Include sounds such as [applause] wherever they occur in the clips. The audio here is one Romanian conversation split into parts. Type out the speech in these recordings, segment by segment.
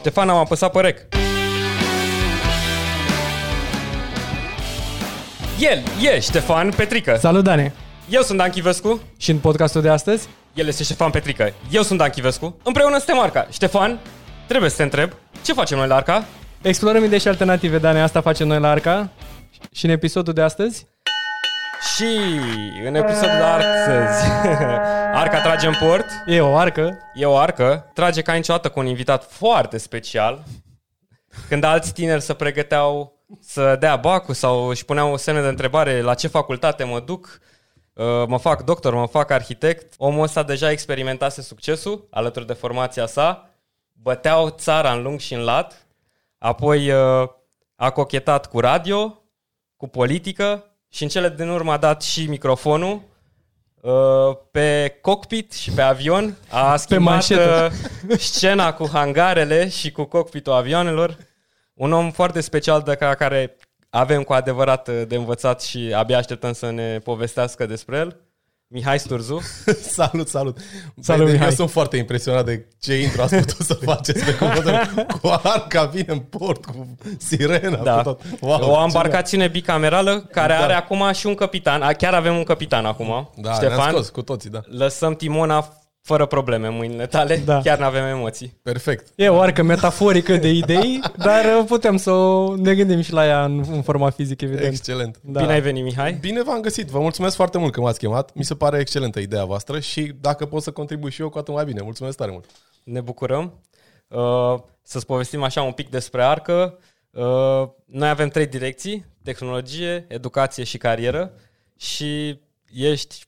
Ștefan, am apăsat pe rec. El e Ștefan Petrică. Salut, Dane! Eu sunt Dan Chivescu. Și în podcastul de astăzi? El este Ștefan Petrică. Eu sunt Dan Chivescu. Împreună suntem Arca. Ștefan, trebuie să te întreb, ce facem noi la Arca? Explorăm idei și alternative, Dane, asta facem noi la Arca. Și în episodul de astăzi? Și în episodul de astăzi, [laughs] Arca trage în port. E o arcă. E o arcă. Trage ca niciodată cu un invitat foarte special. Când alți tineri se pregăteau să dea bacul sau își puneau semne de întrebare la ce facultate mă duc, uh, mă fac doctor, mă fac arhitect, omul ăsta deja experimentase succesul alături de formația sa, băteau țara în lung și în lat, apoi uh, a cochetat cu radio, cu politică și în cele din urmă a dat și microfonul uh, pe cockpit și pe avion, a schimbat manșetă. scena cu hangarele și cu cockpitul avioanelor. Un om foarte special de ca care avem cu adevărat uh, de învățat și abia așteptăm să ne povestească despre el. Mihai Sturzu. salut, [laughs] salut! Salut, Băi, Mihai. Eu sunt foarte impresionat de ce intro ați putut [laughs] să faceți pe cuvântul cu arca vine în port, cu sirena, Da. cu tot. Wow, o embarcațiune bicamerală care Da. are acum și un capitan. A, Chiar avem un capitan acum. ce- Da, ne-am Ștefan, scos cu toții, da. lăsăm timona fără probleme în mâinile tale. Da. Chiar nu avem emoții. Perfect. E o arcă metaforică de idei, dar uh, putem să o- ne gândim și la ea în, în format fizic, evident. Excelent. Da. Bine ai venit, Mihai. Bine v-am găsit. Vă mulțumesc foarte mult că m-ați chemat. Mi se pare excelentă ideea voastră și dacă pot să contribui și eu, cu atât mai bine. Mulțumesc tare mult. Ne bucurăm. Uh, să-ți povestim așa un pic despre Arcă. Uh, noi avem trei direcții, tehnologie, educație și carieră și ești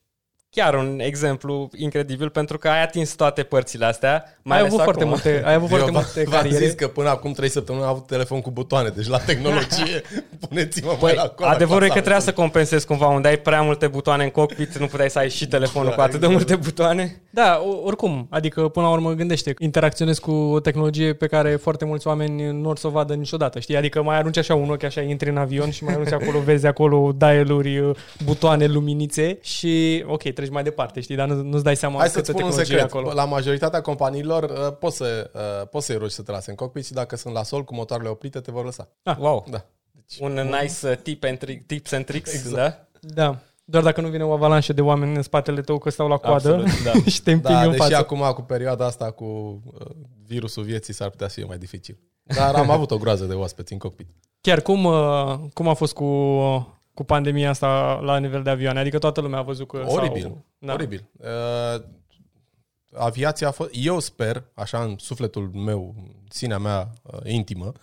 chiar un exemplu incredibil pentru că ai atins toate părțile astea. Mai Ai ales avut, foarte acum. multe, ai avut foarte eu multe v-am cariere. zis că până acum 3 săptămâni am avut telefon cu butoane, deci la tehnologie [laughs] puneți-mă mai Păi, la cola. adevărul e că cu trebuia să compensezi cumva unde ai prea multe butoane în cockpit, nu puteai să ai și telefonul Da, cu atât de exact. multe butoane. Da, o- oricum, adică până la urmă gândește, interacționezi cu o tehnologie pe care foarte mulți oameni nu or să o vadă niciodată, știi? Adică mai arunci așa un ochi, așa intri în avion și mai arunci acolo, vezi acolo dial-uri, butoane, luminițe și ok, treci mai departe, știi? Dar nu, nu-ți dai seama Hai câtă să-ți spun un tehnologie e secret. acolo. La majoritatea companiilor uh, poți, să, uh, poți să-i rogi să te lase în cockpit și dacă sunt la sol cu motoarele oprite, te vor lăsa. Wow. Da. Un nice uh, tip and trick, tips and tricks, Exact. da? Da. Doar dacă nu vine o avalanșă de oameni în spatele tău că stau la coadă Absolut, [laughs] da. și te împing Da, în deși față. acum cu perioada asta cu uh, virusul vieții s-ar putea să fie mai dificil. Dar am avut o groază de oaspeți în cockpit. Chiar cum, uh, cum a fost cu, cu pandemia asta la nivel de avioane? Adică toată lumea a văzut că... Oribil. Sau, Da. Oribil. Uh, aviația a fost... Eu sper, așa în sufletul meu, sinea mea uh, intimă, uh,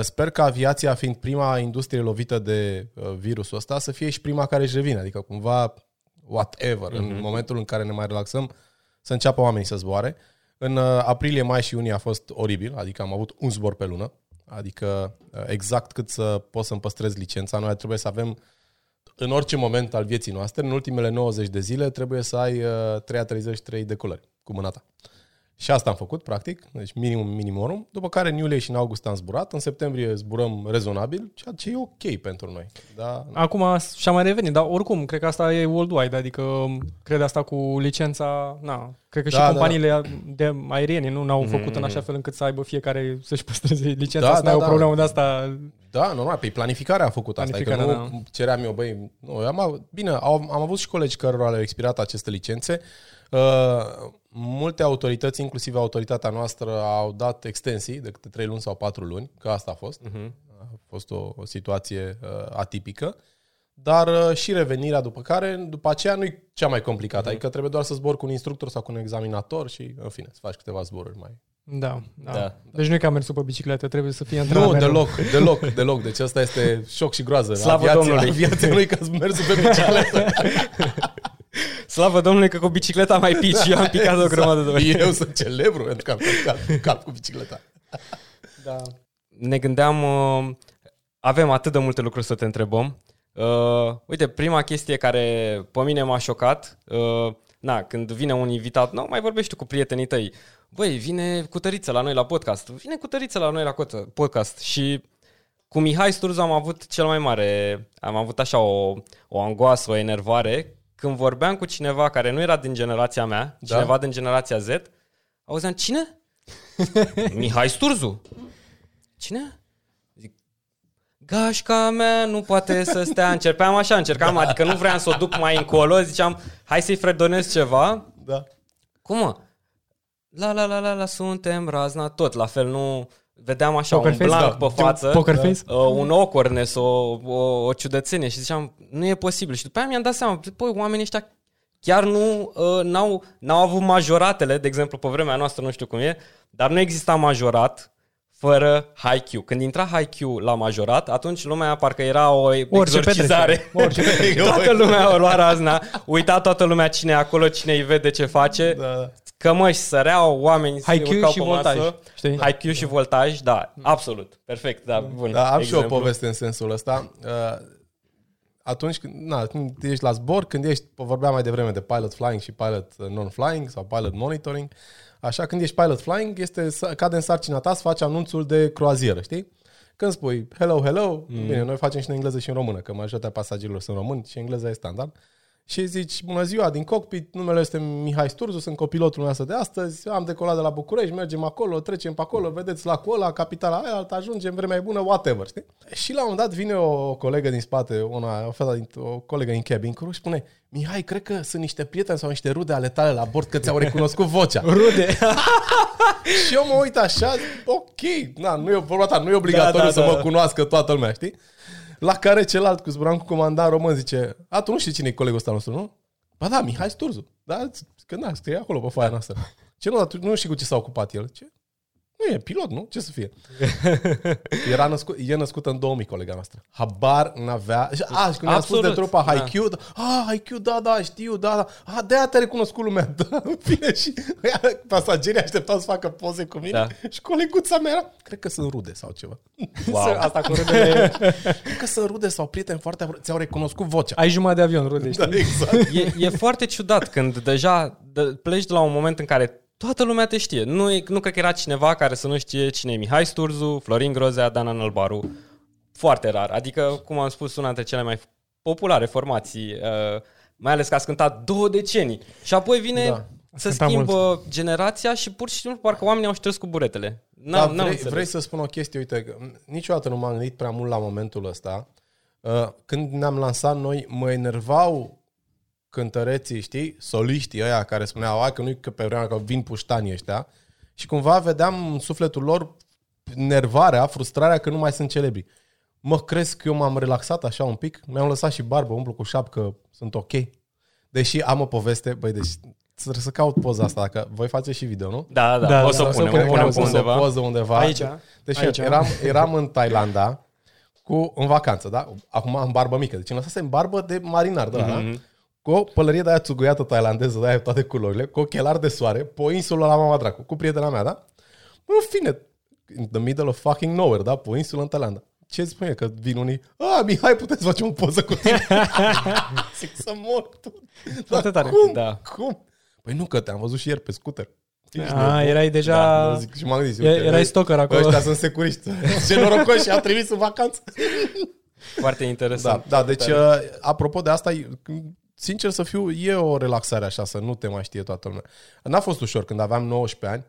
sper că aviația, fiind prima industrie lovită de uh, virusul ăsta, să fie și prima care își revine. Adică cumva, whatever, mm-hmm. în momentul în care ne mai relaxăm, să înceapă oamenii să zboare. În uh, aprilie, mai și iunie a fost oribil, adică am avut un zbor pe lună, adică uh, exact cât să pot să-mi păstrez licența. Noi trebuie să avem în orice moment al vieții noastre, în ultimele 90 de zile, trebuie să ai uh, 3 aterizări și 3 decolări cu mâna ta. Și asta am făcut, practic, deci minimum minimorum, după care în iulie și în august am zburat, în septembrie zburăm rezonabil, ceea ce e ok pentru noi. Da? Acum și-a mai revenit, dar oricum, cred că asta e worldwide, adică cred asta cu licența, na, cred că și Da, da, companiile de aeriene nu n-au făcut în așa fel încât să aibă fiecare să-și păstreze licența, Da, să da, n-ai o da. problemă de asta. Da, normal, pe planificarea a făcut asta. Adică Planificarea, nu ceream eu, băi, nu, eu am, av- bine, am, am avut și colegi cărora le-au expirat aceste licențe. Uh, multe autorități, inclusiv autoritatea noastră, au dat extensii de câte 3 luni sau 4 luni, că asta a fost. Uh-huh. A fost o, o situație uh, atipică. Dar uh, și revenirea după care, după aceea, nu e cea mai complicată. Uh-huh. Adică trebuie doar să zbori cu un instructor sau cu un examinator și, în fine, să faci câteva zboruri mai, Da, da. Da. Deci nu e ca mersul pe bicicletă, trebuie să fie antrenat Nu, mereu. deloc, deloc, deloc. Deci asta este șoc și groază. Slavă aviația, Domnului. Aviația nu e ca mersul pe bicicletă. [laughs] Slavă Domnului că cu bicicleta mai pici și eu am picat o grămadă de ori. Eu sunt celebru pentru că am călcat cap cu bicicleta. Da. Ne gândeam, uh, avem atât de multe lucruri să te întrebăm. Uh, uite, prima chestie care pe mine m-a șocat, uh, na, când vine un invitat, nu, mai vorbești tu cu prietenii tăi. Băi, vine cu tăriță la noi la podcast. Vine cu tăriță la noi la cotă- podcast. Și cu Mihai Sturzu am avut cel mai mare, am avut așa o, o angoasă, o enervare, când vorbeam cu cineva care nu era din generația mea, Da. cineva din generația Z, auzeam, cine? [laughs] Mihai Sturzu. Cine? Zic, gașca mea nu poate să stea. Încercam așa, încercam, adică nu vreau să o duc mai încolo, ziceam, hai să-i fredonez ceva. Da. Cum mă? La la la la la, suntem razna, tot la fel, nu... Vedeam așa Poker un face? blank Da. pe față. Poker Da. face? uh, un awkwardness, o, o, o ciudățenie și ziceam, nu e posibil. Și după aia mi-am dat seama, păi, oamenii ăștia chiar nu, uh, n-au, n-au avut majoratele, de exemplu, pe vremea noastră, nu știu cum e, dar nu exista majorat fără HiQ. Când intra HiQ la majorat, atunci lumea parcă era o exorcizare. petrecere. Orice petrecere. [laughs] toată lumea o lua razna, uita toată lumea cine e acolo, cine îi vede ce face, Da. Cămăși săreau, oameni se IQ urcau și pe voltaj, masă. știi? IQ și voltaj, da, absolut, perfect, da, bun. Da, am și eu o exemplu. poveste în sensul ăsta. Uh, Atunci când, na, când ești la zbor, când ești, vorbeam mai devreme de pilot flying și pilot uh, non-flying sau pilot monitoring, așa, când ești pilot flying, este, să- cade în sarcina ta să faci anunțul de croazieră, știi? Când spui hello, hello, mm. bine, noi facem și în engleză și în română, că majoritatea pasagerilor sunt români și engleza e standard. Și zici, bună ziua, din cockpit, numele este Mihai Sturzu, sunt copilotul nostru de astăzi, am decolat de la București, mergem acolo, trecem pe acolo, vedeți lacul ăla, capitala aia, alta, ajungem, vremea e bună, whatever, știi? Și la un moment dat vine o colegă din spate, una, o, fată, din- o colegă din cabin crew și spune, Mihai, cred că sunt niște prieteni sau niște rude ale tale la bord că ți-au recunoscut vocea. [laughs] Rude. [laughs] și eu mă uit așa, ok, na, nu e, vorba ta, nu e obligatoriu Da, da, să da. mă cunoască toată lumea, știi? La care celălalt, cu zburam cu comandant român, zice, a, tu nu știi cine e colegul ăsta nostru, nu? Ba da, Mihai Sturzu. Da, că da, scrie acolo pe foaia noastră. Ce nu, dar tu nu știi cu ce s-a ocupat el. Ce? Nu e pilot, nu? Ce să fie? [laughs] Era născut, e născută în 2000, colega noastră. Habar n-avea... Și- A, și când i-am spus de Absolut, trupa da. HiQ, da. a, HiQ, da, da, știu, da, da. A, de-aia te-a recunoscut lumea. [laughs] Da, în fine, și pasagerii așteptau să facă poze cu mine Da. și coleguța mea era, cred că sunt rude sau ceva. Wow. [laughs] Asta cu rudele. Cred că sunt rude sau prieteni foarte apro- ți-au recunoscut vocea. Ai jumătate de avion, rude, știi? Da, exact. E, e foarte ciudat când deja de, pleci de la un moment în care toată lumea te știe. Nu, e, nu cred că era cineva care să nu știe cine e Mihai Sturzu, Florin Grozea, Dan Nălbaru. Foarte rar. Adică, cum am spus, una dintre cele mai populare formații, uh, mai ales că ați cântat două decenii. Și apoi vine Da. da. să Ați cântat schimbă generația și pur și simplu parcă oamenii au șters cu buretele. N-am, Da, n-am vrei, înțeles. vrei să spun o chestie, uite, că niciodată nu m-am gândit prea mult la momentul ăsta. Uh, Când ne-am lansat noi, mă enervau cântăreții, știi, soliștii ăia care spuneau, hai că nu că pe vremea că vin puștanii ăștia. Și cumva vedeam în sufletul lor nervarea, frustrarea că nu mai sunt celebri. Mă crezi că eu m-am relaxat așa un pic, mi-am lăsat și barbă, umplu cu șapcă, sunt ok. Deși am o poveste, băi, deci trebuie să caut poza asta, dacă voi face și video, nu? Da, da, Da, o da, să o o să punem, punem, o punem o pe să Pus undeva. o poză undeva. Aici. Deci Aici. eram, eram în Thailanda cu, în vacanță, da? Acum am barbă mică. Deci îmi lăsasem barbă de marinar, da? Mhm. da? Cu o pălărie de aia țuguiată tailandeză, de aia toate culorile, cu ochelari de soare, pe o insulă la mama dracu, cu prietena mea, da? În fine, in the middle of fucking nowhere, da? Pe o insulă în Thailanda. Ce spune că vin unii, a, Mihai, puteți face o poză cu tine? [laughs] Zic să mor tu. Foarte tare. Cum? Da. Cum? Păi nu, că te-am văzut și ieri pe scooter. Ești A, nebun? erai deja... Da, zic, și m-am gândit, E- uite, erai stalker acolo. Ăștia sunt securiști. [laughs] Ce norocoși și au trimis în vacanță. Foarte Da, interesant. da, deci uh, apropo de asta, e- sincer să fiu, e o relaxare așa, să nu te mai știe toată lumea. N-a fost ușor când aveam 19 ani.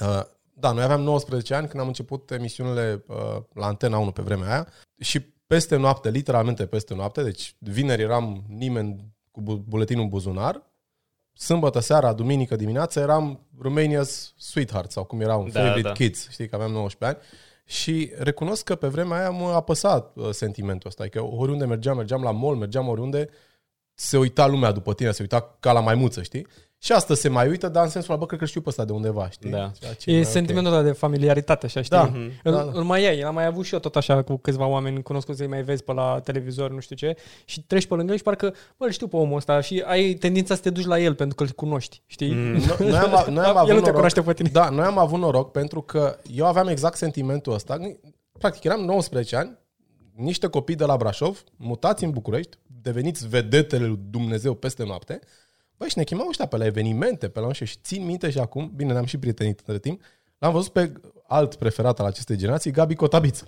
Uh, Da, noi aveam 19 ani când am început emisiunile uh, la Antena 1 pe vremea aia și peste noapte, literalmente peste noapte, deci vineri eram nimeni cu bu- buletinul în buzunar, sâmbătă seara, duminică dimineața eram Romania's Sweetheart sau cum erau, Da, Favorite da. Kids, știi că aveam 19 ani. Și recunosc că pe vremea aia mă apăsa uh, sentimentul ăsta, că oriunde mergeam, mergeam la mall, mergeam oriunde, se uita lumea după tine, se uita ca la maimuță, știi? Și asta se mai uită, dar în sensul ăla, bă, cred că știu pe ăsta de undeva, știi? Da. Ceea ce E mai sentimentul ăla de familiaritate, așa, știi? Da. Îl, Da, da. îl mai ai, l-am mai avut și eu tot așa cu câțiva oameni cunoscuți, să-i mai vezi pe la televizor, nu știu ce, și treci pe lângă el și parcă, bă, îl știu pe omul ăsta și ai tendința să te duci la el pentru că îl cunoști, știi? Mm. [laughs] No- Noi am, noi am avut el nu te noroc, cunoaște pe tine. Da, noi am avut noroc pentru că eu aveam exact sentimentul ăsta. Practic, eram 19 ani, niște copii de la Brașov, mutați în București, deveniți vedetele lui Dumnezeu peste noapte, băi, și ne chemau ăștia pe la evenimente, pe la nu știu, și țin minte și acum, bine, ne-am și prietenit între timp, l-am văzut pe alt preferat al acestei generații, Gabi Cotabiță.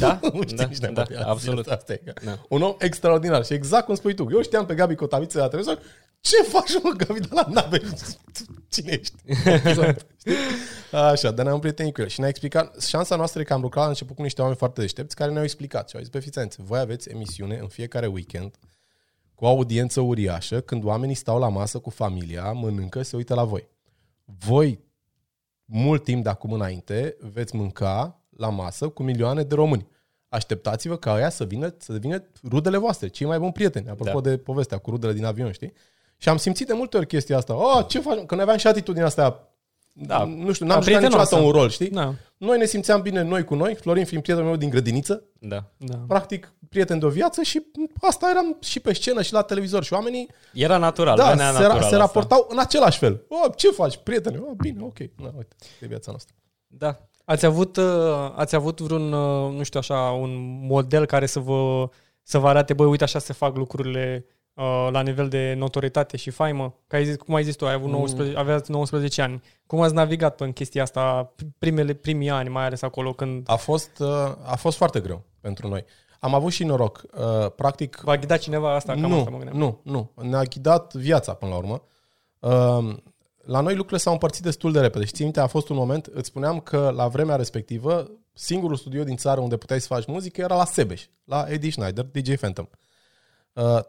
Da? [laughs] Nu știi da, cine da, bă, absolut. Asta e. Da. Un om extraordinar și exact cum spui tu. Eu știam pe Gabi Cotabiță de la televizor, ce faci, mă, că am la nave? [laughs] Cine ești? Știi? Așa, dar ne-am prietenit cu el și ne-a explicat, șansa noastră e că am lucrat la început cu niște oameni foarte deștepți care ne-au explicat și au zis, pe fițențe, voi aveți emisiune în fiecare weekend cu o audiență uriașă, când oamenii stau la masă cu familia, mănâncă, se uită la voi. Voi, mult timp de acum înainte, veți mânca la masă cu milioane de români. Așteptați-vă ca aia să vină, să devină rudele voastre, cei mai buni prieteni, apropo da. de povestea cu rudele din avion, știi? Și am simțit de multe ori chestia asta. Oh, ce faci? Că noi aveam și atitudinea asta da, nu știu, n-am jucat niciodată un rol, știi? Da. Noi ne simțeam bine noi cu noi, Florin fiind prietenul meu din grădiniță, da. da. practic prieten de o viață și asta eram și pe scenă și la televizor și oamenii... Era natural, da, venea se, natural se raportau în același fel. Oh, ce faci, prietene? Oh, bine, ok. Na, uite, e viața noastră. Da. Ați avut, uh, ați avut vreun, uh, nu știu așa, un model care să vă, să vă arate, băi, uite așa se fac lucrurile uh, la nivel de notoritate și faimă? Că ai zis, cum ai zis tu, ai avut 19, mm. aveați 19 ani. Cum ați navigat în chestia asta primele, primii ani, mai ales acolo când... A fost, a fost foarte greu pentru noi. Am avut și noroc. Practic... V-a ghidat cineva asta? Cam nu, asta mă nu, nu. Ne-a ghidat viața până la urmă la noi lucrurile s-au împărțit destul de repede. Și țin minte, a fost un moment, îți spuneam că la vremea respectivă, singurul studio din țară unde puteai să faci muzică era la Sebeș, la Eddie Schneider, DJ Phantom. Uh,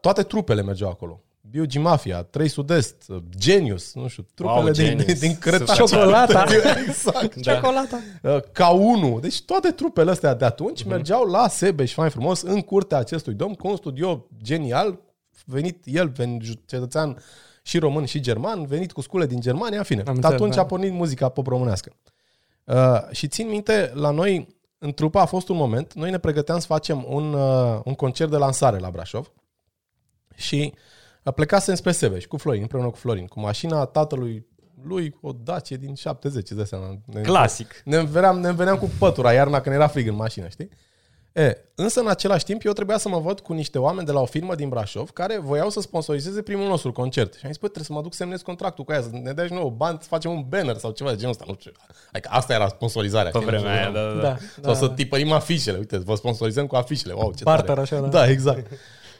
toate trupele mergeau acolo. BUG Mafia, 3 Sud-Est, uh, Genius, nu știu, trupele wow, din, din, din Crăciun. Ciocolata. [laughs] exact. Da. Ciocolata. Uh, ca 1. Deci toate trupele astea de atunci uh-huh. mergeau la Sebeș, fain frumos, în curtea acestui domn, cu un studio genial, venit el, venit cetățean și român și german, venit cu scule din Germania, în fine. Am atunci înțeleg, da. a pornit muzica pop românească. Uh, și țin minte, la noi, în trupa a fost un moment, noi ne pregăteam să facem un, uh, un concert de lansare la Brașov și uh, plecasem spre Sebeș cu Florin, împreună cu Florin, cu mașina tatălui lui, o Dacie din 70, de seama. Ne, Clasic. Ne veneam, ne veneam cu pătura iarna când era frig în mașină, știi? E, însă, în același timp, eu trebuia să mă văd cu niște oameni de la o firmă din Brașov care voiau să sponsorizeze primul nostru concert. Și am zis, păi, trebuie să mă duc să semnez contractul cu aia, să ne dai și nouă bani, să facem un banner sau ceva de genul ăsta. Nu știu. Adică asta era sponsorizarea. Pe vremea aia, da, da, da. da sau da, să tipărim afișele. Uite, vă sponsorizăm cu afișele. Wow, ce Barter, tare. așa, da. Da, exact.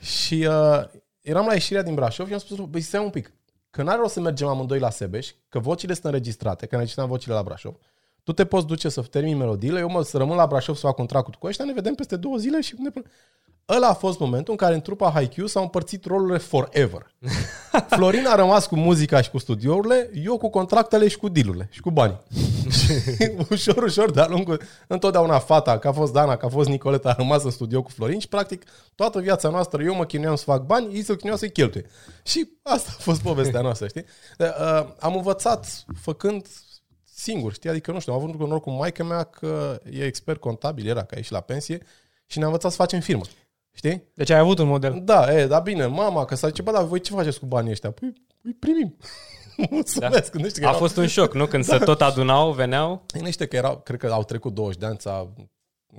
și uh, eram la ieșirea din Brașov și am spus, băi, stai un pic, că n-are rost să mergem amândoi la Sebeș, că vocile sunt înregistrate, că ne vocile la Brașov. Tu te poți duce să termini melodiile, eu mă să rămân la Brașov să fac contractul cu ăștia, ne vedem peste două zile și ne... Ăla a fost momentul în care în trupa Haikyuu s-au împărțit rolurile forever. [laughs] Florin a rămas cu muzica și cu studiourile, eu cu contractele și cu dealurile și cu banii. [laughs] ușor, ușor, de-a lungul, întotdeauna fata, că a fost Dana, că a fost Nicoleta, a rămas în studio cu Florin și practic toată viața noastră eu mă chinuiam să fac bani, ei se chinuiau să-i cheltuie. Și asta a fost povestea noastră, știi? Uh, am învățat făcând singur, știi? Adică, nu știu, am avut un noroc cu maica mea că e expert contabil, era, că a ieșit la pensie și ne-a învățat să facem firmă. Știi? Deci ai avut un model. Da, e, da bine, mama, că s-a zis, bă, dar voi ce faceți cu banii ăștia? Păi, îi primim. [laughs] Mulțumesc. Da. Că a erau... fost un șoc, nu? Când [laughs] da. se tot adunau, veneau? Gândește că erau, cred că au trecut 20 de ani, s-a,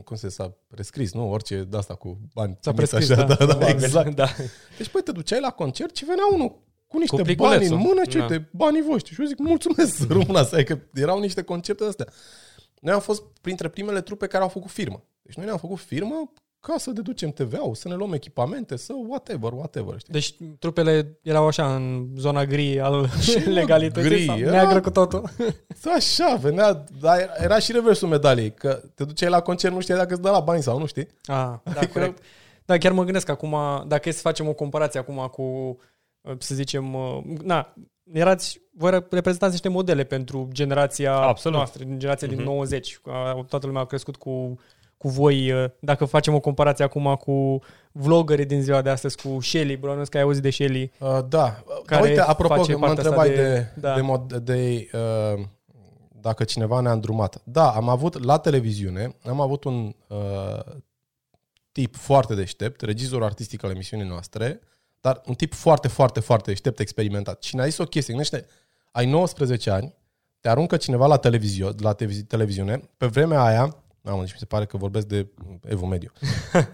cum se s-a prescris, nu? Orice de asta cu bani. S-a prescris, așa, da, da, da, exact. Da. Deci, păi, te duceai la concert și venea unul cu niște cu bani în mână, ce da. uite, banii voștri. Și eu zic, mulțumesc, [laughs] rămâna să că erau niște concerte astea. Noi am fost printre primele trupe care au făcut firmă. Deci noi ne-am făcut firmă ca să deducem TVA-ul, să ne luăm echipamente, să whatever, whatever. Știi? Deci trupele erau așa în zona gri al [laughs] legalității gri, sau era, neagră cu totul? [laughs] Așa, venea, dar era, era și reversul medaliei, că te duceai la concert, nu știai dacă îți dă la bani sau nu știi. Ah, da, adică, Da, chiar mă gândesc acum, dacă e să facem o comparație acum cu să zicem, uh, na, erați, voi reprezentați niște modele pentru generația Absolut. noastră, generația uh-huh. din 90. Mhm. Toată lumea a crescut cu, cu voi. Uh, dacă facem o comparație acum cu vloggerii din ziua de astăzi, cu Shelly, bănuiesc că ai auzit de Shelly. Uh, da. Care Uite, apropo, mă întrebai de, de, da. de, mod, de uh, dacă cineva ne-a îndrumat. Da, am avut la televiziune, am avut un uh, tip foarte deștept, regizor artistic al emisiunii noastre, dar un tip foarte, foarte, foarte deștept, experimentat. Și ne-a zis o chestie, gândește, ai 19 ani, te aruncă cineva la, televizio, la televiziune, pe vremea aia, mamă, deci mi se pare că vorbesc de Evo Mediu,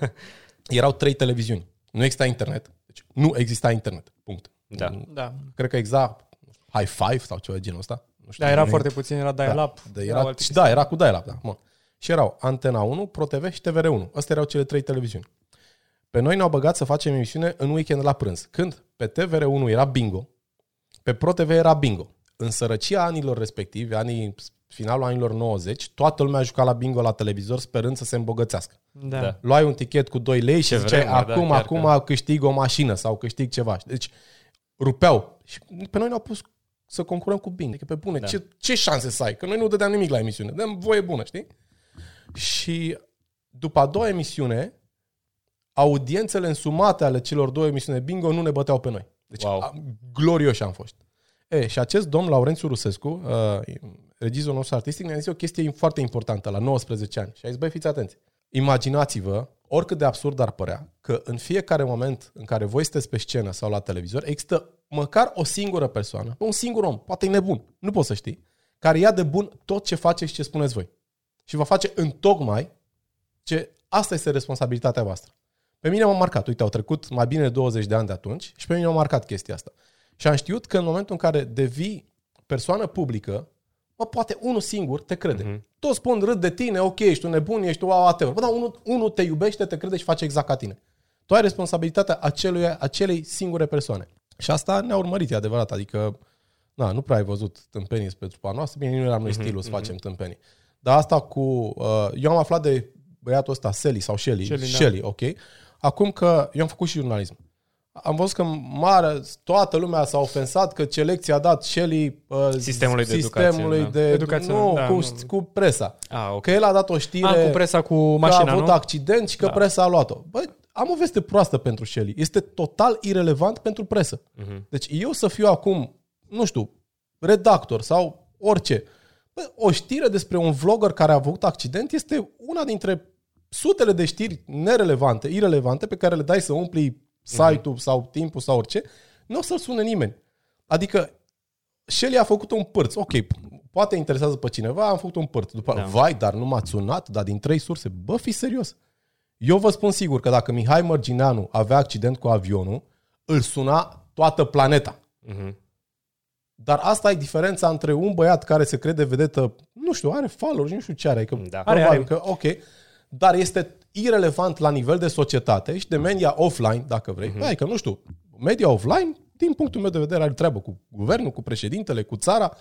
[laughs] erau trei televiziuni. Nu exista internet. Deci nu exista internet. Punct. Da. da. Cred că exact High Five sau ceva de genul ăsta. Nu știu, da, era foarte puțin, era dial-up. Da, da, era, și da, era cu dial-up, da. Mă. Și erau Antena 1, ProTV și TVR1. Astea erau cele trei televiziuni. Pe noi ne-au băgat să facem emisiune în weekend la prânz. Când pe TVR1 era bingo, Pe ProTV era bingo. În sărăcia anilor respectivi, anii, finalul anilor 90, toată lumea juca la bingo la televizor sperând să se îmbogățească. Da. Da. da. Luai un tichet cu 2 lei și Ce ziceai, vremuri, da, acum, chiar acum că- câștig o mașină sau câștig ceva. Deci rupeau. Și pe noi ne-au pus să concurăm cu bingo. Adică pe bune, Da. ce, ce șanse să ai? Că noi nu dădeam nimic la emisiune. Dăm voie bună, știi? Și după a doua emisiune, audiențele însumate ale celor două emisiuni de bingo nu ne băteau pe noi. Deci Wow. wow. glorioși am fost. E, și acest domn, Laurențiu Rusescu, uh, regizorul nostru artistic, ne-a zis o chestie foarte importantă la 19 ani. Și a zis, băi, fiți atenți. Imaginați-vă, oricât de absurd ar părea, că în fiecare moment în care voi sunteți pe scenă sau la televizor, există măcar o singură persoană, un singur om, poate e nebun, nu poți să știi, care ia de bun tot ce faceți și ce spuneți voi. Și va face în tocmai ce asta este responsabilitatea voastră. Pe mine m-a marcat. Uite, au trecut mai bine de 20 de ani de atunci și pe mine m-a marcat chestia asta. Și am știut că în momentul în care devii persoană publică, mă, poate unul singur te crede. Mhm. Mm-hmm. Toți spun râd de tine, ok, ești un nebun, ești wow, whatever. Bă, dar unul, unul te iubește, te crede și face exact ca tine. Tu ai responsabilitatea acelui, acelei singure persoane. Și asta ne-a urmărit, e adevărat. Adică, na, nu prea ai văzut tâmpenii spre trupa noastră. Bine, nu eram noi stilul să facem tâmpenii. Dar asta cu... Uh, eu am aflat de băiatul ăsta, Sally sau Shelly. Shelley, Shelly, da. Shelly ok? Acum că eu am făcut și jurnalism. Am văzut că mare, toată lumea s-a ofensat că ce lecție a dat Shelly uh, Sistemului de sistemului educație, de, Educație, nu, da, cu, nu. cu presa. Ah, ok. Că el a dat o știre Ah, cu presa cu că a mașina, avut nu? accident și că Da. presa a luat-o. Băi, am o veste proastă pentru Shelly. Este total irelevant pentru presă. Mhm. Deci eu să fiu acum, nu știu, redactor sau orice, bă, o știre despre un vlogger care a avut accident este una dintre sutele de știri nerelevante, irelevante, pe care le dai să umpli site-ul sau timpul sau orice, nu o să-l sune nimeni. Adică Shelly a făcut un pârț. Ok, poate interesează pe cineva, am făcut un pârț. După, Da. da. vai, dar nu m-ați sunat, dar din trei surse. Bă, fi serios. Eu vă spun sigur că dacă Mihai Mărgineanu avea accident cu avionul, îl suna toată planeta. Mhm. Dar asta e diferența între un băiat care se crede vedetă, nu știu, are followers, nu știu ce are, adică Da. Are, probabil are. că, ok, dar este irelevant la nivel de societate și de media offline, dacă vrei. Uh-huh. Adică, nu știu, media offline, din punctul meu de vedere, are treabă cu guvernul, cu președintele, cu țara,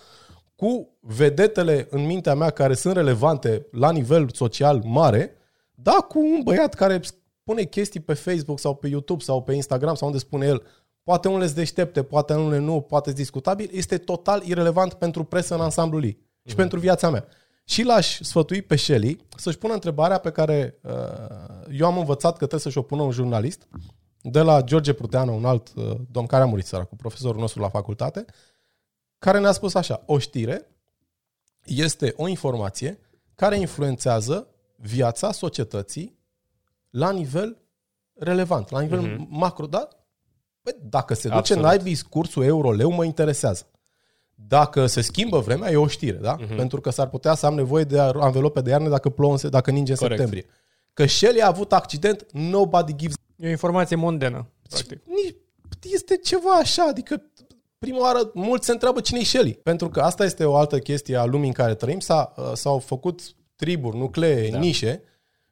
cu vedetele în mintea mea care sunt relevante la nivel social mare, da, cu un băiat care pune chestii pe Facebook sau pe YouTube sau pe Instagram sau unde spune el, poate unele sunt deștepte, poate unele nu, poate sunt discutabil, este total irelevant pentru presă în ansamblul ei și pentru viața mea. Și l-aș sfătui pe Shelly să-și pună întrebarea pe care uh, eu am învățat că trebuie să-și o pună un jurnalist de la George Pruteanu, un alt uh, domn care a murit săracul, profesorul nostru la facultate, care ne-a spus așa, o știre este o informație care influențează viața societății la nivel relevant, la nivel Mhm. mm-hmm. macro, da? Păi, dacă se duce Absolut. naibii cursul euro-leu, mă interesează. Dacă se schimbă vremea, e o știre, da? Mhm. Mm-hmm. Pentru că s-ar putea să am nevoie de anvelope de iarnă dacă plouă, în se- dacă ninge în Corect. septembrie. Că Shelly a avut accident, nobody gives E o informație mondenă, practic. nici, este ceva așa, adică prima oară mulți se întreabă cine e Shelly. Pentru că asta este o altă chestie a lumii în care trăim. S-a, uh, s-au făcut triburi, nuclee, Da. da. nișe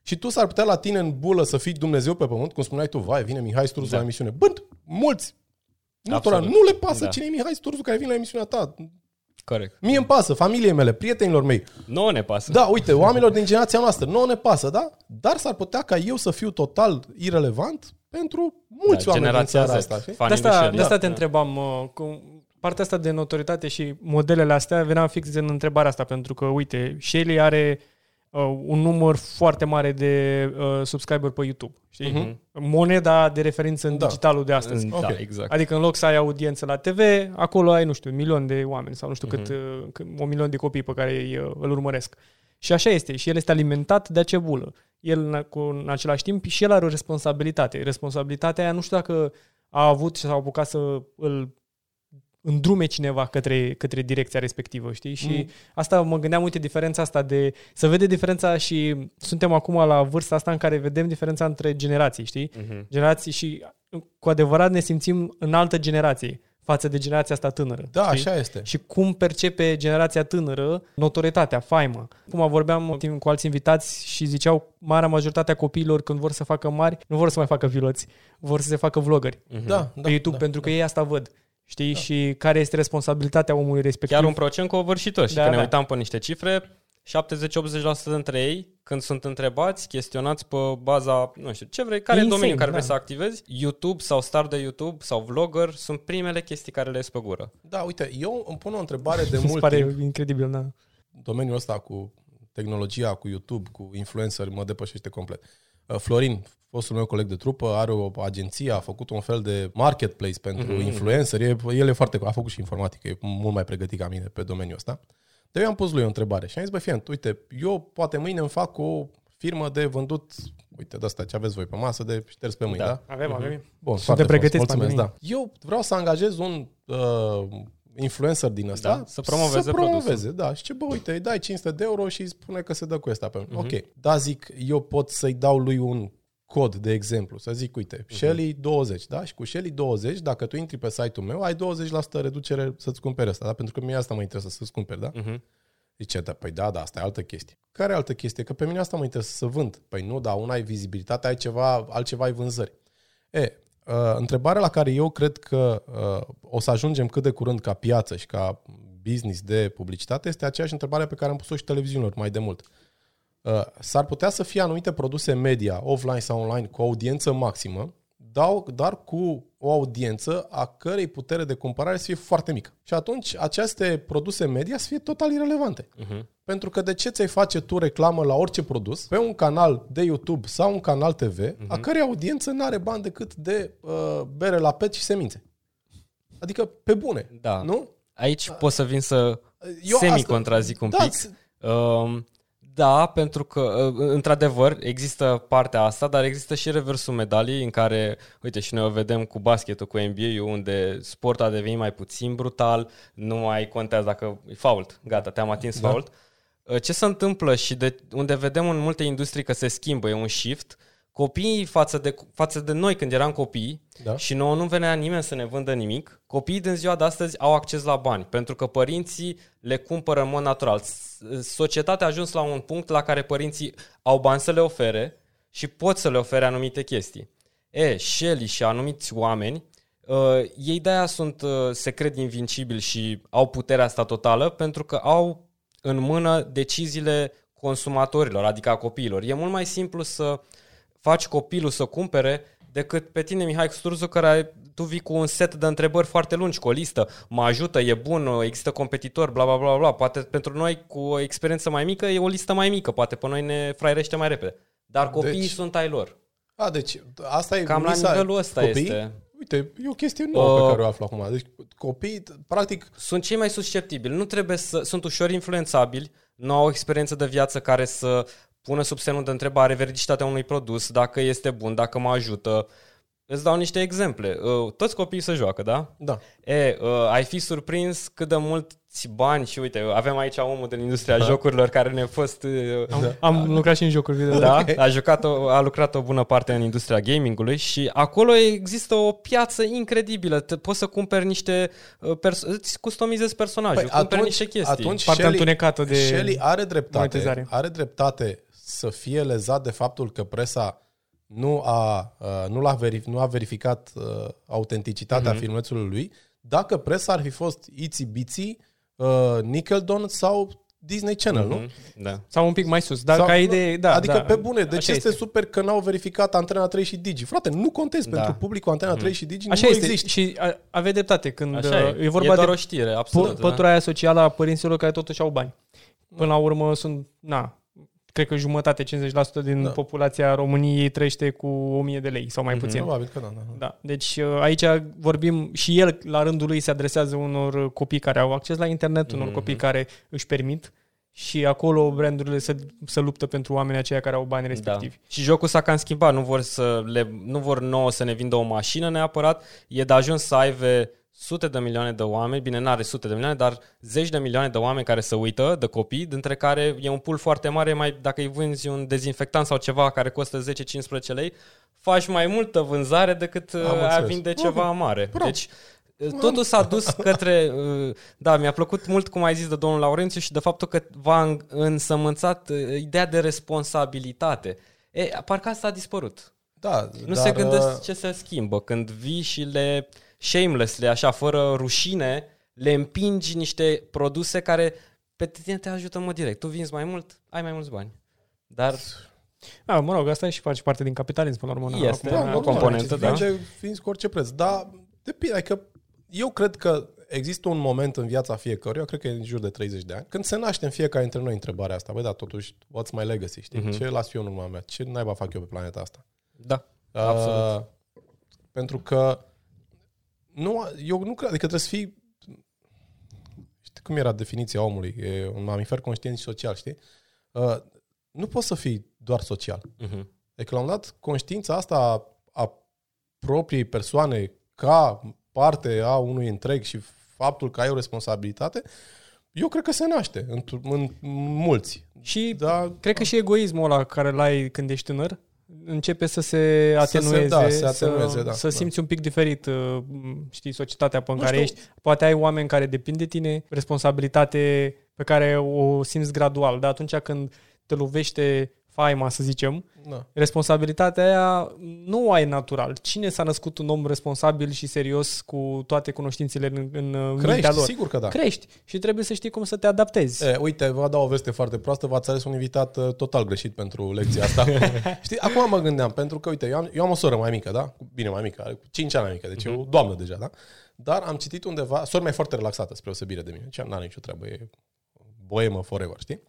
și tu s-ar putea la tine în bulă să fii Dumnezeu pe pământ, cum spuneai tu, vai, vine Mihai Sturzu Da. la emisiune. Bă, mulți, multora Absolut. nu le pasă Da. cine e Mihai Sturzu care vine la emisiunea ta. Corect. Mie îmi pasă, familiei mele, prietenilor mei. Nu ne pasă. Da, uite, oamenilor din generația noastră, nu ne pasă, da? Dar s-ar putea ca eu să fiu total irelevant pentru mulți da, oameni din generația țara Z, asta. știi? fanii De lui asta, Shelley. de asta Da. te întrebam, uh, cu partea asta de notoritate și modelele astea veneam fix în întrebarea asta, pentru că, uite, Shelly are uh, un număr foarte mare de uh, subscriber pe YouTube, știi? Mhm. Moneda de referință în Da. digitalul de astăzi. Da, Ok. exact. Adică în loc să ai audiență la TV, acolo ai, nu știu, un milion de oameni sau nu știu Mhm. cât, uh, cât, un milion de copii pe care îi, uh, îl urmăresc. Și așa este. Și el este alimentat de acea bulă. El, în- cu, în același timp, și el are o responsabilitate. Responsabilitatea aia nu știu dacă a avut și s-a apucat să îl îndrume cineva către, către direcția respectivă, știi? Și Mm. asta mă gândeam, uite, diferența asta de... Să vede diferența și suntem acum la vârsta asta în care vedem diferența între generații, știi? Mhm. generații și cu adevărat ne simțim în altă generație față de generația asta tânără. Da, știi? așa este. Și cum percepe generația tânără notorietatea, faima. Cum vorbeam timp cu alți invitați și ziceau, marea majoritatea copiilor când vor să facă mari, nu vor să mai facă piloți, vor să se facă vloggeri Da, da, pe YouTube, da, pentru că ei asta văd. Știi? Da. Și care este responsabilitatea omului respectiv. Chiar un procent covârșitor. Și Da, când ne da. uitam pe niște cifre, 70-80% dintre ei, când sunt întrebați, chestionați pe baza, nu știu, ce vrei, care e Insane, domeniul în care da. vrei să activezi, YouTube sau star de YouTube sau vlogger sunt primele chestii care le ies pe gură. Da, uite, eu îmi pun o întrebare de Mi [laughs] se mult pare timp. incredibil, da. Domeniul ăsta cu tehnologia, cu YouTube, cu influenceri, mă depășește complet. Uh, Florin, fostul meu coleg de trupă, are o agenție, a făcut un fel de marketplace pentru Mhm. mm-hmm. influenceri. E, el e foarte, a făcut și informatică, e mult mai pregătit ca mine pe domeniul ăsta. Dar eu am pus lui o întrebare și am zis, băi, fii, uite, eu poate mâine îmi fac o firmă de vândut, uite, de asta ce aveți voi pe masă, de șters pe mâini, da? Da. da? Avem, avem. Bun, Suntem foarte pregătiți, frumos, mulțumesc, pandemie. da. Eu vreau să angajez un uh, influencer din ăsta Da, să promoveze să promoveze, da. Și ce, bă, uite, îi dai 500 de euro și îi spune că se dă cu ăsta pe Mhm. uh-huh. Ok, da, zic, eu pot să-i dau lui un cod, de exemplu, să zic, uite, Mhm. uh-huh. Shelly 20, da? Și cu Shelly 20, dacă tu intri pe site-ul meu, ai 20% reducere să-ți cumperi asta, da? Pentru că mie asta mă interesează să-ți cumperi, da? Uh-huh. Zice, da, păi da, da, asta e altă chestie. Care altă chestie? Că pe mine asta mă interesează să vând. Păi nu, dar una ai vizibilitate, ai ceva, altceva ai vânzări. E, uh, întrebarea la care eu cred că uh, o să ajungem cât de curând ca piață și ca business de publicitate este aceeași întrebare pe care am pus-o și televiziunilor mai de mult. Uh, s-ar putea să fie anumite produse media, offline sau online, cu audiență maximă, dau, dar cu o audiență a cărei putere de cumpărare să fie foarte mică. Și atunci aceste produse media să fie total irelevante. Uh-huh. Pentru că de ce ți-ai face tu reclamă la orice produs pe un canal de YouTube sau un canal TV, uh-huh. a cărei audiență nu are bani decât de uh, bere la pet și semințe? Adică pe bune, Da. nu? Aici pot să vin să Eu semi-contrazic un da, pic. s- Um, da, pentru că, uh, într-adevăr, există partea asta, dar există și reversul medaliei în care, uite, și noi o vedem cu basketul, cu NBA-ul, unde sportul a devenit mai puțin brutal, nu mai contează dacă e fault, gata, te-am atins Da. fault. Uh, Ce se întâmplă și de unde vedem în multe industrii că se schimbă, e un shift, copiii față de, față de noi când eram copii Da. și nouă nu venea nimeni să ne vândă nimic, copiii din ziua de astăzi au acces la bani, pentru că părinții le cumpără în mod natural. S- Societatea a ajuns la un punct la care părinții au bani să le ofere și pot să le ofere anumite chestii. E, Shelly și anumiți oameni, uh, ei de-aia sunt, uh, se cred invincibili și au puterea asta totală pentru că au în mână deciziile consumatorilor, adică a copiilor. E mult mai simplu să faci copilul să cumpere decât pe tine, Mihai Sturzu, care tu vii cu un set de întrebări foarte lungi, cu o listă. Mă ajută, e bun, există competitori, bla bla bla bla. Poate pentru noi cu o experiență mai mică e o listă mai mică, poate pe noi ne fraierește mai repede. Dar copiii Deci- sunt ai lor. A, deci asta e Cam la misa- nivelul ăsta copii, este. Uite, e o chestie nouă Uh, pe care o aflu acum. Deci copiii, practic, Sunt cei mai susceptibili. Nu trebuie să... Sunt ușor influențabili, nu au o experiență de viață care să pună sub semnul de întrebare veridicitatea unui produs, dacă este bun, dacă mă ajută. Îți dau niște exemple. Uh, Toți copiii se joacă, da? da. E, uh, ai fi surprins cât de mulți bani și uite, avem aici omul din industria jocurilor care ne-a fost... Uh, Am, am lucrat și în jocuri video. da, a, jucat o, a lucrat o bună parte în industria gamingului și acolo există o piață incredibilă. Te, poți să cumperi niște... uh, Perso- îți customizezi personajul, păi cumperi niște chestii. atunci Partea Shelly, întunecată de Shelly are dreptate, monetizare. are dreptate să fie lezat de faptul că presa nu a, uh, nu, l-a verif- nu a verificat uh, autenticitatea Mhm. uh-huh. filmulețului lui, dacă presa ar fi fost Itsy Bitsy, uh, Nickelodeon sau Disney Channel, nu? Mhm, Da. Sau un pic mai sus. Dar Sau- ca idee, da. adică da, pe bune, deci așa este, super că n-au verificat Antena 3 și Digi. Frate, nu contez Da. pentru publicul Antena 3 și Digi, Așa nu este. există. Și a, aveți dreptate când Așa e. uh, e vorba e doar de o știre, pă- absolut. da. pătura aia socială a părinților care totuși au bani. Până la urmă sunt, na, cred că jumătate, 50% din Da. populația României trăiește cu 1000 de lei sau mai puțin. Probabil că da, da. Da, deci uh, aici vorbim și el la rândul lui se adresează unor copii care au acces la internet, unor Mhm. copii care își permit și acolo brandurile se, se luptă pentru oamenii aceia care au bani respectivi. Da. Și jocul s-a cam schimbat, nu vor, să le, nu vor nouă să ne vindă o mașină neapărat, e de ajuns să aibă sute de milioane de oameni, bine, n-are sute de milioane, dar zeci de milioane de oameni care se uită, de copii, dintre care e un pool foarte mare, mai dacă îi vânzi un dezinfectant sau ceva care costă 10-15 lei, faci mai multă vânzare decât uh, a înțeles. vinde Bravo. ceva mare. Bravo. Deci uh, totul s-a dus [laughs] către... uh, Da, mi-a plăcut mult cum ai zis de domnul Laurențiu și de faptul că v-a în- însămânțat uh, ideea de responsabilitate. E, parcă asta a dispărut. Da, Nu dar, se uh, gândesc ce se schimbă când vii și le shamelessly, așa, fără rușine, le împingi niște produse care pe tine te ajută în mod direct. Tu vinzi mai mult, ai mai mulți bani. Dar Da, mă rog, asta e și face parte din capitalism, până la urmă. Este. Acum, Da, normal, componentă, deci da. Vinge, vinzi cu orice preț. Dar depinde, adică eu cred că există un moment în viața fiecăruia, cred că e în jur de 30 de ani, când se naște în fiecare dintre noi întrebarea asta. Băi, da, totuși, what's my legacy, știi? Mhm. Ce las eu în urma mea? Ce naiba fac eu pe planeta asta? da, Absolut. Uh, pentru că nu, eu nu cred, adică trebuie să fii știi cum era definiția omului? E un mamifer conștient și social, știi? Uh, nu poți să fii doar social. uh-huh. Deci, la un dat, conștiința asta a, a propriei persoane ca parte a unui întreg și faptul că ai o responsabilitate, eu cred că se naște în, în mulți. Și Da, cred că și egoismul ăla care l-ai când ești tânăr începe să se atenueze, da, se atenueze, să, da, să da. simți un pic diferit, uh, știi, societatea pe în Nu care știu. ești. Poate ai oameni care depind de tine, responsabilitate pe care o simți gradual, dar atunci când te lovește faima, să zicem, da. responsabilitatea aia nu o ai natural. Cine s-a născut un om responsabil și serios cu toate cunoștințele în, în mintea Crești, lor? sigur că da. Crești și trebuie să știi cum să te adaptezi. E, uite, vă dau o veste foarte proastă, v-ați ales un invitat uh, total greșit pentru lecția asta. [laughs] Știi, acum mă gândeam, pentru că, uite, eu am, eu am o soră mai mică, da? Bine, mai mică, are cu 5 ani mai mică, deci e o doamnă deja, da? Dar am citit undeva, sora mea e foarte relaxată, spre osebire de mine, deci n-are nicio treabă, e boemă forever, știi?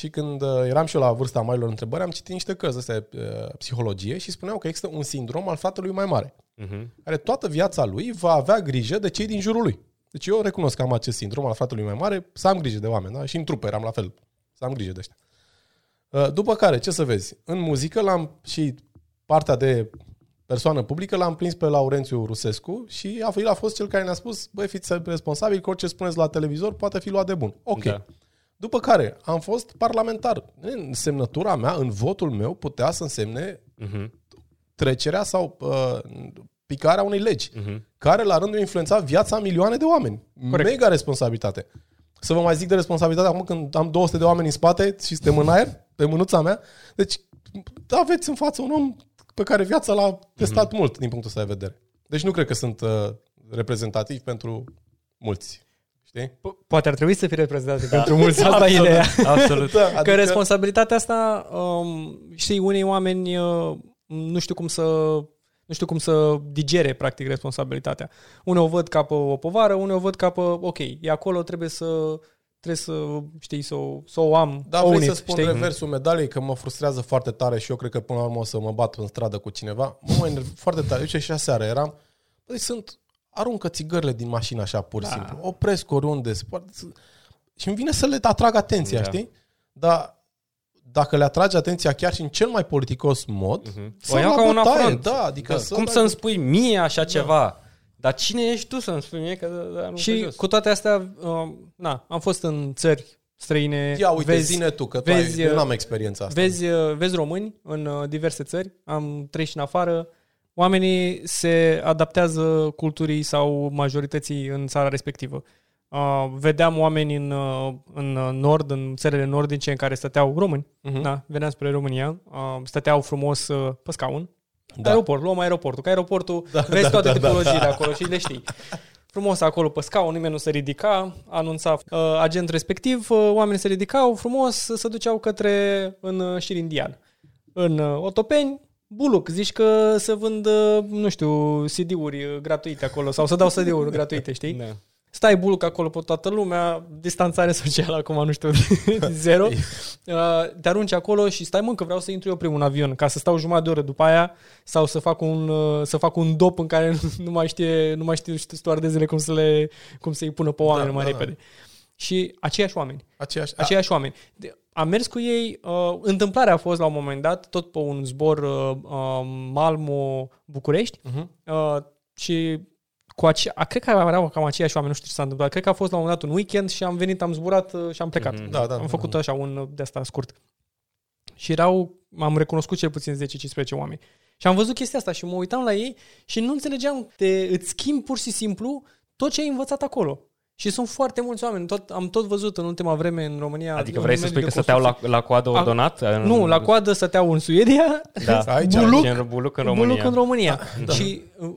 Și când uh, eram și eu la vârsta marilor întrebări, am citit niște cărți astea uh, psihologie și spuneau că există un sindrom al fratelui mai mare, Uh-huh. care toată viața lui va avea grijă de cei din jurul lui. Deci eu recunosc că am acest sindrom al fratelui mai mare, să am grijă de oameni, da? Și în trupe eram la fel, să am grijă de ăștia. Uh, După care, ce să vezi? În muzică l-am și partea de persoană publică l-am prins pe Laurențiu Rusescu și a, el a fost cel care ne-a spus, băi, fiți responsabili că orice spuneți la televizor poate fi luat de bun. Ok. Da. După care am fost parlamentar. În semnătura mea, în votul meu, putea să însemne Uh-huh. trecerea sau uh, picarea unei legi, Uh-huh. care la rândul influența viața a milioane de oameni. Corect. Mega responsabilitate. Să vă mai zic de responsabilitate acum când am 200 de oameni în spate și suntem în aer, pe mânuța mea. Deci aveți în față un om pe care viața l-a testat mult din punctul ăsta de vedere. Deci nu cred că sunt uh, reprezentativi pentru mulți. Știi? Po- Poate ar trebui să fie reprezentate pentru mulți. Asta e ideea. Absolut. Da, [laughs] Că responsabilitatea asta, um, știi, unei oameni uh, nu știu cum să nu știu cum să digere, practic, responsabilitatea. Unii o văd ca pe o povară, unii o văd ca pe, ok, e acolo, trebuie să, trebuie să, știi, să, o- să o am. Da, o vrei unit, să spun știi? reversul medaliei, că mă frustrează foarte tare și eu cred că până la urmă o să mă bat în stradă cu cineva. Mă mă enerv foarte tare. Uite, și aseară eram, băi, sunt, aruncă țigările din mașină așa, pur și Da. simplu. Opresc oriunde. se poate să- Și îmi vine să le atrag atenția, Da. știi? Dar dacă le atragi atenția chiar și în cel mai politicos mod, Mhm. să O iau la ca un bătaie, afront. Da, adică Că să cum dai să-mi cu- spui mie așa ceva? Dar cine ești tu să-mi spui mie că da, nu Și jos? cu toate astea, uh, na, am fost în țări străine, Ia uite, vezi, zine tu, că tu vezi, ai, eu n-am experiența asta. Vezi, uh, vezi români în uh, diverse țări, am trăit și în afară, oamenii se adaptează culturii sau majorității în țara respectivă. Uh, vedeam oameni în, uh, în uh, nord, în țările nordice în care stăteau români, Mhm. da, veneam spre România, uh, stăteau frumos uh, pe scaun, Da. da. aeroport, luăm aeroportul, că aeroportul Da, vezi da, toate da, da, tipologiile acolo și le știi. Frumos acolo pe scaun, nimeni nu se ridica, anunța uh, agent respectiv, uh, oamenii se ridicau frumos, se duceau către în uh, șir indian. În uh, Otopeni, Buluc, zici că să vând, uh, nu știu, CD-uri uh, gratuite acolo sau să dau CD-uri gratuite, știi? Da. Stai buluc acolo pe toată lumea, distanțare socială acum, nu știu, [laughs] zero. [laughs] Uh, Te arunci acolo și stai mă că vreau să intru eu primul în avion ca să stau jumătate de oră după aia sau să fac un, uh, să fac un dop în care [laughs] nu mai știe, nu mai știu stoardezele cum să le, cum să-i pună pe oameni Da, mai da, repede. Și aceiași oameni. Aceeași, Aceiași oameni. De- Am mers cu ei, uh, întâmplarea a fost la un moment dat, tot pe un zbor uh, uh, Malmo-București uh-huh. uh, și cu ace- a, cred că erau cam aceiași oameni, nu știu ce s-a întâmplat. Cred că a fost la un moment dat un weekend și am venit, am zburat uh, și am plecat. Mhm. Da, da, am da, făcut da. așa un uh, de asta scurt. Și erau, am recunoscut cel puțin 10-15 oameni. Și am văzut chestia asta și mă uitam la ei și nu înțelegeam, te, îți schimbi pur și simplu tot ce ai învățat acolo. Și sunt foarte mulți oameni. Tot, am tot văzut în ultima vreme în România. Adică în vrei să mediul spui de că stăteau la, construcții. la coadă A- ordonat? În- Nu, la coadă stăteau în Suedia, Da. [laughs] Aici, Buluc, Gen buluc în România. Buluc în România. Da. Și uh,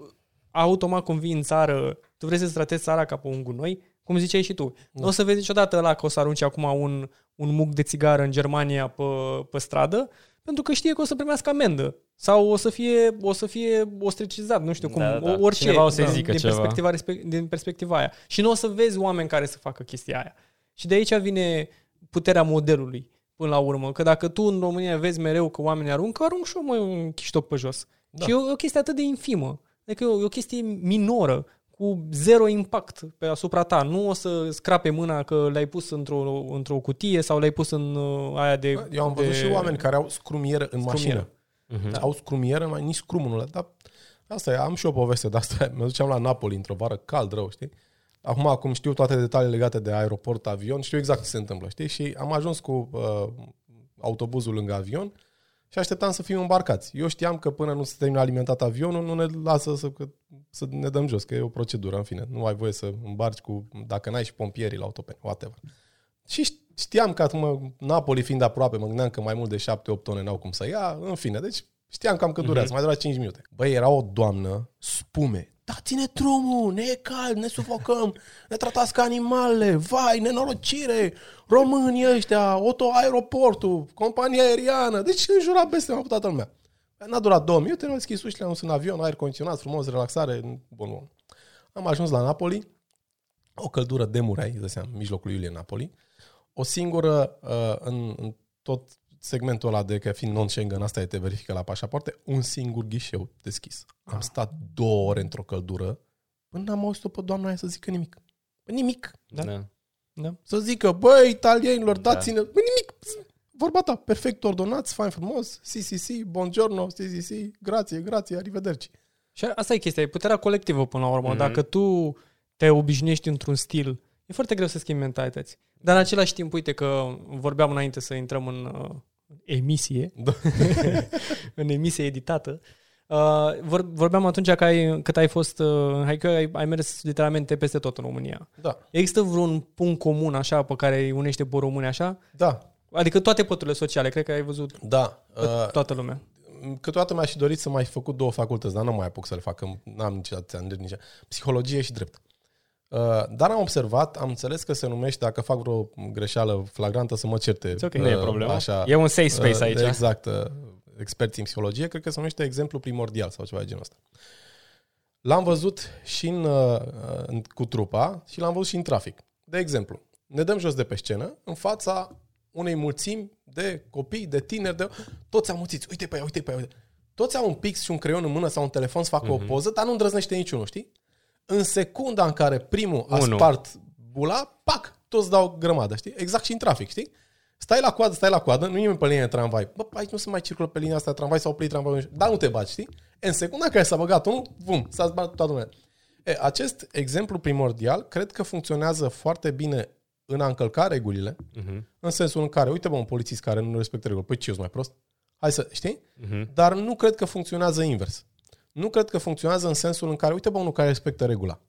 automat când vii în țară, tu vrei să-ți tratezi țara ca pe un gunoi, cum ziceai și tu. Da. Nu o să vezi niciodată ăla că o să arunci acum un, un muc de țigară în Germania pe, pe stradă, pentru că știe că o să primească amendă. Sau o să fie, o să fie ostracizat, nu știu cum, Da, da. orice. Cineva o să-i da, zică din ceva. Perspectiva, respect- din perspectiva aia. Și nu o să vezi oameni care să facă chestia aia. Și de aici vine puterea modelului până la urmă. Că dacă tu în România vezi mereu că oamenii aruncă, arunc și eu mă un chiștop pe jos. Da. Da. Și e o, e o chestie atât de infimă. Adică e o, e o chestie minoră, cu zero impact pe asupra ta. Nu o să scrape mâna că l-ai pus într-o, într-o cutie sau l-ai pus în uh, aia de... Eu am văzut de... și oameni care au scrumieră în Scrumieră. mașină. Da. Au scrumieră, mai nici scrumul nu le Dar asta e, am și o poveste de asta. [laughs] Mă duceam la Napoli într-o vară cald rău, știi? Acum, acum știu toate detaliile legate de aeroport, avion, știu exact ce se întâmplă, știi? Și am ajuns cu uh, autobuzul lângă avion și așteptam să fim îmbarcați. Eu știam că până nu se termină alimentat avionul, nu ne lasă să, că, să ne dăm jos, că e o procedură, în fine. Nu ai voie să îmbarci cu, dacă n-ai și pompierii la autopen, whatever. Și știam că acum, Napoli fiind aproape, mă gândeam că mai mult de 7-8 tone n-au cum să ia, în fine, deci știam cam că durează, mai dura 5 minute. Băi, era o doamnă, spume, dați-ne drumul, ne e cald, ne sufocăm, ne tratați ca animale, vai, nenorocire, românii ăștia, auto aeroportul, compania aeriană, deci înjura peste mă toată lumea. N-a durat două minute, ne-au deschis ușile, am dus în avion, aer condiționat, frumos, relaxare, bun, bun. Am ajuns la Napoli, o căldură de murai, îți dai seama, în mijlocul iulie în Napoli, o singură uh, în, în tot segmentul ăla de că fiind non-Schengen, asta e, te verifică la pașapoarte, un singur ghișeu deschis. Am stat două ore într-o căldură până n-am auzit-o pe doamna aia să zică nimic. Bă, nimic. Da. Da. Da. Să zică, băi, italienilor, Da. dați-ne... Bă, nimic. Vorba ta, perfect ordonați, fain frumos, si, si, si, buongiorno, si, si, si, grație, grație, arrivederci. Și asta e chestia, e puterea colectivă până la urmă. Mhm. Mm-hmm. Dacă tu te obișnuiești într-un stil, e foarte greu să schimbi mentalități. Dar în același timp, uite că vorbeam înainte să intrăm în uh, emisie, Da. [laughs] în emisie editată, uh, vor, vorbeam atunci că ai, cât ai fost uh, în Haikyuu, ai, ai mers literalmente peste tot în România. Da, Există vreun punct comun așa pe care îi unește pe români așa? da, Adică toate păturile sociale, cred că ai văzut da. Uh, toată lumea. câteodată mi-aș fi dorit să mai fi făcut două facultăți, dar nu mai apuc să le fac, că n-am nici atâția ani, nici psihologie și drept. Uh, Dar am observat, am înțeles că se numește, dacă fac vreo greșeală flagrantă, să mă certe. ok. Nu e uh, problema. Așa, E un safe space uh, aici. Exact. uh, Experții în psihologie, cred că se numește exemplu primordial sau ceva de genul ăsta. L-am văzut și în, uh, în, cu trupa și l-am văzut și în trafic. De exemplu, ne dăm jos de pe scenă, în fața unei mulțimi de copii, de tineri, de... toți amuțiți. Uite pe ea, uite pe ea, uite. Toți au un pix și un creion în mână sau un telefon să facă Mhm. o poză, dar nu îndrăznește niciunul, știi? În secunda în care primul a Unu. spart bula, pac, toți dau grămadă, știi? Exact și în trafic, știi? Stai la coadă, stai la coadă, nu e nimeni pe linie de tramvai. Bă, aici nu se mai circulă pe linia asta de tramvai sau oprit tramvai, dar nu te baci, știi? În secunda în care s-a băgat unul, bum, s-a zbat toată lumea. E, acest exemplu primordial cred că funcționează foarte bine în a încălca regulile, Mhm. în sensul în care, uite bă, un polițist care nu respectă regulile, păi ce, eu sunt mai prost? Hai să, știi? Mhm. Dar nu cred că funcționează invers. Nu cred că funcționează în sensul în care, uite bă, unul care respectă regula.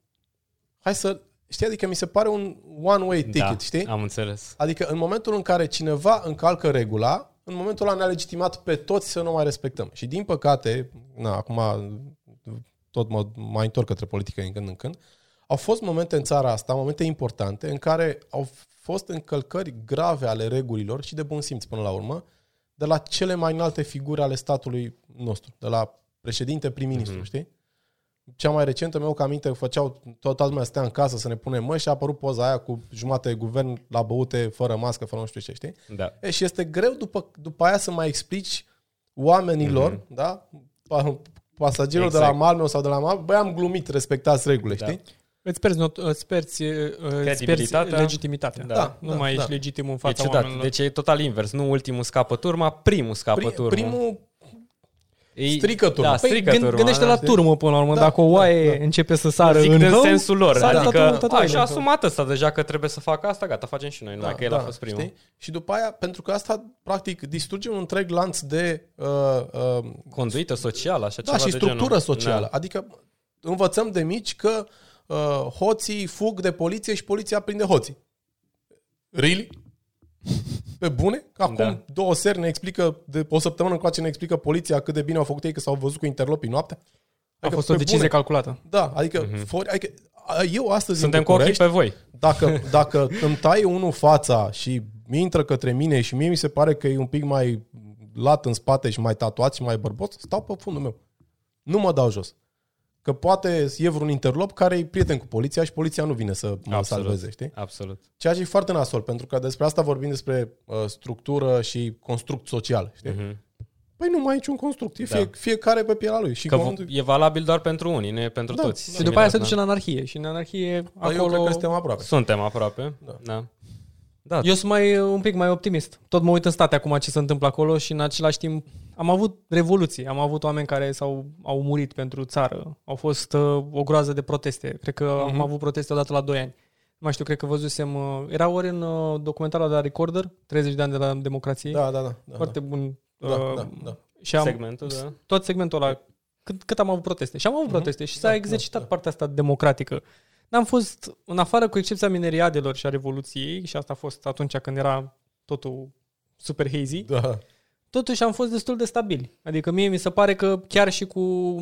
Hai să, știi, adică mi se pare un one-way ticket, da, știi? am înțeles. Adică în momentul în care cineva încalcă regula, în momentul ăla ne-a legitimat pe toți să nu mai respectăm. Și din păcate, na, acum tot mă mai întorc către politică din când în când, au fost momente în țara asta, momente importante, în care au fost încălcări grave ale regulilor și de bun simț până la urmă, de la cele mai înalte figuri ale statului nostru, de la președinte, prim-ministru, Mhm. știi? Cea mai recentă meu că aminte făceau, toată lumea stătea în casă să ne punem mă și a apărut poza aia cu jumate de guvern la băute, fără mască, fără nu știu ce, știi? Da. E, și este greu după, după aia să mai explici oamenilor, mm-hmm. da? Pa- Pasagerilor exact. de la Malmö sau de la Malmö, băi, am glumit, respectați regulile, Da. știi? Îți pierzi, not- îți pierzi, uh, îți pierzi Credibilitatea. legitimitatea. Da, nu da, mai da. ești legitim în E fața ciudat. oamenilor. Deci e total invers. Nu ultimul scapă turma, primul scapă Pri, turma. primul E- strică turma. Da, Păi, strică Gând, turma. gândește da. la turmă până la urmă. Da, Dacă o oaie da, da. începe să sară Zic în în hău, sensul lor. sară Adică, toată- toată a, lumea. și-a asumat ăsta deja că trebuie să facă asta, gata, facem și noi. Numai că el a fost primul. Da, Știi? Și după aia, pentru că asta, practic, distruge un întreg lanț de uh, uh, Conduită socială, așa Da, ceva și de structură genul. socială. Da. Adică învățăm de mici că uh, hoții fug de poliție și poliția prinde hoții. Really? Pe bune? Că Acum Da. două seri ne explică, de o săptămână încoace ne explică poliția cât de bine au făcut ei că s-au văzut cu interlopii noaptea? A fost pe o decizie bune. calculată. Da, adică, uh-huh. for, adică a, eu astăzi Suntem în cu ochii București, pe voi. dacă, [laughs] dacă îmi taie unul fața și mi intră către mine și mie mi se pare că e un pic mai lat în spate și mai tatuat și mai bărbos, stau pe fundul meu. Nu mă dau jos. Că poate e vreun interlop care e prieten cu poliția și poliția nu vine să mă Absolut. salveze, știi? Absolut. Ceea ce e foarte nasol, pentru că despre asta vorbim despre uh, structură și construct social, știi? Mhm. Păi nu mai ai niciun construct, e Da. fie, fiecare pe pielea lui. Și Că momentul- e valabil doar pentru unii, nu e pentru Da, toți. da. Și după aia se Similar, duce la anarhie. Și în anarhie Dar acolo... eu cred că suntem aproape. Suntem aproape. Da. Da. Da. Eu sunt mai, un pic mai optimist. Tot mă uit în state acum ce se întâmplă acolo și în același timp am avut revoluții. Am avut oameni care s-au, au murit pentru țară. Au fost uh, o groază de proteste. Cred că uh-huh. am avut proteste odată la 2 ani. Nu mai știu, cred că văzusem... Uh, era ori în uh, documentarul de la Recorder, 30 de ani de la democrație. Da, da, da. da, Foarte bun. da, uh, da, da. Și am, Segmentul, da. tot segmentul ăla, cât, cât am avut proteste. Și am avut proteste și s-a Da, exercitat da, da. partea asta democratică. N-am fost, în afară cu excepția mineriadelor și a Revoluției, și asta a fost atunci când era totul super hazy, da. totuși am fost destul de stabili. Adică mie mi se pare că chiar și cu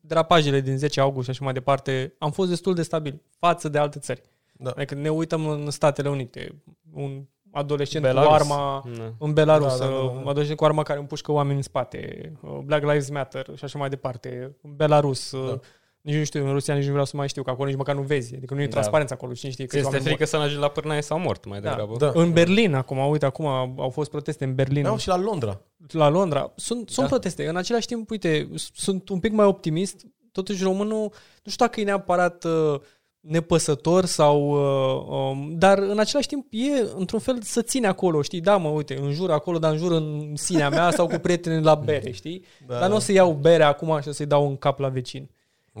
drapajele din 10 august și așa mai departe, am fost destul de stabil față de alte țări. Da. Adică ne uităm în Statele Unite, un adolescent Belarus. cu arma Da. în Belarus, Da, da, da, da. da, adolescent cu arma care împușcă oameni în spate, uh, Black Lives Matter și așa mai departe, în Belarus, Da. Da. nici nu știu, în Rusia nici nu vreau să mai știu, că acolo nici măcar nu vezi, adică nu e Da. transparență acolo, cine știe Ți că este frică să n-ajungi la pârnaie sau mort mai Da. degrabă. Da. În Berlin, acum, uite, acum au fost proteste în Berlin, Da, și la Londra. la Londra. Sunt, sunt Da. proteste. În același timp, uite, s- sunt un pic mai optimist. Totuși, românul, nu știu dacă e neapărat uh, nepăsător sau... Uh, um, dar, în același timp, e, într-un fel, să ține acolo, știi? Da, mă, uite, în jur acolo, dar în jur în sinea mea sau cu prietenii la bere, știi? Da. Dar nu o să iau bere acum și o să-i dau în cap la vecin.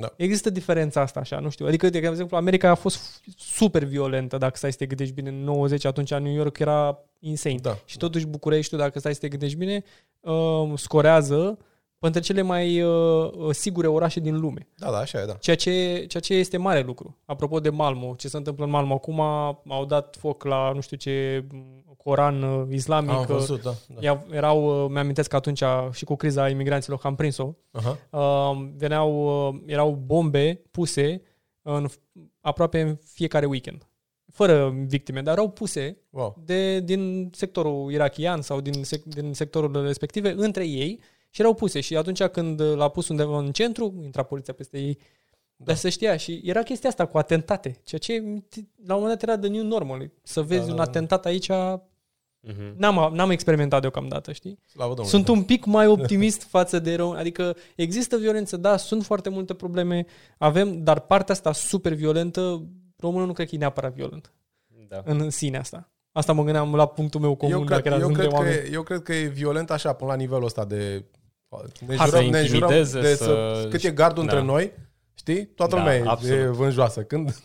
Da. Există diferența asta, așa, nu știu. Adică, de exemplu, America a fost super violentă, dacă stai să te gândești bine, în 90, atunci New York era insane. Da. Și totuși Bucureștiul, dacă stai să te gândești bine, uh, scorează între cele mai uh, sigure orașe din lume. Da, da, așa e, da. Ceea ce, ceea ce este mare lucru. Apropo de Malmo, ce se întâmplă în Malmo acum, au dat foc la nu știu ce Coran uh, islamic. Am uh, văzut, da. da. ia- Erau, uh, mi-amintesc că atunci și cu criza imigranților că am prins-o, Aha. uh, veneau, uh, erau bombe puse în aproape în fiecare weekend. Fără victime, dar erau puse Wow. de, din sectorul irachian sau din, sec, din sectorul respective între ei și erau puse. Și atunci când l-a pus undeva în centru, intra poliția peste ei. Da. Dar să știa. Și era chestia asta cu atentate. Ceea ce la un moment dat era de new normal. Să vezi Da, da, un da, da. atentat aici, Mhm. n-am, n-am experimentat deocamdată, știi? Slavă Domnului. Sunt un pic mai optimist [laughs] față de rău. Adică există violență, da, sunt foarte multe probleme, avem, dar partea asta super violentă, românul nu cred că e neapărat violent Da. în sine asta. Asta mă gândeam la punctul meu comun. eu dacă cred, era eu, între cred că oameni. e, eu cred că e violent așa, până la nivelul ăsta de... Ne Ha, să jurăm, ne jurăm intimideze, de să- cât e gardul Da. între noi, știi? Toată Da, lumea e, absolut. e vânjoasă. Când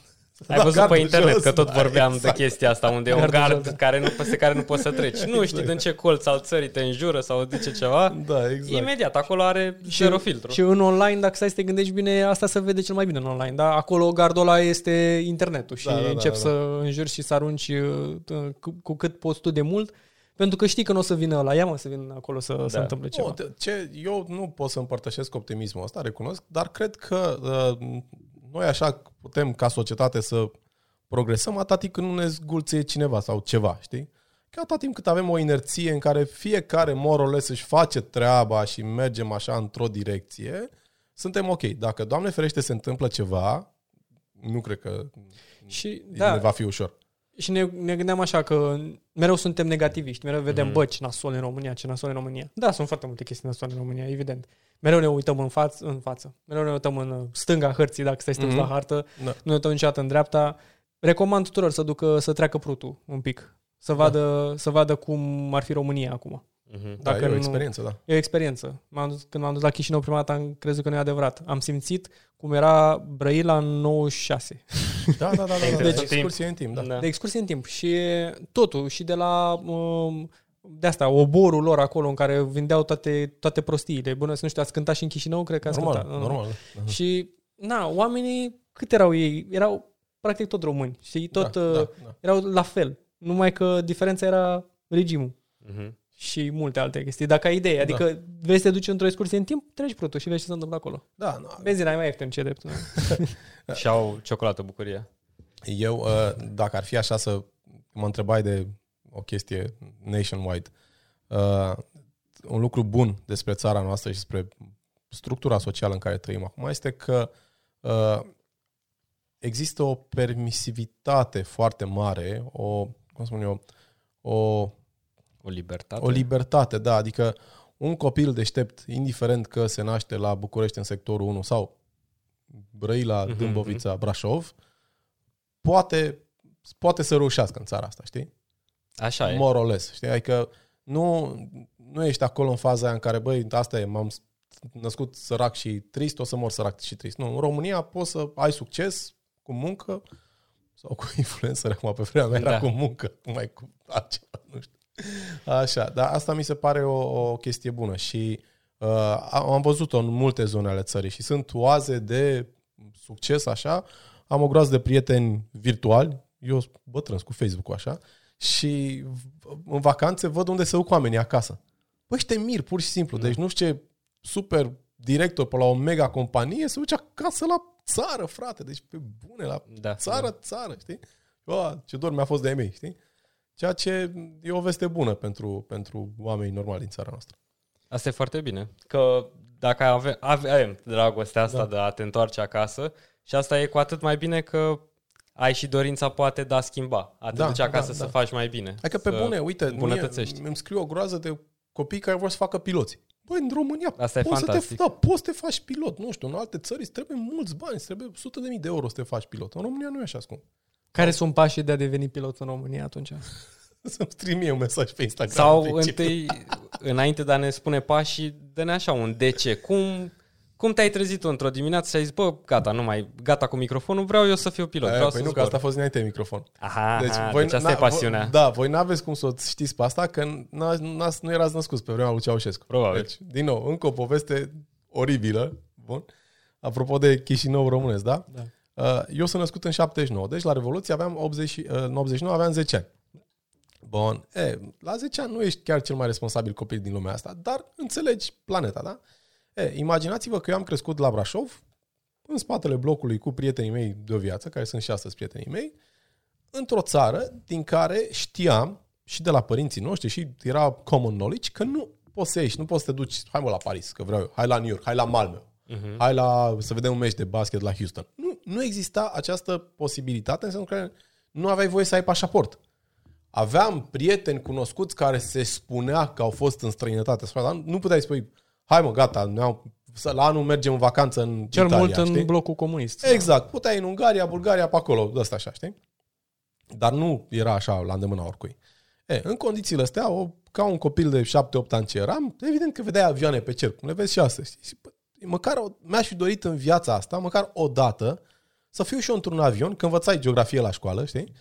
Ai Da, văzut gardul pe internet jos, că tot da, vorbeam exact. de chestia asta, unde e un Gardul gard jos, da. care nu, peste care nu poți să treci. Nu știi din ce colț al țării te înjură sau zice ceva. Da, exact. Imediat, acolo are zero filtru. Și în online, dacă stai să te gândești bine, asta se vede cel mai bine în online. Da? Acolo gardul ăla este internetul și Da, da, da, încep da. să înjuri și să arunci uh, cu, cu cât poți tu de mult, pentru că știi că nu o să vină la ia mă să vină acolo să da. se întâmple ceva. Nu, te- ce, eu nu pot să împărtășesc optimismul ăsta, recunosc, dar cred că uh, noi așa putem ca societate să progresăm atâta timp când nu ne zgulție cineva sau ceva, știi? Că atâta timp cât avem o inerție în care fiecare morole să-și face treaba și mergem așa într-o direcție, suntem ok. Dacă, Doamne ferește, se întâmplă ceva, nu cred că Și, da. da, ne va fi ușor. Și ne, ne gândeam așa că mereu suntem negativiști, mereu vedem, Mhm. mm. bă, ce nasol în România, ce nasol în România. Da, sunt foarte multe chestii nasole în România, evident. Mereu ne uităm în, faț, în față, mereu ne uităm în uh, stânga hărții, dacă stai să te uiți Mhm. la hartă, Da. nu ne uităm niciodată în dreapta. Recomand tuturor să ducă, să treacă prutul un pic, să vadă, să vadă cum ar fi România acum. Mhm. Da, Dacă e o nu- experiență, da. E o experiență. M-am dus, când m-am dus la Chișinău prima dată am crezut că nu e adevărat. Am simțit cum era Brăila în 96. Da, da, da, da, da. Deci- Deci, excursie în timp, da. Da. De excursie în timp. Și totul, și de la um, de asta, oborul lor acolo în care vindeau toate, toate prostiile. Bună, să nu știu, ați cântat și în Chișinău? Cred că ați Normal, cântat. normal. da. Și, na, oamenii, cât erau ei? Erau practic tot români. Și tot da, uh, da, da. erau la fel. Numai că diferența era regimul. Mhm. Și multe alte chestii. Dacă ai idee, adică da. vrei să te duci într-o excursie în timp, treci prutul și vezi ce se întâmplă acolo. Da, nu, Benzina e mai ieftin, ce drept. [laughs] Și au ciocolată bucurie. Eu, uh, dacă ar fi așa să mă întrebai de o chestie nationwide, uh, un lucru bun despre țara noastră și despre structura socială în care trăim acum este că uh, există o permisivitate foarte mare, o, cum spun eu, o, O libertate. o libertate, da, adică un copil deștept, indiferent că se naște la București în sectorul 1 sau Brăila, Mhm, Dâmbovița, Brașov, poate, poate să reușească în țara asta, știi? Așa e. More or less, știi? Adică nu, nu ești acolo în faza aia în care, băi, asta e, m-am născut sărac și trist, o să mor sărac și trist. Nu, în România poți să ai succes cu muncă sau cu [laughs] influențări acum pe vremea mea era Da. cu muncă, nu mai cu altceva, nu știu. Așa, dar asta mi se pare o, o chestie bună și uh, am am văzut-o în multe zone ale țării și sunt oaze de succes așa. Am o groază de prieteni virtuali, eu sunt bătrân sunt cu Facebook-ul așa, și v- în vacanțe văd unde se duc oamenii acasă. Băi, și te mir, pur și simplu. Deci nu știu ce super director pe la o mega companie se duce acasă la țară, frate. Deci pe bune, la Da, țară, țară, știi? Bă, ce dor mi-a fost de ei mei, știi? Ceea ce e o veste bună pentru, pentru oamenii normali din țara noastră. Asta e foarte bine. Că dacă avem, avem dragostea asta Da. da. de a te întoarce acasă și asta e cu atât mai bine că ai și dorința poate de a schimba. A te Da, da, duce acasă da, să da. faci mai bine. Adică pe să bune, uite, mie, îmbunătățești. îmi scriu o groază de copii care vor să facă piloți. Băi, în România Asta e poți, să te, fantastic. da, poți să te faci pilot. Nu știu, în alte țări îți trebuie mulți bani, îți trebuie sute de mii de euro să te faci pilot. În România nu e așa scump. Care sunt pașii de a deveni pilot în România atunci? [laughs] Să-mi scrie mie un mesaj pe Instagram. Sau Pe ce- întâi, înainte de a ne spune pașii, dă-ne așa un de ce. Cum, cum te-ai trezit tu într-o dimineață și ai zis, bă, gata, nu mai, gata cu microfonul, vreau eu să fiu pilot, Aia, vreau păi să nu, că zbor. asta a fost dinainte de microfon. Aha, deci, aha, voi deci asta n- e pasiunea. Voi, da, voi n-aveți cum să o știți pe asta, că n-a, n-a, nu erați născuți pe vremea lui Ceaușescu. Probabil. Deci, din nou, încă o poveste oribilă. Bun. Apropo de Chișinău românesc, da? Da. Uh, Eu sunt născut în 79, deci la Revoluție aveam 80, și- uh, în 89 aveam 10 ani. Bun. E, la 10 ani nu ești chiar cel mai responsabil copil din lumea asta, dar înțelegi planeta, da? E, imaginați-vă că eu am crescut la Brașov, în spatele blocului cu prietenii mei de o viață, care sunt și astăzi prietenii mei, într-o țară din care știam și de la părinții noștri și era common knowledge că nu poți să ieși, nu poți să te duci, hai mă la Paris, că vreau eu, hai la New York, hai la Malmö, Mhm. hai la, să vedem un meci de basket la Houston. Nu, nu exista această posibilitate în sensul că nu aveai voie să ai pașaport. Aveam prieteni cunoscuți care se spunea că au fost în străinătate, dar nu puteai spui, hai mă, gata, ne-au, să- la anul mergem în vacanță în Cel Italia, mult în știi? blocul comunist. Exact. Puteai în Ungaria, Bulgaria, pe acolo, de asta așa, știi? Dar nu era așa la îndemâna oricui. E, în condițiile astea, o, ca un copil de 7-8 ani ce eram, evident că vedeai avioane pe cer, cum le vezi și astăzi. Știi? Și, bă, măcar o, mi-aș fi dorit în viața asta, măcar o dată, să fiu și eu într-un avion, că învățai geografie la școală, știi?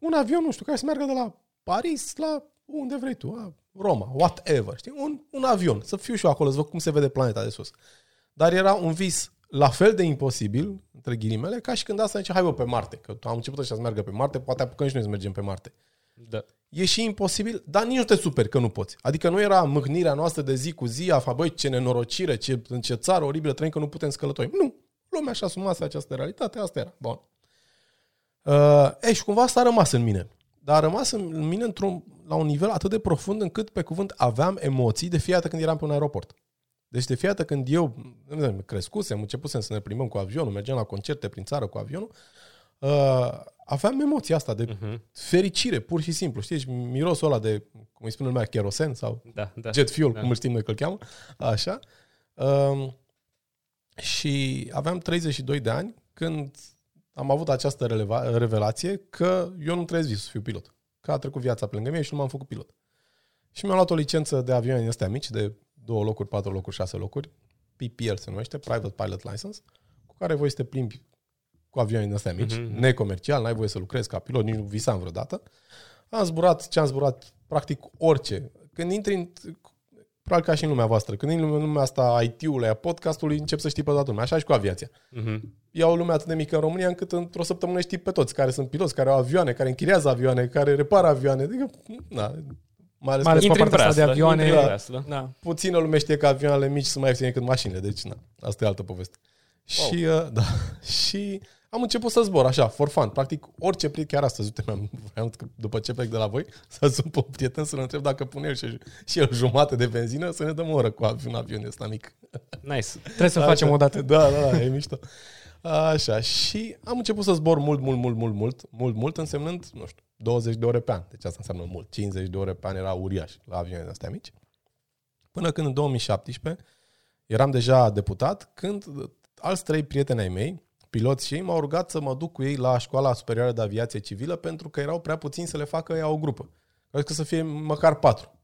Un avion, nu știu, care să meargă de la Paris la unde vrei tu, la Roma, whatever, știi? Un, un avion, să fiu și eu acolo, să văd cum se vede planeta de sus. Dar era un vis la fel de imposibil, între ghilimele, ca și când asta zice, hai bă, pe Marte, că am început așa să meargă pe Marte, poate apucăm și noi să mergem pe Marte. Da. E și imposibil, dar nici nu te superi că nu poți. Adică nu era mâhnirea noastră de zi cu zi, a băi, ce nenorocire, ce, în ce țară oribilă trăim că nu putem scălători. Nu, lumea și asumase această realitate, asta era. Bun. Uh, e, și cumva asta a rămas în mine. Dar a rămas în mine într-un, la un nivel atât de profund încât, pe cuvânt, aveam emoții de fiecare dată când eram pe un aeroport. Deci de fiecare dată când eu nu știu, crescusem, începusem să ne plimbăm cu avionul, mergeam la concerte prin țară cu avionul, uh, aveam emoția asta de Uh-huh. fericire, pur și simplu. Știi, și mirosul ăla de, cum îi spune lumea, kerosen sau Da, da. jet fuel, Da. cum îl știm noi că îl cheamă, așa. Um, și aveam 32 de ani când am avut această releva- revelație că eu nu trăiesc visul să fiu pilot. Că a trecut viața pe lângă mine și nu m-am făcut pilot. Și mi-am luat o licență de avioane din astea mici, de două locuri, patru locuri, șase locuri, PPL se numește, Private Pilot License, cu care voi să te plimbi cu avioane din astea mici, Mhm. necomercial, n-ai voie să lucrezi ca pilot, nici nu visam vreodată. Am zburat ce am zburat, practic orice. Când intri în, probabil ca și în lumea voastră, când intri în lumea asta a IT-ului, a podcastului, încep să știi pe toată lumea. Așa și cu aviația. Uh-huh. E o lume atât de mică în România încât într-o săptămână știi pe toți care sunt piloți, care au avioane, care închiriază avioane, care repară avioane. Adică, na, Mai ales Mai ales că pe Intri în partea asta de breaslă, avioane. intri în Da. breaslă. Da. puțină lume știe că avioanele mici sunt mai ieftine decât mașinile, deci na, asta e altă poveste. Wow. Și, uh, da, [laughs] și am început să zbor așa, for fun. Practic, orice prieten, chiar astăzi, uite, mi-am, vreau, că după ce plec de la voi, [laughs] să sun pe un prieten să-l întreb dacă pune el și, și el jumate de benzină să ne dăm o oră cu un avion ăsta mic. Nice. Trebuie să facem o dată. Da, da, da, e mișto. Așa, și am început să zbor mult, mult, mult, mult, mult, mult, mult, însemnând, nu știu, 20 de ore pe an. Deci asta înseamnă mult. 50 de ore pe an era uriaș la avioane astea mici. Până când în 2017 eram deja deputat, când alți trei prieteni ai mei, piloți și ei, m-au rugat să mă duc cu ei la școala superioară de aviație civilă pentru că erau prea puțini să le facă ea o grupă. Adică să fie măcar patru.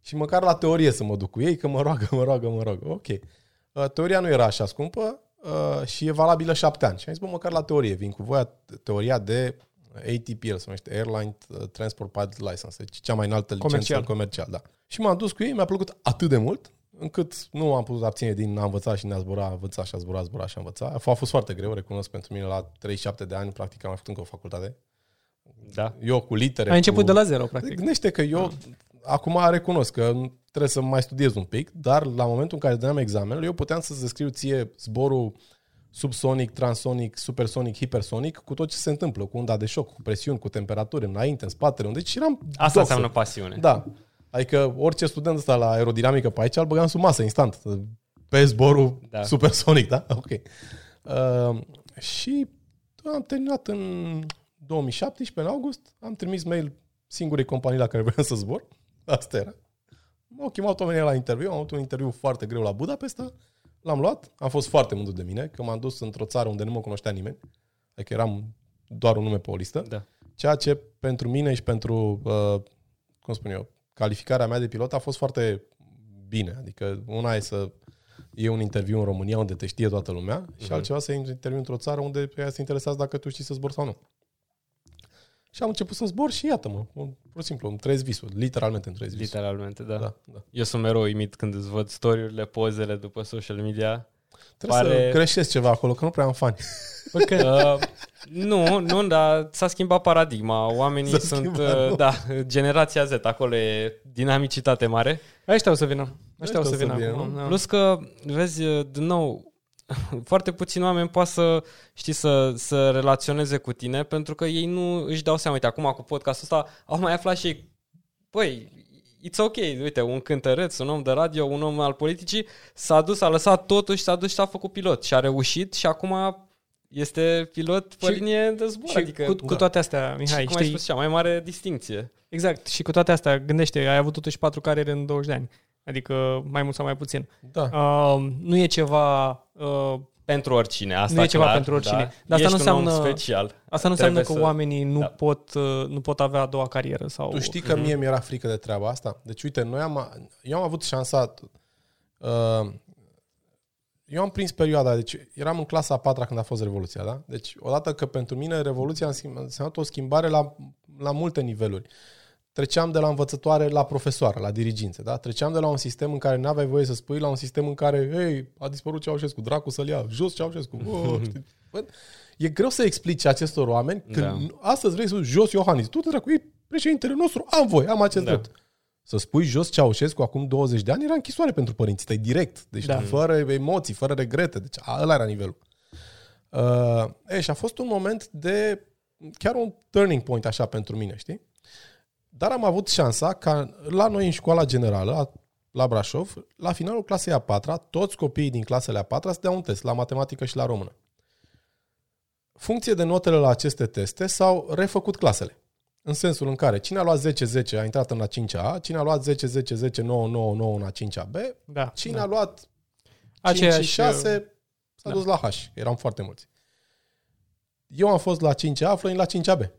Și măcar la teorie să mă duc cu ei, că mă roagă, [laughs] mă roagă, mă roagă. Ok. Uh, Teoria nu era așa scumpă uh, și e valabilă șapte ani. Și am zis, bă, măcar la teorie vin cu voi teoria de ATPL, se numește Airline uh, Transport Pilot License, deci cea mai înaltă licență Comercial. comercial. Da. Și m-am dus cu ei, mi-a plăcut atât de mult, încât nu am putut abține din a învăța și ne a zbura, a învăța și a zbura, a zbura și a învăța. A fost foarte greu, recunosc pentru mine, la 37 de ani, practic am mai făcut încă o facultate. Da. Eu cu litere. Ai început cu... de la zero, practic. Gândește că eu acum recunosc că trebuie să mai studiez un pic, dar la momentul în care dădeam examenul, eu puteam să descriu ție zborul subsonic, transonic, supersonic, hipersonic, cu tot ce se întâmplă, cu unda de șoc, cu presiuni, cu temperaturi, înainte, în spatele, deci eram Asta doxă. înseamnă pasiune. Da. Adică orice student ăsta la aerodinamică pe aici îl băgam sub masă instant. Pe zborul Da. da. supersonic, da? Ok. Uh, și am terminat în 2017, în august, am trimis mail singurei companii la care vreau să zbor. Asta era. M-au chemat oamenii la interviu, am avut un interviu foarte greu la Budapesta, l-am luat, am fost foarte mândru de mine, că m-am dus într-o țară unde nu mă cunoștea nimeni, adică eram doar un nume pe o listă. Da. Ceea ce pentru mine și pentru, uh, cum spun eu, calificarea mea de pilot a fost foarte bine. Adică una e să iei un interviu în România unde te știe toată lumea și Mhm. altceva să iei un interviu într-o țară unde pe ea se interesează dacă tu știi să zbori sau nu. Și am început să zbor și iată-mă, pur și simplu, îmi trăiesc visul, literalmente îmi trăiesc visul. Literalmente, da. Da, da. Eu sunt mereu uimit când îți văd story-urile, pozele după social media. Trebuie Pare- să creștesc ceva acolo, că nu prea am fani. Bă, că, [laughs] Uh, nu, nu, dar s-a schimbat paradigma. Oamenii S-a sunt, schimbat, uh, nu? da, generația Z, acolo e dinamicitate mare. ăștia o să vină. Ăștia o să vină. vină, acum, nu? da. Plus că, vezi, uh, din nou, [laughs] foarte puțini oameni poate să, știi, să, să relaționeze cu tine pentru că ei nu își dau seama. Uite, acum cu podcastul ăsta au mai aflat și ei, băi, it's ok, uite, un cântăreț, un om de radio, un om al politicii, s-a dus, a lăsat totul și s-a dus și s-a făcut pilot și a reușit și acum este pilot pe Și- linie de zbor. Și adică, cu, cu toate astea, Mihai, cum ai știi, spus, cea mai mare distinție. exact, și cu toate astea, gândește, ai avut totuși patru cariere în 20 de ani. Adică mai mult sau mai puțin. Da. Uh, nu e ceva... Uh, Pentru oricine, asta Nu e ceva clar, pentru oricine. Da. Dar asta Ești nu un om înseamnă- special. asta nu înseamnă că Trebuie să- oamenii nu, da. pot, uh, nu pot avea a doua carieră. sau. Tu știi că mie mi-era frică de treaba asta? Deci, uite, noi am, eu am avut șansa... Uh, eu am prins perioada, deci eram în clasa a patra când a fost Revoluția, da? Deci, odată că pentru mine Revoluția a însemn- a însemnat o schimbare la, la multe niveluri. Treceam de la învățătoare la profesoară, la dirigințe, da? Treceam de la un sistem în care nu aveai voie să spui la un sistem în care, hei, a dispărut Ceaușescu, dracu să-l ia, jos Ceaușescu. [laughs] Oh, știi? Bă, e greu să explici acestor oameni când Da. astăzi vrei să spui jos Iohannis. Tu, dracu, e președintele nostru, am voie, am acest Da. drept. Să spui jos Ceaușescu acum 20 de ani era închisoare pentru părinții tăi, direct. Deci Da. da. fără emoții, fără regrete. Deci a, ăla era nivelul. Uh, e, și a fost un moment de chiar un turning point așa pentru mine, știi? Dar am avut șansa ca la noi în școala generală, a- la Brașov, la finalul clasei a patra, toți copiii din clasele a patra să dea un test la matematică și la română. Funcție de notele la aceste teste s-au refăcut clasele. În sensul în care cine a luat 10-10 a intrat în a 5A, cine a luat 10-10-10-9-9-9 în a 5A-B, Da, cine da. a luat 5 Aceeași, și 6 s-a da. dus la H. Eram foarte mulți. Eu am fost la 5A, Florin la 5AB.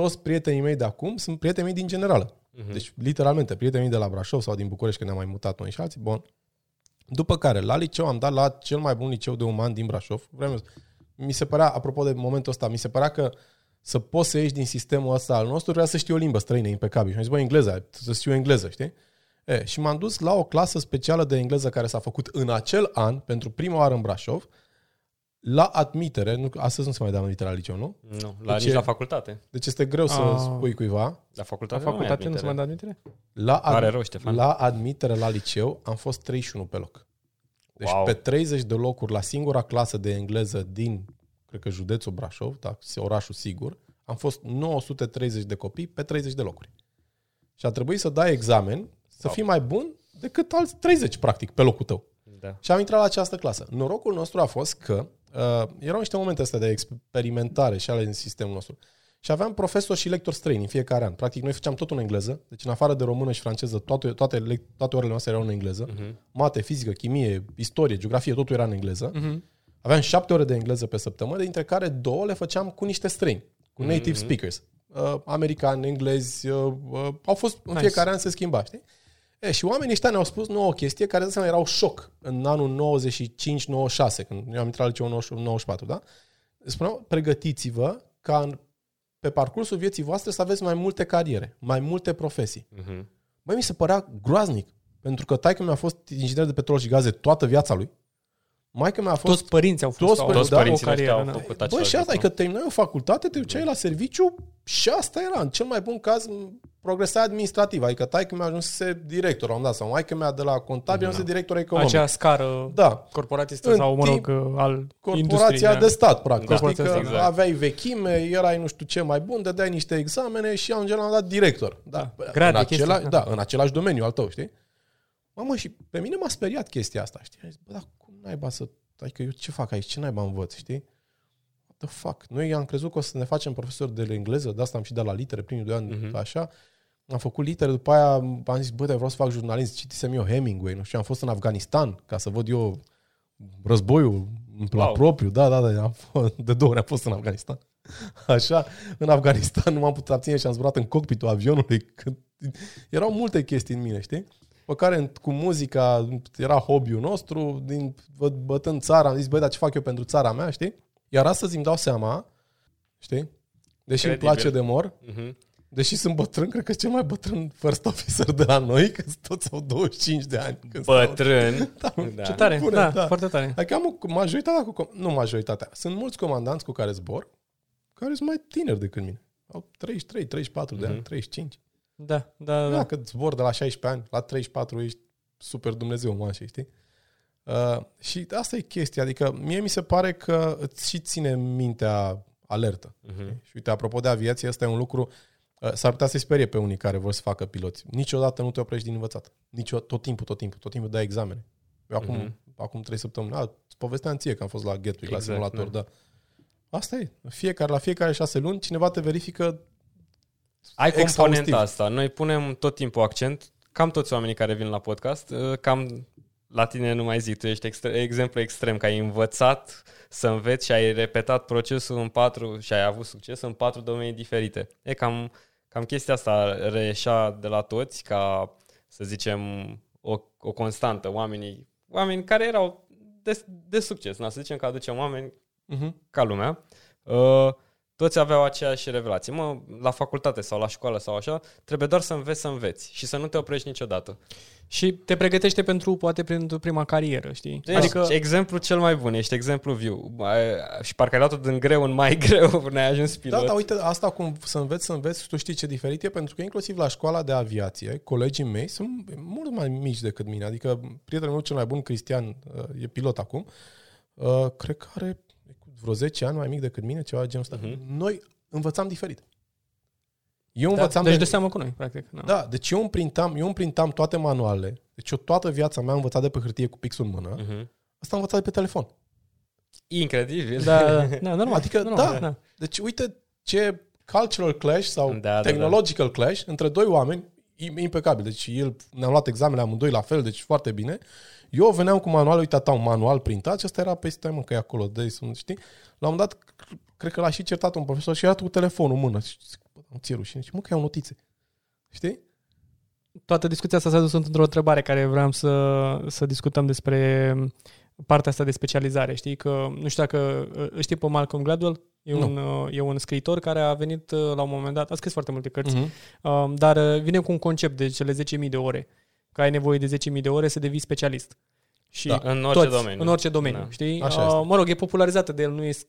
Toți prietenii mei de acum sunt prietenii mei din generală. Mhm. Deci, literalmente, prietenii mei de la Brașov sau din București, când ne-am mai mutat noi și alții, bun. După care, la liceu am dat la cel mai bun liceu de uman din Brașov. Vreau să- mi se părea, apropo de momentul ăsta, mi se părea că să poți să ieși din sistemul ăsta al nostru, vrea să știi o limbă străină impecabil. Și am zis, bă, engleză, să știu engleză, știi? E, și m-am dus la o clasă specială de engleză care s-a făcut în acel an, pentru prima oară în Brașov, La admitere, nu, astăzi nu se mai dă admitere la liceu, nu? Nu, la, Deci nici e- la facultate. Deci este greu să Ah. spui cuiva. La La facultate, facultate nu se mai da. dă admitere? La, ad- Pare rău, Ștefan. la admitere la liceu am fost 31 pe loc. Deci Wow. pe 30 de locuri la singura clasă de engleză din, cred că județul Brașov, da, orașul sigur, am fost 930 de copii pe 30 de locuri. Și a trebuit să dai examen, să Wow. fii mai bun decât alți 30, practic, pe locul tău. Da. Și am intrat la această clasă. Norocul nostru a fost că uh, erau niște momente astea de experimentare și ale în sistemul nostru. Și aveam profesori și lectori străini în fiecare an. Practic, noi făceam tot în engleză. Deci, în afară de română și franceză, toate, toate, lec- toate orele noastre erau în engleză. Mhm. Mate, fizică, chimie, istorie, geografie, totul era în engleză. Mhm. Aveam șapte ore de engleză pe săptămână, dintre care două le făceam cu niște străini, cu native Mhm. speakers. Uh, americani, englezi, uh, uh, au fost în Nice. fiecare an se schimba, știi? E, și oamenii ăștia ne-au spus nouă o chestie care de seama erau șoc în anul 95-96, când eu am intrat la liceu în 90 94, da? Spuneau, pregătiți-vă ca în, pe parcursul vieții voastre să aveți mai multe cariere, mai multe profesii. Mhm. Băi, mi se părea groaznic, pentru că taică mi-a fost inginer de petrol și gaze toată viața lui. Maica mi-a fost Toți părinții au fost Toți au părinții, Toți da, părinții o noștri carieră, au da. făcut Bă, același și asta e lucru. că terminai o facultate, te duceai la serviciu și asta era. În cel mai bun caz, progresa administrativ. Adică tai că mi-a ajuns director, am dat, sau mai că mi-a de la contabil, am zis director economic. acea scară Da. corporatistă În sau, mă rog, timp, al Corporația industriei. de stat, practic. Da. Știi că Corporația, exact. aveai vechime, erai nu știu ce mai bun, dădeai niște examene și am am dat director. Da, Da. în, Grade, acela, chestii, da. da. în același domeniu al tău, știi? Mamă, și pe mine m-a speriat chestia asta, știi? Am zis, bă, dar cum naiba să... Adică eu ce fac aici? Ce naiba învăț, știi? What the fuck? Noi am crezut că o să ne facem profesori de engleză, de asta am și dat la litere primii doi ani, Mhm. așa. Am făcut litere, după aia am zis, bă, dar vreau să fac jurnalism. Citisem eu Hemingway, nu știu, am fost în Afganistan ca să văd eu războiul la Wow. propriu. Da, da, da, am fost, de două ori am fost în Afganistan. [laughs] Așa, în Afganistan nu m-am putut abține și am zburat în cockpitul avionului. Când... Erau multe chestii în mine, știi? Pe care în- cu muzica era hobby-ul nostru, din, bă- bătând țara, am zis, băi, dar ce fac eu pentru țara mea, știi? Iar astăzi îmi dau seama, știi? Deși îmi Credibil. place de mor, Mhm. deși sunt bătrân, cred că cel mai bătrân first officer de la noi, că toți au 25 de ani. Când stau- Bătrân. [laughs] Da, Da. Ce tare, Bune, da, da. foarte tare. Adică am o, majoritatea cu, com- nu majoritatea, sunt mulți comandanți cu care zbor, care sunt mai tineri decât mine. Au 33, 34 de ani, Mhm. 35. Da, da, da. Da. Dacă zbor de la 16 ani, la 34 ești super Dumnezeu mașe, știi? Uh, și asta e chestia, adică mie mi se pare că îți și ține mintea alertă. Mhm. Și uite, apropo de aviație, asta e un lucru, uh, s-ar putea să-i sperie pe unii care vor să facă piloți. Niciodată nu te oprești din învățat. Nici tot timpul, tot timpul, tot timpul dai examene. Eu acum, Mhm. acum trei săptămâni, a, îți povesteam ție că am fost la Gatwick, la Exact, simulator, da. Asta e. Fiecare, la fiecare șase luni, cineva te verifică Ai Exhaustiv. componenta asta. Noi punem tot timpul accent, cam toți oamenii care vin la podcast, uh, cam la tine nu mai zic, tu ești extre- exemplu extrem, că ai învățat să înveți și ai repetat procesul în patru și ai avut succes în patru domenii diferite. E cam, cam chestia asta reieșea de la toți ca, să zicem, o, o constantă. Oamenii, oameni care erau de, de succes. Na, să zicem că aducem oameni uh-huh. ca lumea, uh, toți aveau aceeași revelație. Mă, la facultate sau la școală sau așa, trebuie doar să înveți să înveți și să nu te oprești niciodată. Și te pregătește pentru, poate, pentru prima carieră, știi? Deci, adică exemplu cel mai bun, ești exemplu viu. Ai- Și parcă ai luat-o din greu în mai [laughs] greu, n-ai ajuns pilot. Da, dar uite, asta cum să înveți să înveți, tu știi ce diferit e, pentru că inclusiv la școala de aviație, colegii mei sunt mult mai mici decât mine. Adică prietenul meu cel mai bun, Cristian, uh, e pilot acum, uh, cred că are vreo 10 ani mai mic decât mine, ceva de genul ăsta. Mhm. Noi învățam diferit. Eu da, învățam deci de... de seamă cu noi, practic. Da. Da, deci eu împrintam, eu împrintam toate manualele. Deci eu toată viața mea am învățat de pe hârtie cu pixul în mână. Mhm. Asta am învățat de pe telefon. Incredibil. Da, da, [laughs] da, normal. Adică, normal, da. da. Deci uite ce cultural clash sau Da, da, da, technological clash între doi oameni im- impecabil. Deci el, ne-am luat examene amândoi la fel, deci foarte bine. Eu veneam cu manual, uite, ta un manual printat și ăsta era pe stai mă, că e acolo, dă sunt, știi? La un moment dat, cred că l-a și certat un profesor și era cu telefonul în mână. Și zic, bă, nu ți-e rușine? Și mă, că iau notițe. Știi? Toată discuția asta s-a dus într-o întrebare care vreau să, să discutăm despre partea asta de specializare. Știi că, nu știu dacă îl știi pe Malcolm Gladwell, e Nu. un, uh, e un scriitor care a venit uh, la un moment dat, a scris foarte multe cărți, Mhm. Um, dar uh, vine cu un concept de cele 10.000 de ore. Că ai nevoie de 10.000 de ore să devii specialist. Și Da, în orice toți, domeniu. În orice domeniu, Da. știi? Așa Uh, este. mă rog, e popularizată de el, nu e s-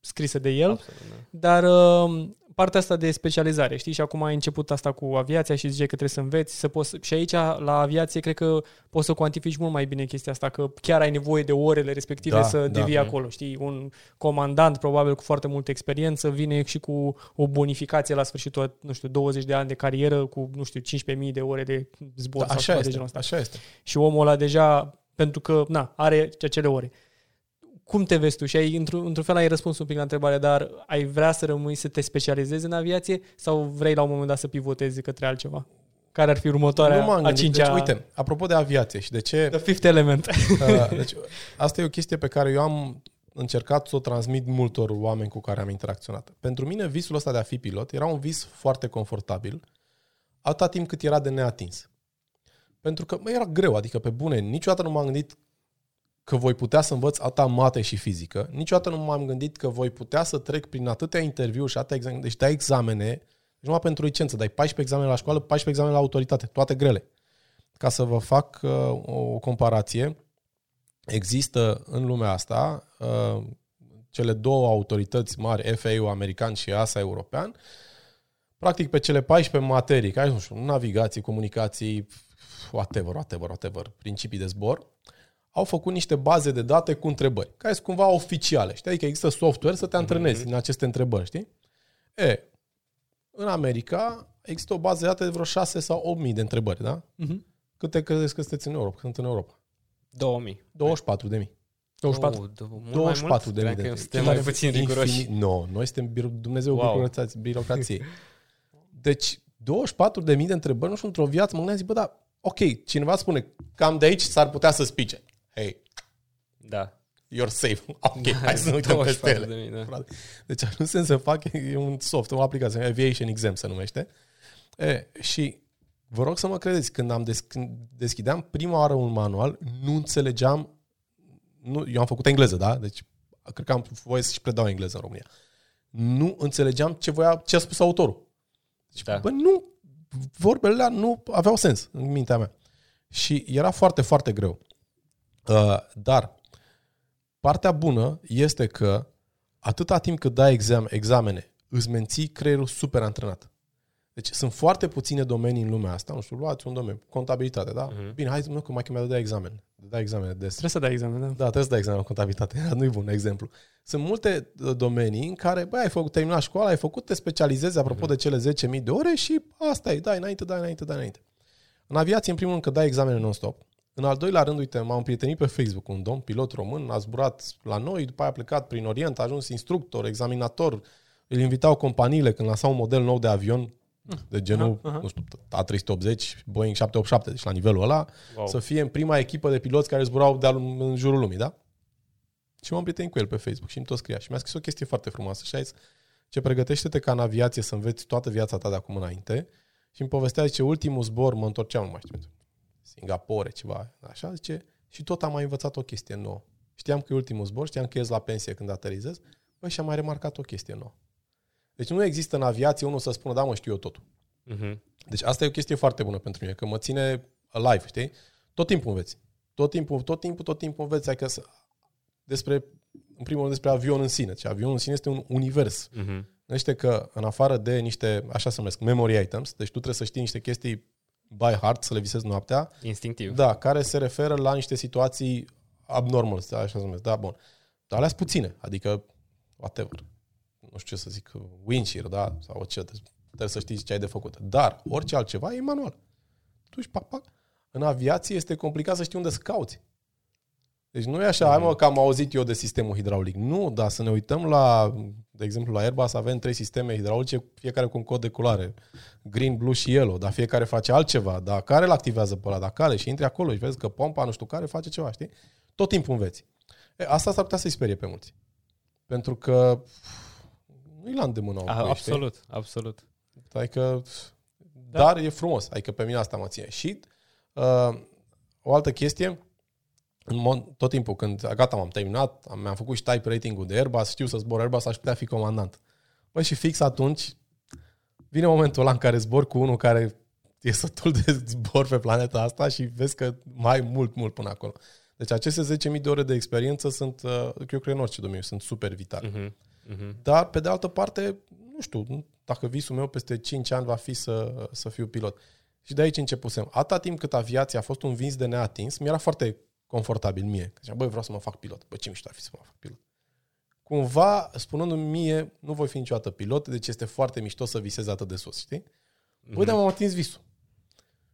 scrisă de el, Absolut, da. dar uh, partea asta de specializare, știi? Și acum ai început asta cu aviația și ziceai că trebuie să înveți. Să poți, și aici, la aviație, cred că poți să cuantifici mult mai bine chestia asta, că chiar ai nevoie de orele respective Da, să da. devii acolo, știi? Un comandant, probabil cu foarte multă experiență, vine și cu o bonificație la sfârșitul, nu știu, 20 de ani de carieră, cu, nu știu, 15.000 de ore de zbor Da, sau așa ceva de este, genul ăsta. așa este. Și omul ăla deja, pentru că, na, are acele ore. Cum te vezi tu? Și ai, într-un, într-un fel ai răspuns un pic la întrebare, dar ai vrea să rămâi să te specializezi în aviație sau vrei la un moment dat să pivotezi către altceva? Care ar fi următoarea, nu m-am a gândit. cincea, Deci, uite, apropo de aviație și de ce... the fifth element? [laughs] Uh, deci, asta e o chestie pe care eu am încercat să o transmit multor oameni cu care am interacționat. Pentru mine, visul ăsta de a fi pilot era un vis foarte confortabil, atâta timp cât era de neatins. Pentru că mă, era greu, adică pe bune, niciodată nu m-am gândit că voi putea să învăț atâta mate și fizică, niciodată nu m-am gândit că voi putea să trec prin atâtea interviuri și atâtea examene, deci dai examene, deci numai pentru licență, dai 14 examene la școală, 14 examene la autoritate, toate grele. Ca să vă fac uh, o comparație, există în lumea asta uh, cele două autorități mari, FAA american și ASA european, practic pe cele 14 materii, care nu știu, navigații, comunicații, whatever, whatever, whatever, principii de zbor, au făcut niște baze de date cu întrebări, care sunt cumva oficiale, știi? Adică există software să te antrenezi în aceste întrebări, știi? E, în America există o bază de date de vreo 6 sau 8 mii de întrebări, da? Mhm. Câte credeți că sunteți în Europa? Că sunt în Europa? 2000. 24 de mii. 24. Oh, d- mult 24 mai de mult? mii de Credeam că întrebări. Suntem mai puțin riguroși. Nu, no, noi suntem biro- Dumnezeu Wow. wow. birocrației. Deci, 24 de mii de întrebări, nu știu, într-o viață, mă gândeam, zic, bă, da, ok, cineva spune, cam de aici s-ar putea să spice. Hey, Da. you're safe. [laughs] Ok, hai să nu uităm peste 24 ele. de mii, da. Frate. Deci ajunsem să fac, e un soft, o aplicație, Aviation Exam se numește. E, și vă rog să mă credeți, când, am des, când deschideam prima oară un manual, nu înțelegeam, nu, eu am făcut engleză, da? Deci cred că am voie să și predau engleză în România. Nu înțelegeam ce voia, ce a spus autorul. Deci, Da. bă, nu, vorbele alea nu aveau sens în mintea mea. Și era foarte, foarte greu. Uh, dar partea bună este că atâta timp cât dai exam, examene, îți menții creierul super antrenat. Deci sunt foarte puține domenii în lumea asta, nu știu, luați un domeniu, contabilitate, da? Mhm. Uh-huh. Bine, hai să nu, că mai mi-a dat examen. Da examene des. Trebuie să dai examen, da. Da, trebuie să dai examen în contabilitate. [laughs] Nu e bun exemplu. Sunt multe uh, domenii în care, băi, ai făcut, terminat școala, ai făcut, te specializezi apropo de cele 10.000 de ore și asta e, dai înainte, dai înainte, dai înainte. În aviație, în primul rând, că dai examene non-stop. În al doilea rând, uite, m-am prietenit pe Facebook cu un domn, pilot român, a zburat la noi, după aia a plecat prin Orient, a ajuns instructor, examinator, îl invitau companiile când lansau un model nou de avion de genul, Aha, aha. nu știu, A380, Boeing 787, deci la nivelul ăla, Wow. să fie în prima echipă de piloți care zburau de în jurul lumii, da? Și m-am prietenit cu el pe Facebook și îmi tot scria. Și mi-a scris o chestie foarte frumoasă și a zis, ce pregătește-te ca în aviație să înveți toată viața ta de acum înainte și îmi povestea, zice, ultimul zbor, mă întorceam, nu mai știu, Singapore, ceva, așa, zice, și tot am mai învățat o chestie nouă. Știam că e ultimul zbor, știam că ies la pensie când aterizez, băi, și am mai remarcat o chestie nouă. Deci nu există în aviație unul să spună, da, mă, știu eu totul. Mhm. Deci asta e o chestie foarte bună pentru mine, că mă ține alive, știi? Tot timpul înveți. Tot timpul, tot timpul, tot timpul înveți. Adică să, despre, în primul rând despre avion în sine. Deci avionul în sine este un univers. Mhm. Gândește că în afară de niște, așa se numesc, memory items, deci tu trebuie să știi niște chestii by heart, să le visezi noaptea, Instinctiv. da, care se referă la niște situații abnormal, așa se numesc, da, bun. Dar alea sunt puține, adică whatever. Nu știu ce să zic, windshield, da, sau ce, trebuie să știi ce ai de făcut. Dar orice altceva e manual. Tu și pac, pac. În aviație este complicat să știi unde să cauți. Deci nu e așa, hai mă că am auzit eu de sistemul hidraulic. Nu, dar să ne uităm la, de exemplu, la Airbus avem trei sisteme hidraulice, fiecare cu un cod de culoare. Green, blue și yellow, dar fiecare face altceva. Dar care îl activează pe ăla? Dar care? Și intri acolo și vezi că pompa nu știu care face ceva, știi? Tot timpul înveți. E, asta s-ar putea să-i sperie pe mulți. Pentru că nu-i la îndemână. A, omului, știi? absolut, absolut. Adică, da. dar e frumos. Adică pe mine asta mă ține. Și uh, o altă chestie, în mod, tot timpul când gata, m-am terminat, am, mi-am făcut și type rating-ul de Airbus, știu să zbor Airbus, aș putea fi comandant. Păi și fix atunci vine momentul ăla în care zbor cu unul care e sătul de zbor pe planeta asta și vezi că mai ai mult, mult până acolo. Deci aceste 10.000 de ore de experiență sunt, uh, eu cred în orice domeniu, sunt super vitale. Mhm. Mhm. Dar, pe de altă parte, nu știu, dacă visul meu peste 5 ani va fi să, să fiu pilot. Și de aici începusem. Atâta timp cât aviația a fost un vis de neatins, mi-era foarte confortabil mie. Că ziceam, băi, vreau să mă fac pilot. Bă, ce mișto ar fi să mă fac pilot. Cumva, spunându-mi mie, nu voi fi niciodată pilot, deci este foarte mișto să visez atât de sus, știi? Băi, dar m-am atins visul.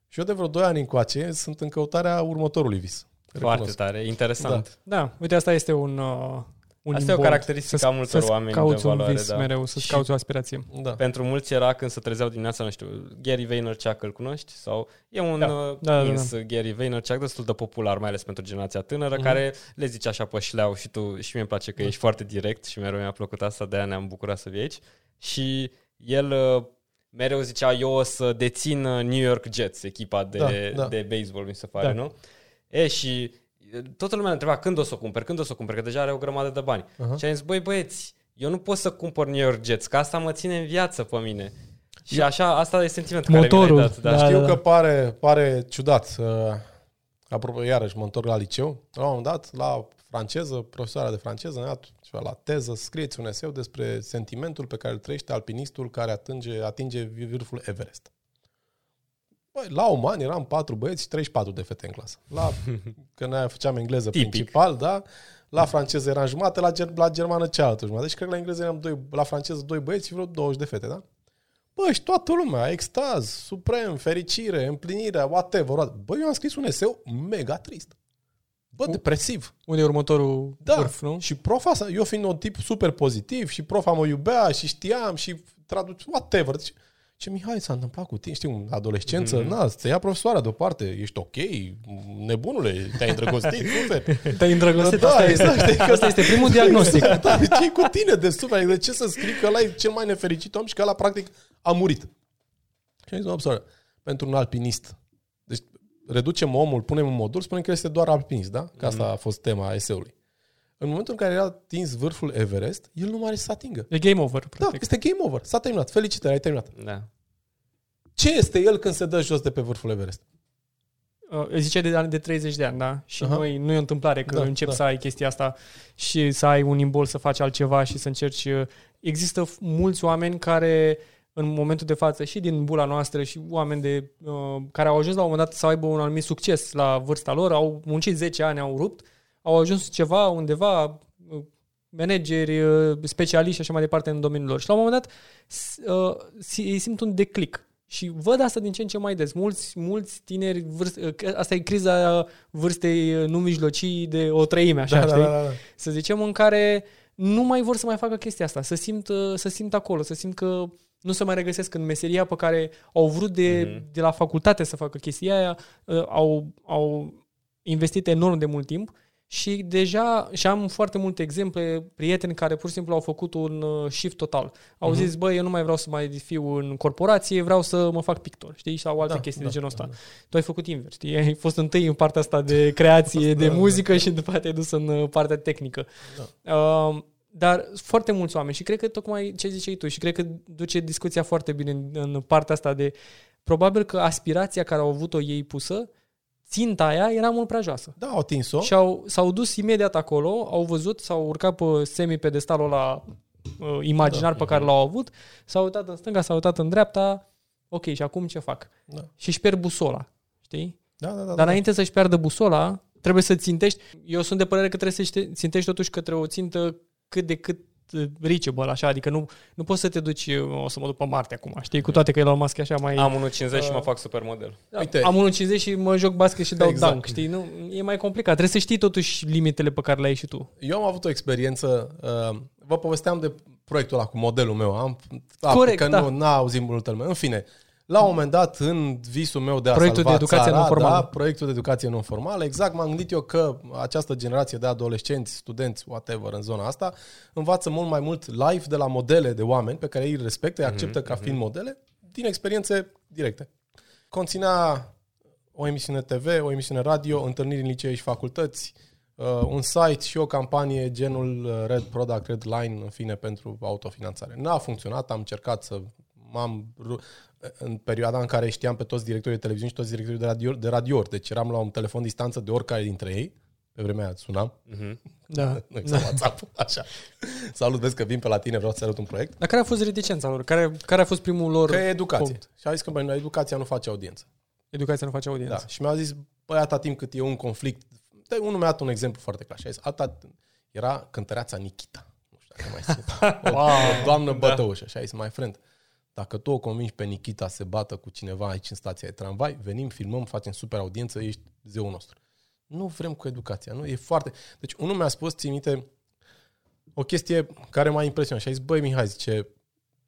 Și eu de vreo 2 ani încoace sunt în căutarea următorului vis. Foarte Recunosc. tare, interesant. Da, uite, asta este un, uh, un Asta e o imbold. caracteristică Să- a multor să-ți oameni de cauți un valoare, vis da. mereu, să-ți Și- cauți o aspirație. Da. Pentru mulți era când se trezeau dimineața, nu știu, Gary Vaynerchuk îl cunoști? Sau e un Da. da. Da, da, ins Gary Vaynerchuk destul de popular, mai ales pentru generația tânără, Mhm. care le zice așa pe șleau și tu și mie îmi place că Da. ești foarte direct și mereu mi-a plăcut asta, de aia ne-am bucurat să vii aici. Și el uh, mereu zicea, eu o să dețin uh, New York Jets, echipa de, Da, da. de baseball, mi se pare, Da. nu? E, și uh, toată lumea ne întreba când o să o cumpăr, când o să o cumpăr, că deja are o grămadă de bani. Aha. Și am zis, băi băieți, eu nu pot să cumpăr New York Jets, că asta mă ține în viață pe mine. Și așa, asta e sentimentul care Motorul, mi l-ai dat. Da. da. Știu că pare, pare ciudat. Uh, apropo, iarăși mă întorc la liceu. La un moment dat, la franceză, profesoara de franceză ne-a dat ceva la teză, scrieți un eseu despre sentimentul pe care îl trăiește alpinistul care atinge, atinge vârful Everest. Băi, la un an eram patru băieți și 34 de fete în clasă. La, [laughs] că noi făceam engleză Tipic. principal, da? La franceză eram jumate, la, ger- la germană cealaltă jumătate. Deci cred că la engleză eram doi, la franceză doi băieți și vreo 20 de fete, da? Bă, și toată lumea, extaz, suprem, fericire, împlinire, whatever. whatever. Bă, eu am scris un eseu mega trist. Bă, depresiv. Unde e următorul Da. vârf, nu? Și profa, asta- eu fiind un tip super pozitiv și profa mă iubea și știam și traduc, whatever. Deci, ce Mihai s-a întâmplat cu tine? Știi, în adolescență, Mhm. mm-hmm. na, să ia profesoara deoparte, ești ok, nebunule, te-ai îndrăgostit, [laughs] suferi. Te-ai îndrăgostit, Da, asta, exact, este, știi că- asta este primul diagnostic. da, deci e cu tine de suferi. De ce să scrii că ăla e cel mai nefericit om și că ăla practic a murit? Și am zis, mă, soră, pentru un alpinist. Deci reducem omul, punem un modul, spunem că este doar alpinist, da? Că asta a fost tema eseului. În momentul în care era atins vârful Everest, el nu mai are să atingă. E game over, Da, practic. este game over. S-a terminat. Felicitări, ai terminat. Da. Ce este el când se dă jos de pe vârful Everest? Uh, ziceai de, de 30 de ani, da? Și Aha. noi, nu e o întâmplare că Da, începi da. să ai chestia asta și să ai un imbol să faci altceva și să încerci. uh, Există f- mulți oameni care în momentul de față și din bula noastră și oameni de, uh, care au ajuns la un moment dat să aibă un anumit succes la vârsta lor, au muncit 10 ani, au rupt, au ajuns ceva undeva, uh, manageri, uh, specialiști și așa mai departe în domeniul lor. Și la un moment dat s- uh, si- ei simt un declic. Și văd asta din ce în ce mai des. Mulți, mulți tineri, vârst, uh, că asta e criza vârstei uh, nu mijlocii de o treime, așa, da, știi? da, da, da. Să zicem, în care nu mai vor să mai facă chestia asta, să simt, uh, să simt acolo, să simt că nu se mai regăsesc în meseria pe care au vrut de, Mhm. de la facultate să facă chestia aia, uh, au, au investit enorm de mult timp și deja și am foarte multe exemple, prieteni care pur și simplu au făcut un uh, shift total. Au Mhm. zis, băi, eu nu mai vreau să mai fiu în corporație, vreau să mă fac pictor, știi? Sau alte Da, chestii da, de genul da, ăsta. Tu ai făcut invers, știi? Ai fost întâi în partea asta de [laughs] creație, de Da, da, muzică și după aceea te-ai dus în uh, partea tehnică. Uh, dar foarte mulți oameni și cred că tocmai ce ziceai tu și cred că duce discuția foarte bine în, în partea asta de probabil că aspirația care au avut-o ei pusă, ținta aia era mult prea joasă. Da, au atins-o. Și au, s-au dus imediat acolo, au văzut, s-au urcat pe semi-pedestalul ăla uh, imaginar Da. pe care l-au avut, s-au uitat în stânga, s-au uitat în dreapta, ok, și acum ce fac? Da. Și își pierd busola, știi? Da, da, da. Dar da. înainte să-și piardă busola, trebuie să țintești. Eu sunt de părere că trebuie să țintești totuși către o țintă cât de cât uh, reachable, așa, adică nu, nu poți să te duci, uh, o să mă duc pe Marte acum, știi, cu toate că Elon Musk e așa mai... Am 1,50 și Uh, mă fac supermodel. Da, Uite. am 1,50 și mă joc basket și dau Exact. dunk, știi? Nu, e mai complicat. Trebuie să știi totuși limitele pe care le ai și tu. Eu am avut o experiență, uh, vă povesteam de proiectul ăla cu modelul meu. Am, da, Corect, că da. nu n-a auzit multă lume. În fine, la un moment dat, în visul meu de a Proiectul salva de educație țara, non-formală. Da, proiectul de educație non-formală, exact, m-am gândit eu că această generație de adolescenți, studenți, whatever, în zona asta, învață mult mai mult live de la modele de oameni pe care ei îi respectă, îi acceptă ca fiind modele, din experiențe directe. Conținea o emisiune TV, o emisiune radio, întâlniri în licee și facultăți, uh, un site și o campanie genul uh, Red Product, Red Line, în fine, pentru autofinanțare. N-a funcționat, am încercat să m-am ru- în perioada în care știam pe toți directorii de televiziune și toți directorii de radio, de radiouri, deci eram la un telefon distanță de oricare dintre ei, pe vremea aia sunam, Mhm. Da. [laughs] nu există WhatsApp, așa. Salut, vezi că vin pe la tine, vreau să arăt un proiect. Dar care a fost reticența lor? Care, care a fost primul lor Că e educație. punct? Și a zis că, băi, educația nu face audiență. Educația nu face audiență. Da. Și mi-a zis, băi, atâta timp cât e un conflict, de, unul mi-a dat un exemplu foarte clar. Și a zis, atâta, era cântăreața Nikita. Nu știu dacă mai țin. [laughs] O, Wow. o doamnă bătăușă. Și a zis, my friend, dacă tu o convingi pe Nikita să se bată cu cineva aici în stația de tramvai, venim, filmăm, facem super audiență, ești zeul nostru. Nu vrem cu educația, nu? E foarte... Deci unul mi-a spus, ții minte, o chestie care m-a impresionat și a zis, băi Mihai, zice,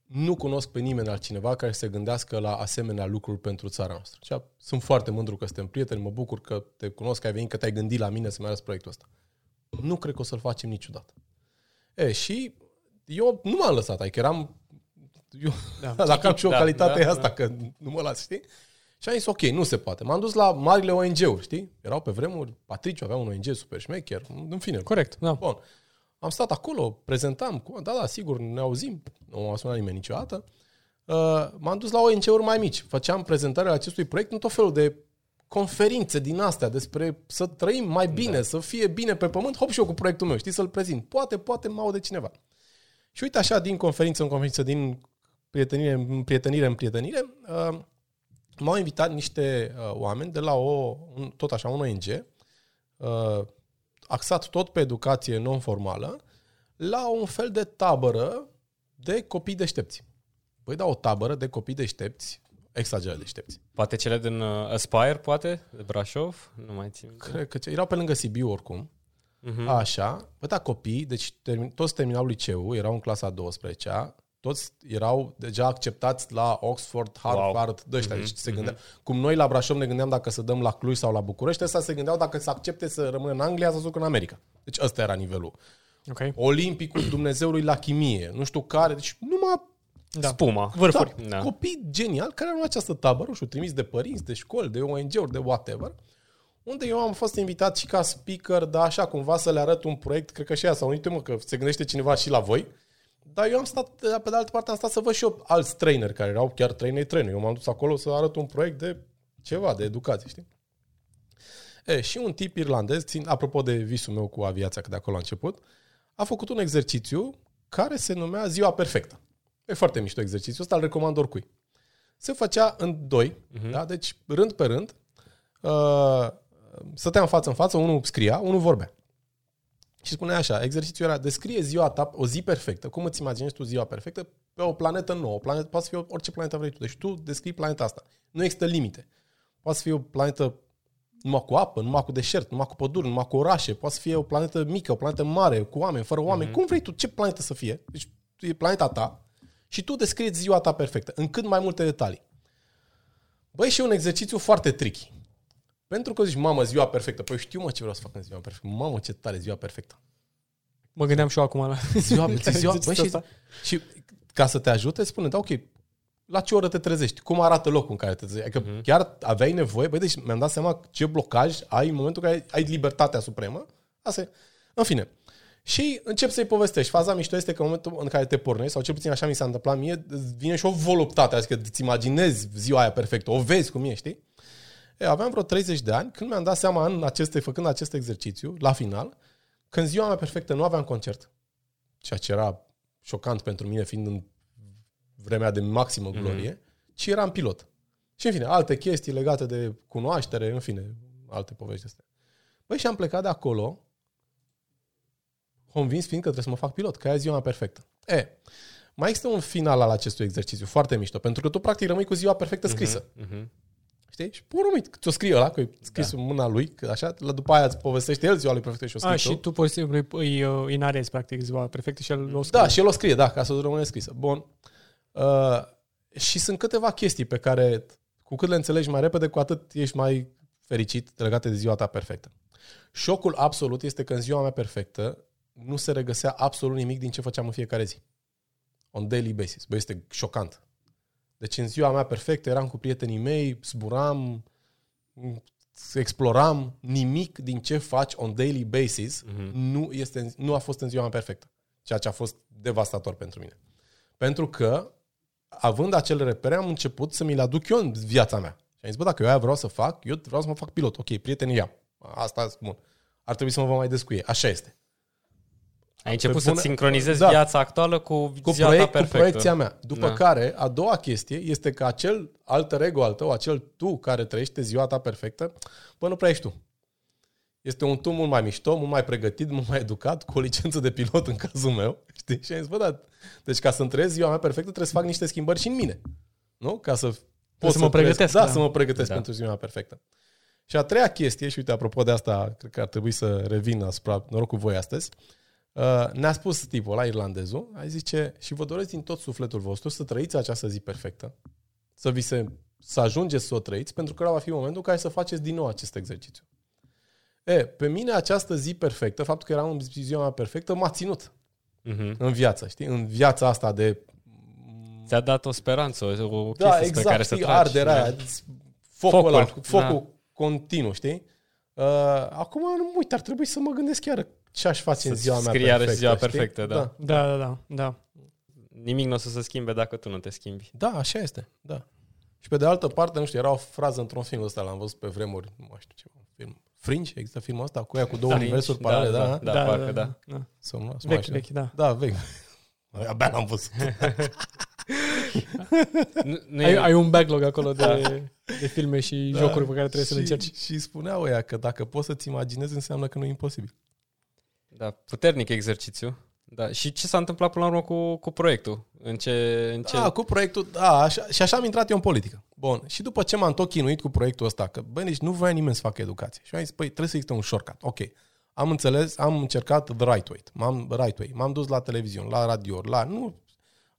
nu cunosc pe nimeni altcineva care să se gândească la asemenea lucruri pentru țara noastră. Și sunt foarte mândru că suntem prieteni, mă bucur că te cunosc, că ai venit, că te-ai gândit la mine să-mi arăți proiectul ăsta. Nu cred că o să-l facem niciodată. E, și eu nu m-am lăsat, adică eram... Eu, da, [laughs] dacă am și o Da, calitate da, da, asta, că nu mă las, știi? Și am zis, ok, nu se poate. M-am dus la marile ONG-uri, știi? Erau pe vremuri, Patriciu avea un ONG super șmecher, în fine. Corect, da. Bun. Am stat acolo, prezentam, cu, da, da, sigur, ne auzim, nu m-a sunat nimeni niciodată. Uh, m-am dus la ONG-uri mai mici, făceam prezentarea acestui proiect în tot felul de conferințe din astea despre să trăim mai bine, da. să fie bine pe pământ, hop și eu cu proiectul meu, știi, să-l prezint. Poate, poate mă aude cineva. Și uite așa, din conferință în conferință, din prietenire în prietenire în prietenire, uh, m-au invitat niște uh, oameni de la o, un, tot așa, un ONG, uh, axat tot pe educație non-formală, la un fel de tabără de copii deștepți. Păi da, o tabără de copii deștepți, exagerat deștepți. Poate cele din uh, Aspire, poate? De Brașov? Nu mai țin. minte. Cred că ce- erau pe lângă Sibiu oricum. Mhm. Așa. Păi da, copii, deci termin, toți terminau liceul, erau în clasa a 12-a, toți erau deja acceptați la Oxford, Harvard, wow. de ăștia, deci se gândea. Cum noi la Brașov ne gândeam dacă să dăm la Cluj sau la București, ăsta se gândeau dacă să accepte să rămână în Anglia sau să ducă în America. Deci ăsta era nivelul. Ok. Olimpicul [clears throat] Dumnezeului la chimie, nu știu care, deci numai Da. Spuma. Vârfuri. da, Da. copii geniali care au luat această tabără și au trimis de părinți, de școli, de ONG-uri, de whatever, unde eu am fost invitat și ca speaker, dar așa cumva să le arăt un proiect, cred că și ea s-au unit, mă, că se gândește cineva și la voi, dar eu am stat, pe de altă parte am stat să văd și eu alți traineri care erau chiar traineri traineri. Eu m-am dus acolo să arăt un proiect de ceva, de educație, știi? E, și un tip irlandez, țin, apropo de visul meu cu aviația, că de acolo a început, a făcut un exercițiu care se numea Ziua Perfectă. E foarte mișto exercițiul ăsta, îl recomand oricui. Se făcea în doi, uh-huh. da? deci rând pe rând, uh, stăteam față în față, unul scria, unul vorbea. Și spunea așa, exercițiul era, descrie ziua ta, o zi perfectă, cum îți imaginezi tu ziua perfectă, pe o planetă nouă, o planetă, poate să fie orice planetă vrei tu. Deci tu descrii planeta asta. Nu există limite. Poate să fie o planetă numai cu apă, numai cu deșert, numai cu păduri, numai cu orașe, poate să fie o planetă mică, o planetă mare, cu oameni, fără oameni, mm-hmm. cum vrei tu, ce planetă să fie. Deci e planeta ta și tu descrii ziua ta perfectă, în cât mai multe detalii. Băi, și e un exercițiu foarte tricky. Pentru că zici, mamă, ziua perfectă. Păi știu, mă, ce vreau să fac în ziua perfectă. Mamă, ce tare, ziua perfectă. Mă gândeam și eu acum la... Ziua, [laughs] ziua, băi, exercițiul și, ăsta. și ca să te ajute, spune, da, ok, la ce oră te trezești? Cum arată locul în care te trezești? Adică uh-huh. chiar aveai nevoie? Băi, deci mi-am dat seama ce blocaj ai în momentul în care ai libertatea supremă. Asta e. În fine. Și încep să-i povestești. Faza mișto este că în momentul în care te pornești, sau cel puțin așa mi s-a întâmplat mie, îți vine și o voluptate, adică îți imaginezi ziua aia perfectă, o vezi cum e, știi? E, aveam vreo 30 de ani când mi-am dat seama în aceste, făcând acest exercițiu, la final, că în ziua mea perfectă nu aveam concert, ceea ce era șocant pentru mine, fiind în vremea de maximă glorie, mm-hmm. ci eram pilot. Și în fine, alte chestii legate de cunoaștere, în fine, alte povești astea. Băi, și am plecat de acolo, convins fiind că trebuie să mă fac pilot, că aia e ziua mea perfectă. E, mai există un final al acestui exercițiu, foarte mișto, pentru că tu practic rămâi cu ziua perfectă scrisă. Mhm. Știi? Și porumit, ți-o scrie ăla, că e scris da. în mâna lui, că așa, la după aia îți povestește el ziua lui perfectă și o scrie A, și tu poți să îi, îi, îi inarezi, practic, ziua perfectă și el o scrie. Da, și el o scrie, da, ca să rămâne scrisă. Bun. Uh, și sunt câteva chestii pe care, cu cât le înțelegi mai repede, cu atât ești mai fericit legate de ziua ta perfectă. Șocul absolut este că în ziua mea perfectă nu se regăsea absolut nimic din ce făceam în fiecare zi. On daily basis. Bă, este șocant. Deci în ziua mea perfectă eram cu prietenii mei, zburam, exploram, nimic din ce faci on daily basis mm-hmm. nu, este, nu a fost în ziua mea perfectă. Ceea ce a fost devastator pentru mine. Pentru că, având acele repere, am început să mi le aduc eu în viața mea. Și am zis, bă, dacă eu aia vreau să fac, eu vreau să mă fac pilot. Ok, prieteni, ia. Asta e bun. ar trebui să mă văd mai des cu ei. Așa este. Ai început Pe să bună- sincronizezi Da. viața actuală cu, Cu, ziua proiect, ta cu perfectă. proiecția mea. După Da. care, a doua chestie este că acel alter ego al tău, acel tu care trăiește ziua ta perfectă, bă, nu prea ești tu. Este un tu mult mai mișto, mult mai pregătit, mult mai educat, cu o licență de pilot în cazul meu. Știi? Și am zis, bă, da, deci ca să-mi trăiesc ziua mea perfectă, trebuie să fac niște schimbări și în mine. Nu? Ca să pot să mă trăiesc- pregătesc, Da, da. să mă pregătesc Da. pentru ziua mea perfectă. Și a treia chestie, și uite, apropo de asta, cred că ar trebui să revin asupra noroc cu voi astăzi, uh, ne-a spus tipul la irlandezul, ai zice, și vă doresc din tot sufletul vostru să trăiți această zi perfectă, să vi se, să ajungeți să o trăiți, pentru că ăla va fi momentul în care să faceți din nou acest exercițiu. E, pe mine această zi perfectă, faptul că eram în ziua mea perfectă, m-a ținut Mhm. în viață, știi? În viața asta de Ți-a dat o speranță, o, o chestie da, spre exact, care să știi, tragi. arderea da. aia, focul, Focul, ăla, focul da. continuu, știi? Uh, acum, nu, uite, ar trebui să mă gândesc chiar ce aș face Să în ziua mea scrii iarăși perfectă. ziua știi? perfectă, da. da. Da, da, da. da. Nimic nu o să se schimbe dacă tu nu te schimbi. Da, așa este, da. Și pe de altă parte, nu știu, era o frază într-un film ăsta, l-am văzut pe vremuri, nu mai știu ce, un film. Fringe? Există filmul ăsta cu ea cu două Fringe, universuri da, paralele, da? da. parcă da. da. Sau nu, să mai Vechi, știu. vechi, da. Da, vechi. [laughs] Abia l-am văzut. [laughs] Nu, nu Ai, e, ai un backlog acolo de, de filme și Da. jocuri pe care trebuie să le și, încerci. Și spuneau ea că dacă poți să-ți imaginezi, înseamnă că nu e imposibil. Da, puternic exercițiu. Da. Și ce s-a întâmplat până la urmă cu, cu proiectul? În ce... În ce... Da, cu proiectul, da, așa, și așa am intrat eu în politică. Bun, și după ce m-am tot chinuit cu proiectul ăsta, că băi, deci nu voia nimeni să facă educație. Și am zis, păi, trebuie să existe un shortcut. Ok, am înțeles, am încercat the right way. M-am, right way. M-am dus la televiziune, la radio, la... Nu,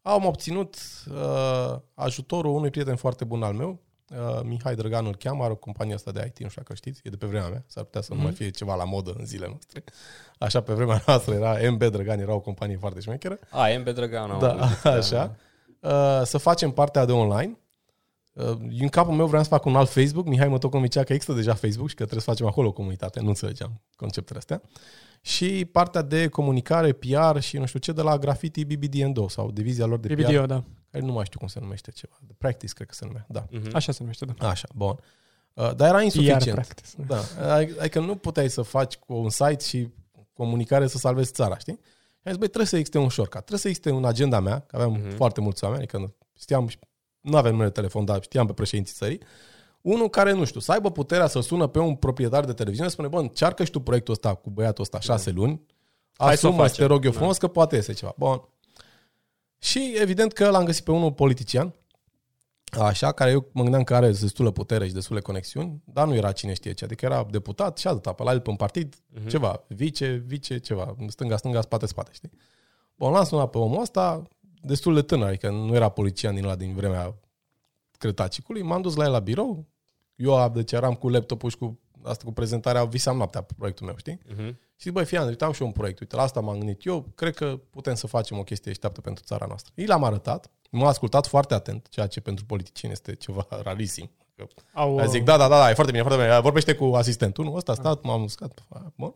am obținut uh, ajutorul unui prieten foarte bun al meu, uh, Mihai Drăgan îl cheamă, are o companie asta de IT, nu știu dacă știți, e de pe vremea mea, s-ar putea să nu mai fie ceva la modă în zilele noastre. Așa, pe vremea noastră era MB Drăgan, era o companie foarte șmecheră. A, MB Drăgan. am Da, auzit, așa. Uh, să facem partea de online. Uh, în capul meu vreau să fac un alt Facebook. Mihai mă tot convincea că există deja Facebook și că trebuie să facem acolo o comunitate. Nu înțelegeam conceptele astea. Și partea de comunicare, PR și nu știu ce de la Graffiti BBDN2 sau divizia lor de PR, BBDO, da. Care nu mai știu cum se numește ceva. The Practice, cred că se numea. Da. Mhm. Așa se numește, da. Așa, bun. Uh, dar era PR insuficient. practice. Da, adică nu puteai să faci cu un site și comunicare să salvezi țara, știi? Și am zis, băi, trebuie să existe un shortcut, trebuie să existe un agenda mea, că aveam Mhm. uh-huh. foarte mulți oameni, adică știam, nu aveam numele de telefon, dar știam pe președinții țării, unul care, nu știu, să aibă puterea să sună pe un proprietar de televiziune, să spune, bă, încearcă și tu proiectul ăsta cu băiatul ăsta șase luni, Hai să o asumă, te facem. rog eu Da. frumos, că poate iese ceva. Bun. Și evident că l-am găsit pe unul politician, Așa, care eu mă gândeam că are destulă putere și destule conexiuni, dar nu era cine știe ce. Adică era deputat și atâta, pe la el pe un partid, Mhm. ceva, vice, vice, ceva, stânga, stânga, spate, spate, știi? Bun, l-am sunat pe omul ăsta, destul de tânăr, adică nu era polițian din la din vremea Cretacicului, m-am dus la el la birou, eu deci eram cu laptopul și cu asta cu prezentarea, visam noaptea pe proiectul meu, știi? Mhm. Și zic, băi, fii Andrei, uite, am și eu un proiect, uite, la asta m-am gândit eu, cred că putem să facem o chestie așteaptă pentru țara noastră. I l-am arătat, m-a ascultat foarte atent, ceea ce pentru politicieni este ceva [laughs] rarisim. Că Au, Zic, da, da, da, da, e foarte bine, foarte bine, vorbește cu asistentul, nu? Ăsta a stat, m-am uscat, bun.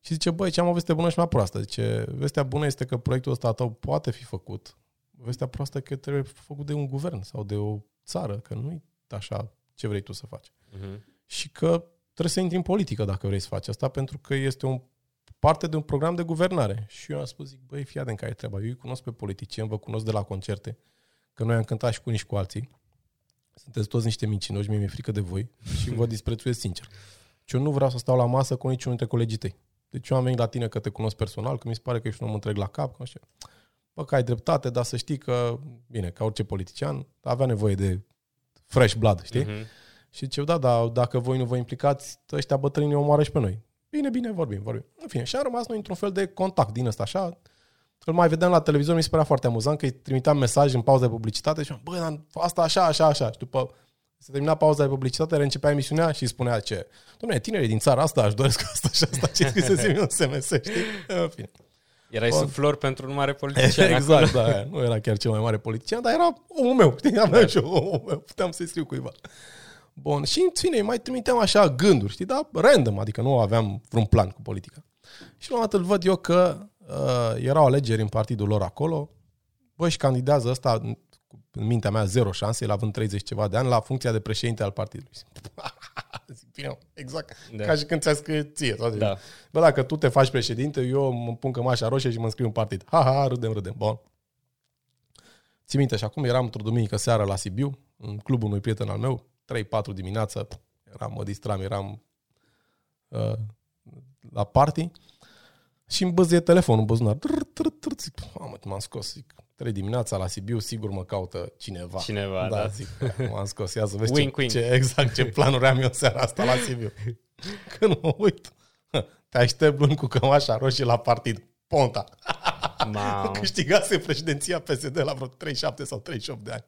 Și zice, băi, ce am o veste bună și mai proastă. Zice, vestea bună este că proiectul ăsta tău poate fi făcut. Vestea proastă e că trebuie făcut de un guvern sau de o țară, că nu e așa ce vrei tu să faci Mhm. și că trebuie să intri în politică dacă vrei să faci asta, pentru că este o parte de un program de guvernare. Și eu am spus, zic, băi, fii atent care e treaba. Eu îi cunosc pe politicieni, vă cunosc de la concerte, că noi am cântat și cu unii și cu alții. Sunteți toți niște mincinoși, mie mi-e frică de voi [laughs] și vă disprețuiesc sincer. Și eu nu vreau să stau la masă cu niciunul dintre colegii tăi. Deci eu am venit la tine că te cunosc personal, că mi se pare că ești un om întreg la cap, că nu știu. Bă, că ai dreptate, dar să știi că, bine, ca orice politician, avea nevoie de fresh blood, știi? Mhm. Și zice, da, dar dacă voi nu vă implicați, ăștia bătrâni ne omoară și pe noi. Bine, bine, vorbim, vorbim. În fine, și am rămas noi într-un fel de contact din ăsta, așa. Îl mai vedeam la televizor, mi se părea foarte amuzant că îi trimiteam mesaj în pauza de publicitate și am, bă, dar asta așa, așa, așa. Și după se termina pauza de publicitate, reîncepea emisiunea și spunea ce, domnule, tinerii din țara asta își doresc asta și asta, ce scrisese un SMS, știi? În fine. Erai Bun. suflor pentru un mare [laughs] politician. exact, da, aia. nu era chiar cel mai mare politician, dar era omul meu, știi, aveam și eu omul meu, puteam să-i scriu cuiva. Bun, și în fine, mai trimiteam așa gânduri, știi, dar random, adică nu aveam vreun plan cu politica. Și la un dat îl văd eu că uh, erau alegeri în partidul lor acolo, bă, și candidează ăsta, în mintea mea, zero șanse, el având 30 ceva de ani, la funcția de președinte al partidului. [laughs] Zic, bine, exact. Da. Da. Ca și când ți-a scrie ție. Sau Da. Bă, dacă tu te faci președinte, eu mă pun cămașa roșie și mă înscriu în partid. Ha, ha, ha, râdem, râdem. Bun. Ții minte, și acum eram într-o duminică seară la Sibiu, în clubul unui prieten al meu, 3-4 dimineața, eram, mă distram, eram uh, la party și îmi băzie telefonul în buzunar. Trr, trr, trr, zic, mamă, m-am scos, zic, 3 dimineața la Sibiu, sigur mă caută cineva. Cineva, da. da. zic, m-am scos, ia să vezi Wink, ce, wink. ce, exact ce planuri am eu seara asta la Sibiu. [laughs] Când mă uit, te aștept luni cu cămașa roșie la partid. Ponta. Mamă. [laughs] Câștigase președinția PSD la vreo 37 sau 38 de ani.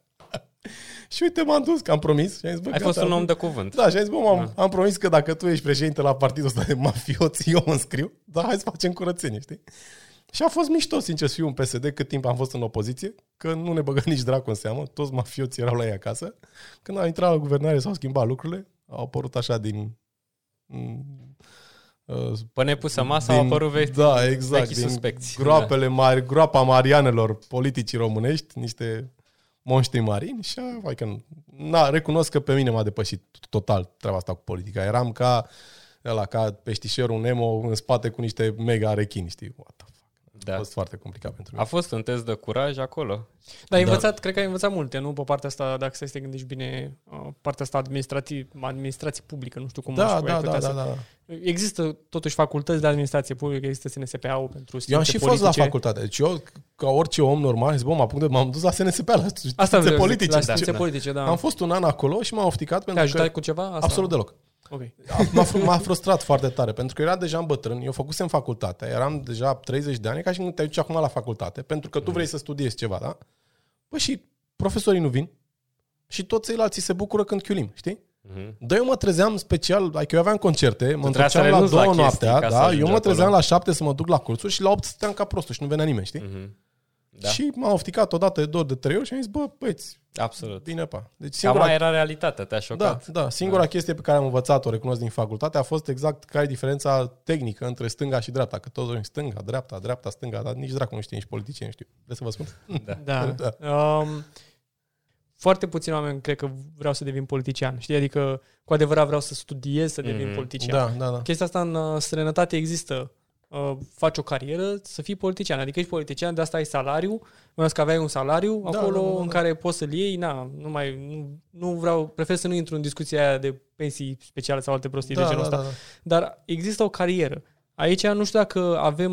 [laughs] și uite, m-am dus, că am promis. Și am zis, bă, Ai gata, fost un om de cuvânt. Da, și am zis, bă, am, am promis că dacă tu ești președinte la partidul ăsta de mafioți, eu mă înscriu, dar hai să facem curățenie, știi? Și a fost mișto, sincer, să fiu un PSD cât timp am fost în opoziție, că nu ne băga [laughs] nici dracu în seamă, toți mafioții erau la ei acasă. Când am intrat la guvernare s-au schimbat lucrurile, au apărut așa din... mm, uh, Pe nepusă masă au din- apărut vechi, da, exact, vechi din suspecți. groapele mari, groapa marianelor politicii românești, niște monștri marini și a, vai că nu. Na, recunosc că pe mine m-a depășit total treaba asta cu politica. Eram ca ăla, ca peștișerul Nemo în spate cu niște mega rechini, știi? What the fuck. A Da. fost foarte complicat pentru A mine. fost un test de curaj acolo. Dar ai Da. învățat, cred că ai învățat multe, nu? Pe partea asta, dacă stai să te gândești bine, uh, partea asta administrativ, administrație publică, nu știu cum Da, aș- ai da, putea da, să- da, da. Există totuși facultăți de administrație publică, există SNSPA-ul pentru Eu am științe și politice. fost la facultate. Deci eu, ca orice om normal, zic, bă, mă apuc de, m-am dus la SNSP, la științe Asta vreau, politice. la științe Da. politice, da. Am fost un an acolo și m-am ofticat Te-a pentru ajutat că... cu ceva? Asta? Absolut deloc. Ok. M-a, fr- m-a frustrat foarte tare, pentru că eu eram deja bătrân, eu făcusem facultatea, eram deja 30 de ani, e ca și când te duci acum la facultate, pentru că tu vrei să studiezi ceva, da? Păi și profesorii nu vin și toți ceilalți se bucură când chiulim, știi? Mhm. Dar eu mă trezeam special, adică eu aveam concerte, mă trebuia să întorceam la renunți la două chestii noaptea, ca să da? ajungi Eu mă acolo. trezeam la șapte să mă duc la cursuri și la opt stăteam ca prostul și nu venea nimeni, știi? Mhm. Da, Da. Și m-am ofticat odată, de două, ori, de trei ori și am zis, bă, băieți, absolut. bine pa. Deci Cam singura aia era realitatea, te-a Da, șocat. da. Singura da. chestie pe care am învățat-o, recunosc din facultate, a fost exact care e diferența tehnică între stânga și dreapta. Că toți vorbim stânga, dreapta, dreapta, stânga, dar nici dracu nu știe, nici politicieni nu știu. Vreți să vă spun? Da. [laughs] Da. Um, foarte puțini oameni cred că vreau să devin politician. Știi? Adică cu adevărat vreau să studiez să devin Mhm. politician. Da, da, da. Chestia asta în uh, străinătate există. Uh, faci o carieră să fii politician. Adică ești politician, de asta ai salariu. Mă că aveai un salariu Da, acolo da, da, da. în care poți să-l iei. Na, nu, mai, nu, nu vreau, prefer să nu intru în discuția aia de pensii speciale sau alte prostii de Da, genul da, ăsta. da, Dar există o carieră. Aici nu știu dacă avem,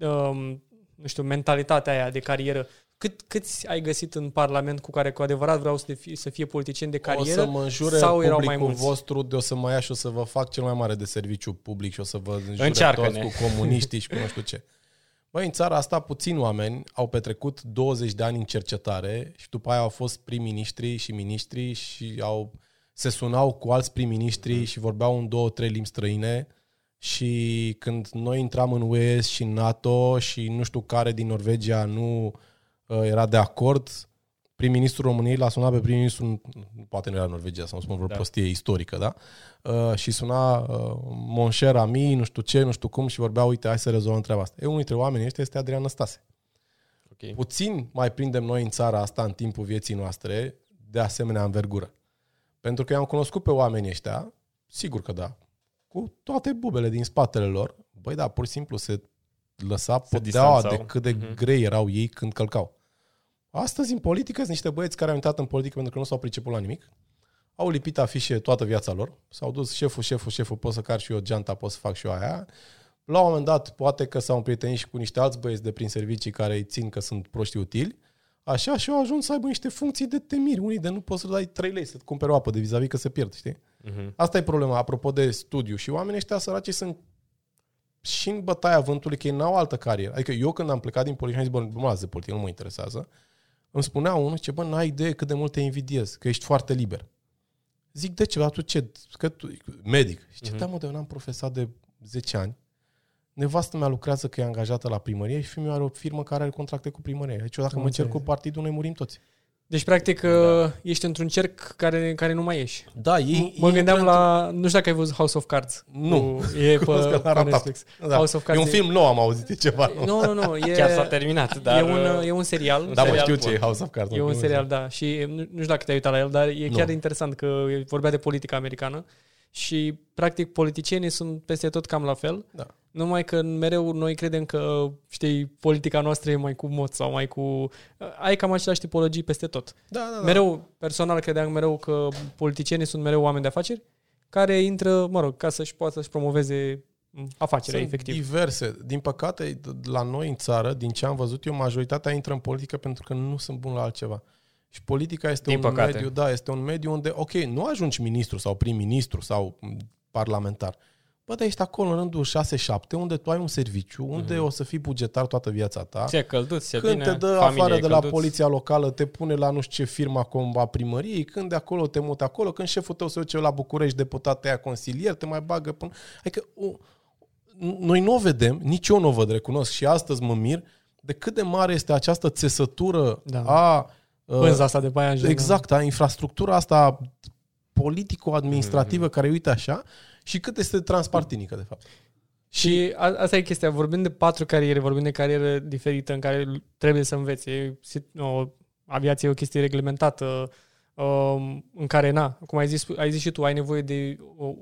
um, nu știu, mentalitatea aia de carieră. Cât, câți ai găsit în Parlament cu care cu adevărat vreau să fie, să fie politicieni de carieră? O să mă înjure sau erau mai publicul mulți? vostru de o să mă ia și o să vă fac cel mai mare de serviciu public și o să vă înjure Încearcă-ne. toți cu comuniștii și cu nu știu ce. Băi, în țara asta puțini oameni au petrecut 20 de ani în cercetare și după aia au fost prim-ministri și ministri și au, se sunau cu alți prim-ministri și vorbeau în două, trei limbi străine și când noi intram în UE și în NATO și nu știu care din Norvegia nu uh, era de acord, prim-ministrul României l-a sunat pe prim-ministrul, poate nu era Norvegia, să nu spun vreo Da. da. prostie istorică, da? Uh, și suna uh, Monșer Ami, nu știu ce, nu știu cum și vorbea, uite, hai să rezolvăm treaba asta. E unul dintre oamenii ăștia este Adrian Năstase. Ok. Puțin mai prindem noi în țara asta în timpul vieții noastre de asemenea învergură. Pentru că i-am cunoscut pe oamenii ăștia, sigur că da, cu toate bubele din spatele lor, băi da, pur și simplu se lăsa Se podeaua distanțau. de cât de Mhm. grei erau ei când călcau. Astăzi, în politică, sunt niște băieți care au intrat în politică pentru că nu s-au priceput la nimic, au lipit afișe toată viața lor, s-au dus șeful, șeful, șeful, pot să car și eu geanta, pot să fac și eu aia. La un moment dat, poate că s-au împrietenit și cu niște alți băieți de prin servicii care îi țin că sunt proști utili, așa și au ajuns să aibă niște funcții de temiri, unii de nu poți să dai 3 lei să-ți cumperi o apă de vis-a-vis că se pierd, știi? Mhm. Asta e problema, apropo de studiu. Și oamenii ăștia săraci sunt și în bătaia vântului, că ei n-au altă carieră. Adică eu când am plecat din politică, am zis, bă, nu mă las de politică, nu mă interesează. Îmi spunea unul, ce bă, n-ai idee cât de mult te invidiez, că ești foarte liber. Zic, de ce? Dar tu ce? Că tu, medic. Și ce, Mhm. da, mă, de eu n-am profesat de 10 ani. Nevastă mea lucrează că e angajată la primărie și fiul meu are o firmă care are contracte cu primărie. Deci eu dacă Am mă cer cu înțeles. partidul, noi murim toți. Deci, practic, da. ești într-un cerc care, care nu mai ieși. Da, ei, Mă ei gândeam intră la... Nu știu dacă ai văzut House of Cards. Nu. Cu, e [laughs] pe, Cunosc că l-a pe ratat. Netflix. Da. House of E Cards un film nou, am auzit, e ceva. Nu, nu, nu. [laughs] E, Chiar s-a terminat, dar... e, un, e un serial. Da, mă, serial știu bun. ce e House of Cards. E un nu serial, da. Și nu, nu știu dacă te-ai uitat la el, dar e chiar Nu. interesant că vorbea de politica americană Și, practic, politicienii sunt peste tot cam la fel. Da. Numai că mereu noi credem că, știi, politica noastră e mai cu mod sau mai cu... Ai cam aceleași tipologii peste tot. Da, da, da. Mereu, personal, credeam mereu că politicienii sunt mereu oameni de afaceri care intră, mă rog, ca să-și poată să-și promoveze afacerea, Sunt efectiv. diverse. Din păcate, la noi în țară, din ce am văzut eu, majoritatea intră în politică pentru că nu sunt buni la altceva. Și politica este Din un păcate. mediu, da, este un mediu unde, ok, nu ajungi ministru sau prim-ministru sau m, parlamentar. Bă, dar ești acolo în rândul 6-7, unde tu ai un serviciu, unde o să fii bugetar toată viața ta. Ți-e călduț, ți-e Când bine, te dă familie afară e de la călduț. poliția locală, te pune la nu știu ce firma acum a primăriei, când de acolo te mută acolo, când șeful tău se duce la București, deputat te ia consilier, te mai bagă până... Adică o, noi nu o vedem, nici eu nu o văd, recunosc, și astăzi mă mir de cât de mare este această țesătură Da. a... uh, Pânza asta de paianjen. Exact, a infrastructura asta politico-administrativă Mhm. care uite așa și cât este transpartinică, de fapt. Și a, asta e chestia. Vorbim de patru cariere, vorbim de carieră diferită în care trebuie să înveți. E, si- o, aviația e o chestie reglementată um, în care, na, cum ai zis, ai zis și tu, ai nevoie de o,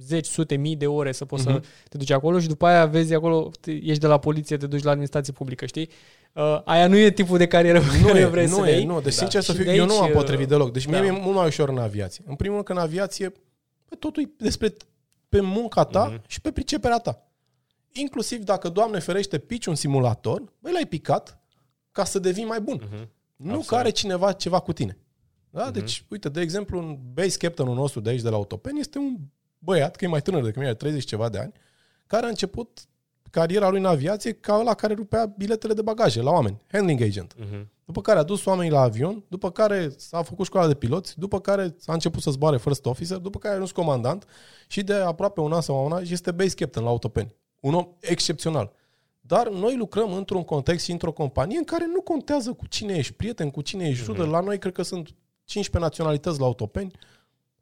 zeci, sute, mii de ore să poți Mhm. să te duci acolo și după aia vezi acolo, te, ești de la poliție, te duci la administrație publică, știi? Uh, aia nu e tipul de carieră pe Nu care e, vrei să nu le e, iei. nu. Deci, Da. sincer să Și fiu, de eu nu aici, m-am potrivit deloc. Deci mie da. mi-e mult mai ușor în aviație. În primul rând că în aviație, bă, totul e despre pe munca ta Mhm. și pe priceperea ta. Inclusiv dacă, Doamne ferește, pici un simulator, băi, l-ai picat ca să devii mai bun. Mhm. Nu Absolut. că are cineva ceva cu tine. Da? Mhm. Deci, uite, de exemplu, un base captainul nostru de aici, de la Autopen, este un băiat, că e mai tânăr decât mine, are 30 ceva de ani, care a început cariera lui în aviație ca ăla care rupea biletele de bagaje la oameni, handling agent. Mhm. După care a dus oamenii la avion, după care s-a făcut școala de piloți, după care a început să zboare first officer, după care a ajuns comandant și de aproape un an sau un an și este base captain la Autopen. Un om excepțional. Dar noi lucrăm într-un context și într-o companie în care nu contează cu cine ești prieten, cu cine ești rudă. La noi cred că sunt 15 naționalități la Autopeni.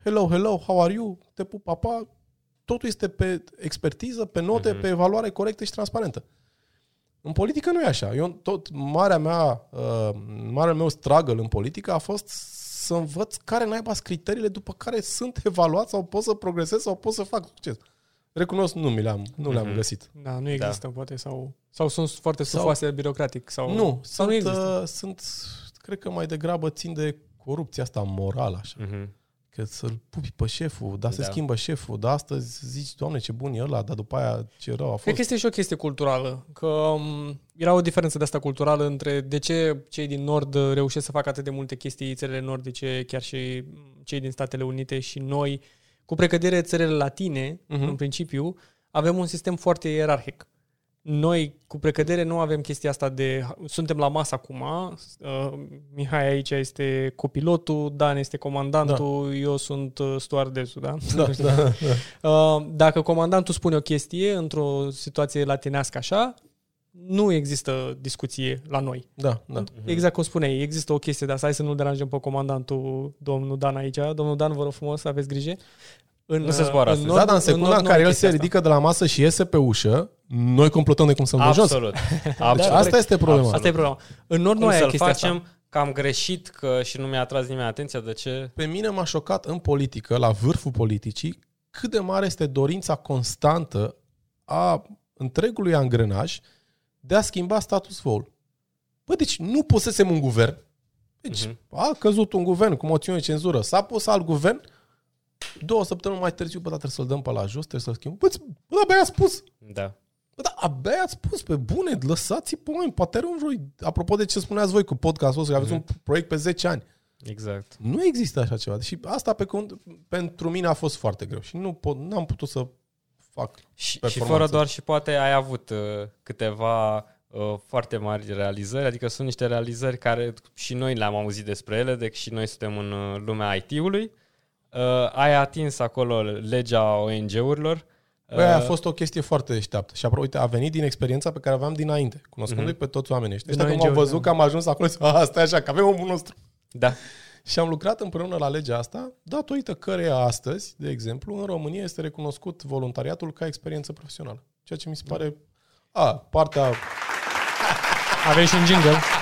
Hello, hello, how are you? Te pup, papa. Totul este pe expertiză, pe note, Mhm. pe evaluare corectă și transparentă. În politică nu e așa. Eu tot marea mea, uh, marea meu struggle în politică a fost să învăț care naiba sunt criteriile după care sunt [laughs] evaluat sau pot să progresez sau pot să fac succes. Recunosc, nu mi le-am, nu le-am Mhm. găsit. Da, nu există, poate, sau, sau sunt foarte Sau- stufoase birocratic. Sau, Nu, sau sunt, nu există. uh, sunt, cred că mai degrabă țin de corupția asta morală, așa. Mhm. Că să-l pupi pe șeful, dar se Da. schimbă șeful, dar astăzi zici, doamne, ce bun e ăla, dar după aia ce rău a Cred fost. că este și o chestie culturală, că um, era o diferență de asta culturală între de ce cei din Nord uh, reușesc să facă atât de multe chestii, țările nordice, chiar și mm, cei din Statele Unite și noi, cu precădere țările latine, Mhm. în principiu, avem un sistem foarte ierarhic. Noi, cu precădere, nu avem chestia asta de... Suntem la masă acum, uh, Mihai aici este copilotul, Dan este comandantul, da. eu sunt uh, stewardessul, da? Da, [laughs] da, da. Uh, Dacă comandantul spune o chestie într-o situație latinească așa, nu există discuție la noi. da, da. Exact cum spuneai, există o chestie de asta. Hai să nu deranjăm pe comandantul domnul Dan aici. Domnul Dan, vă rog frumos, aveți grijă. În, Nu se zboară în astăzi. Da, dar în secunda nord în nu care ai el se chestia asta. ridică de la masă și iese pe ușă, noi complotăm de cum să-l dăm jos. Absolut. Deci Absolut. asta este problema. Absolut. Asta e problema. În nord Cum nu ai să-l chestia facem asta. că am greșit că și nu mi-a atras nimeni atenția de ce... Pe mine m-a șocat în politică, la vârful politicii, cât de mare este dorința constantă a întregului angrenaj de a schimba status quo-ul. Bă, deci nu pusesem un guvern. Deci Mhm. a căzut un guvern cu moțiune de cenzură. S-a pus alt guvern. Două săptămâni mai târziu, bă, dar trebuie să-l dăm pe la jos, trebuie să-l schimbăm. Bă, ți- bă, dar abia a spus. Da. Bă, dar abia ați spus pe bune, lăsați pe oameni, poate rău în voi. Apropo de ce spuneați voi cu podcastul ăsta, că aveți un proiect pe 10 ani. Exact. Nu există așa ceva. Și asta pe cont, pentru mine a fost foarte greu și nu pot, n-am putut să fac. Și, și Performanță. fără doar și poate ai avut uh, câteva uh, foarte mari realizări, adică sunt niște realizări care și noi le-am auzit despre ele, deci și noi suntem în uh, lumea IT-ului. Uh, ai atins acolo legea ONG-urilor. Băi, aia a fost o chestie foarte deșteaptă. Și apropo, uite, a venit din experiența pe care aveam dinainte, cunoscându-i pe toți oamenii ăștia. Din Ăștia când m-au ONG-uri, văzut da. că am ajuns acolo, zic, asta e așa, că avem omul nostru. Da. Și am lucrat împreună la legea asta, datorită căreia astăzi, de exemplu, în România este recunoscut voluntariatul ca experiență profesională. Ceea ce mi se pare... A, partea... Avem și un jingle.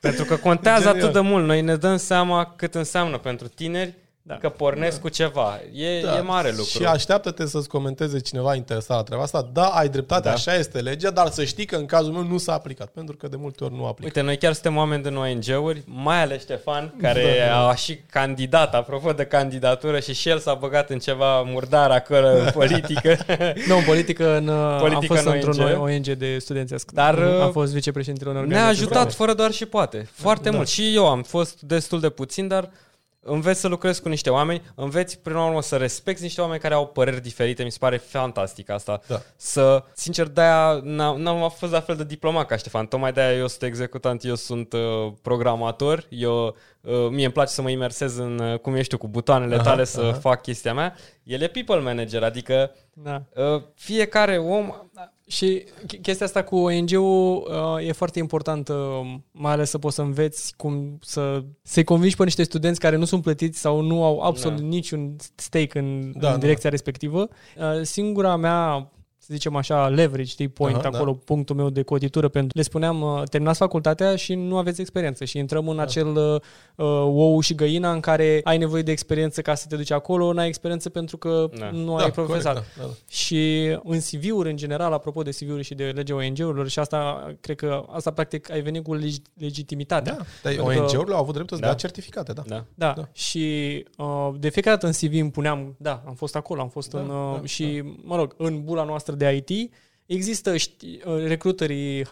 Pentru că contează Genial. atât de mult. Noi ne dăm seama cât înseamnă pentru tineri Da. că pornesc cu ceva. E, Da. e mare lucru. Și așteaptă-te să-ți comenteze cineva interesat la treaba asta. Da, ai dreptate, Da. așa este legea, dar să știi că în cazul meu nu s-a aplicat, pentru că de multe ori nu aplică. Uite, noi chiar suntem oameni din ONG-uri, mai ales Ștefan, care Da. a și candidat, apropo de candidatură, și și el s-a băgat în ceva murdar acolo în [laughs] politică. Nu, în politică, în, am Politică fost în într-un ONG. ONG de studențesc. Dar, am uh, fost vicepreședintele unei Ne-a organizații. ajutat fără doar și poate. Foarte Da. mult. Și eu am fost destul de puțin, dar înveți să lucrezi cu niște oameni, înveți prin urmă să respecti niște oameni care au păreri diferite, mi se pare fantastic asta. Da. Să, sincer, de-aia n-am, n-am fost la fel de diplomat ca Ștefan, tocmai de-aia eu sunt executant, eu sunt uh, programator, eu, uh, mie îmi place să mă imersez în, uh, cum ești tu, cu butoanele Aha, tale să aha. fac chestia mea. El e people manager, adică Da. uh, fiecare om Și ch- chestia asta cu ONG-ul uh, e foarte importantă, mai ales să poți să înveți cum să, să-i convingi pe niște studenți care nu sunt plătiți sau nu au absolut Da. niciun stake în, Da, în da. direcția respectivă. Uh, singura mea să zicem așa, leverage, știi, point Aha, acolo, da. punctul meu de cotitură pentru... Le spuneam, uh, terminați facultatea și nu aveți experiență și intrăm în Da. acel uh, ou și găina în care ai nevoie de experiență ca să te duci acolo, n-ai experiență pentru că Da. nu Da, ai profesat. corect, da, da. Și în CV-uri, în general, apropo de CV-uri și de legea ONG-urilor, și asta, cred că asta practic ai venit cu leg- legitimitatea. Da, dar Pentru că- ONG-urile au avut dreptul să Da. dea certificate, da. da. Da, Da. da. și uh, de fiecare dată în CV îmi puneam, da, am fost acolo, am fost Da, în... Uh, da, și, mă rog, în bula noastră de IT, există ști, uh, recruterii, uh,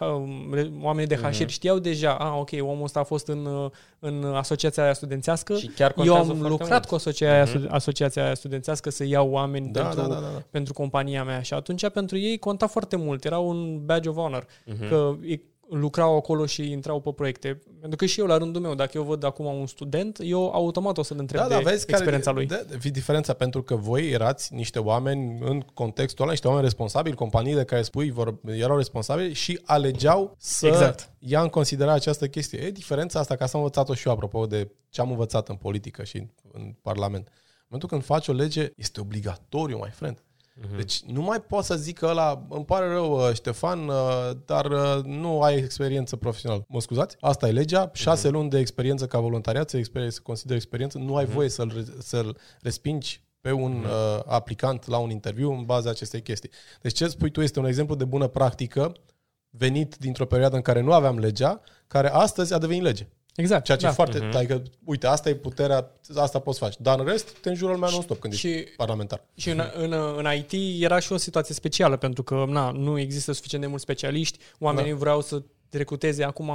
re- oamenii de HR Mhm. știau deja, a, ok, omul ăsta a fost în, uh, în asociația aia studențească, Și chiar eu contează am foarte lucrat mult. cu asociația, Mhm. aia, asociația aia studențească să iau oameni Da, pentru, da, da, da, da. pentru compania mea și atunci pentru ei conta foarte mult, era un badge of honor Mhm. că ei lucrau acolo și intrau pe proiecte. Pentru că și eu, la rândul meu, dacă eu văd acum un student, eu automat o să-l întreb Da, de da, vezi experiența care, lui. Da, fi diferența pentru că voi erați niște oameni în contextul ăla, niște oameni responsabili, companiile care spui vor, erau responsabili și alegeau să Exact. ia în considerare această chestie. E diferența asta, ca să am învățat-o și eu apropo de ce am învățat în politică și în, în Parlament. În momentul când faci o lege, este obligatoriu, my friend. Deci nu mai poți să zic că ăla, îmi pare rău, uh, Ștefan, uh, dar uh, nu ai experiență profesională. Mă scuzați? Asta e legea, șase luni de experiență ca voluntariat, se, exper- se consideră experiență, nu ai voie să-l, re- să-l respingi pe un uh, aplicant la un interviu în baza acestei chestii. Deci ce spui tu este un exemplu de bună practică venit dintr-o perioadă în care nu aveam legea, care astăzi a devenit lege. Exact. Ceea ce da. e foarte... Uh-huh. Adică, uite, asta e puterea, asta poți face. Dar în rest, te înjură lumea non-stop când și- ești parlamentar. Și în, în, în IT era și o situație specială, pentru că na, nu există suficient de mulți specialiști, oamenii Da. vreau să recruteze, acum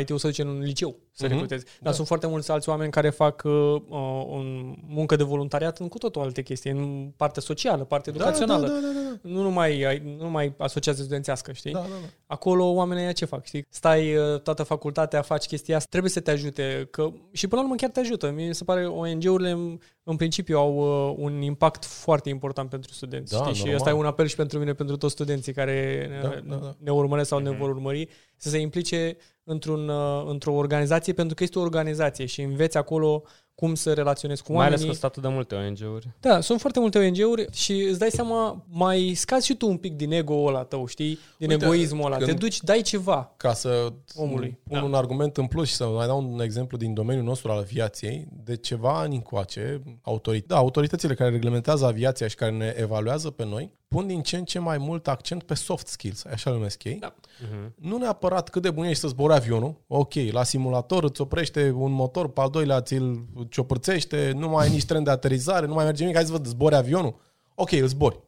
IT-ul să duce în liceu să Mhm. recruteze. Dar Da. sunt foarte mulți alți oameni care fac uh, uh, un muncă de voluntariat în cu totul alte chestii, în parte socială, parte educațională. Da, da, da, da, da. Nu numai, nu numai asociație studențească, știi? Da, da, da. Acolo oamenii ăia ce fac, știi? Stai uh, toată facultatea, faci chestia asta, trebuie să te ajute. Că, și până la urmă chiar te ajută. Mie mi se pare ONG-urile în, în principiu au uh, un impact foarte important pentru studenți. Da, știi? Și normal. ăsta e un apel și pentru mine, pentru toți studenții care Da, ne, da, da. ne urmăresc sau ne Mhm. vor urmări, să se implice într-un, uh, într-o organizație, pentru că este o organizație și înveți acolo cum să relaționezi cu Mai oamenii. ales că sunt atât de multe ONG-uri. Da, sunt foarte multe ONG-uri și îți dai seama, mai scazi și tu un pic din ego-ul ăla tău, știi? Din Uite, egoismul ăla. când- Te duci, dai ceva. Ca să Omului. pun Da. un argument în plus și să mai dau un exemplu din domeniul nostru al aviației, de ceva ani încoace, autorit- da, autoritățile care reglementează aviația și care ne evaluează pe noi, pun din ce în ce mai mult accent pe soft skills, așa le numesc ei. Da. Mhm. Nu neapărat cât de bun ești să zbori avionul, ok, la simulator îți oprește un motor, pe al doilea ți-l ciopărțește, nu mai ai nici tren de aterizare, nu mai merge nimic, hai să văd, zbori avionul? Ok, îl zbori,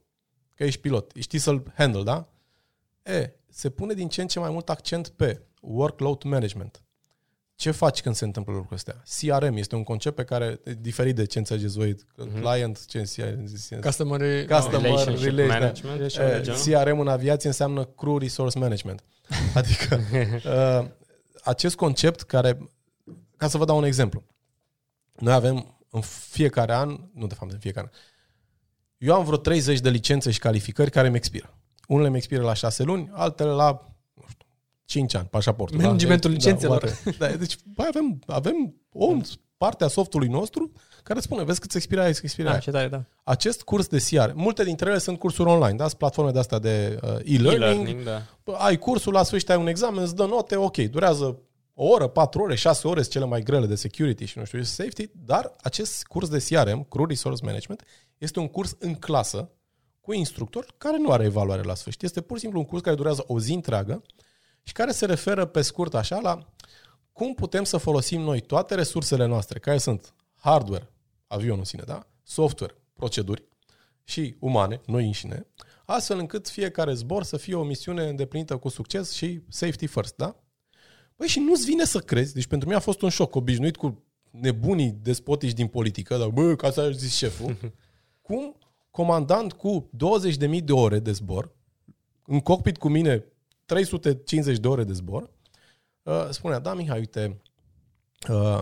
că ești pilot, știi să-l handle, da? E, se pune din ce în ce mai mult accent pe workload management. Ce faci când se întâmplă lucrurile astea? CRM este un concept pe care, e diferit de ce înțelegeți voi, Mhm. client, ce înseamnă? Customer, Customer Relationship relation, da. management. Relation- ceva de Eh, genul. CRM în aviație înseamnă Crew Resource Management. [laughs] Adică uh, acest concept care, ca să vă dau un exemplu, noi avem în fiecare an, nu de fapt în fiecare an, eu am vreo 30 de licențe și calificări care mi expiră. Unele mi expiră la 6 luni, altele la nu știu, 5 ani, pașaportul. Managementul Da, licențelor. whatever. [laughs] da, deci băi, avem, avem o parte a softului nostru care spune, vezi cât expiră aia, cât expiră Da, aia. ce tare, da. Acest curs de CR, multe dintre ele sunt cursuri online, da? Sunt platforme de astea de uh, e-learning. E-learning, da. Ai cursul, la sfârșit ai un examen, îți dă note, ok, durează o oră, patru ore, șase ore sunt cele mai grele de security și nu știu, safety, dar acest curs de CRM, Crew Resource Management, este un curs în clasă cu instructor care nu are evaluare la sfârșit. Este pur și simplu un curs care durează o zi întreagă și care se referă pe scurt așa la cum putem să folosim noi toate resursele noastre, care sunt hardware, avionul în sine, da? software, proceduri și umane, noi înșine, astfel încât fiecare zbor să fie o misiune îndeplinită cu succes și safety first, da? Păi și nu-ți vine să crezi, deci pentru mine a fost un șoc, obișnuit cu nebunii despotici din politică, dar bă, ca să a zis șeful, cum comandant cu 20.000 de ore de zbor, în cockpit cu mine 350 de ore de zbor, uh, spunea, da, Mihai, uite, uh,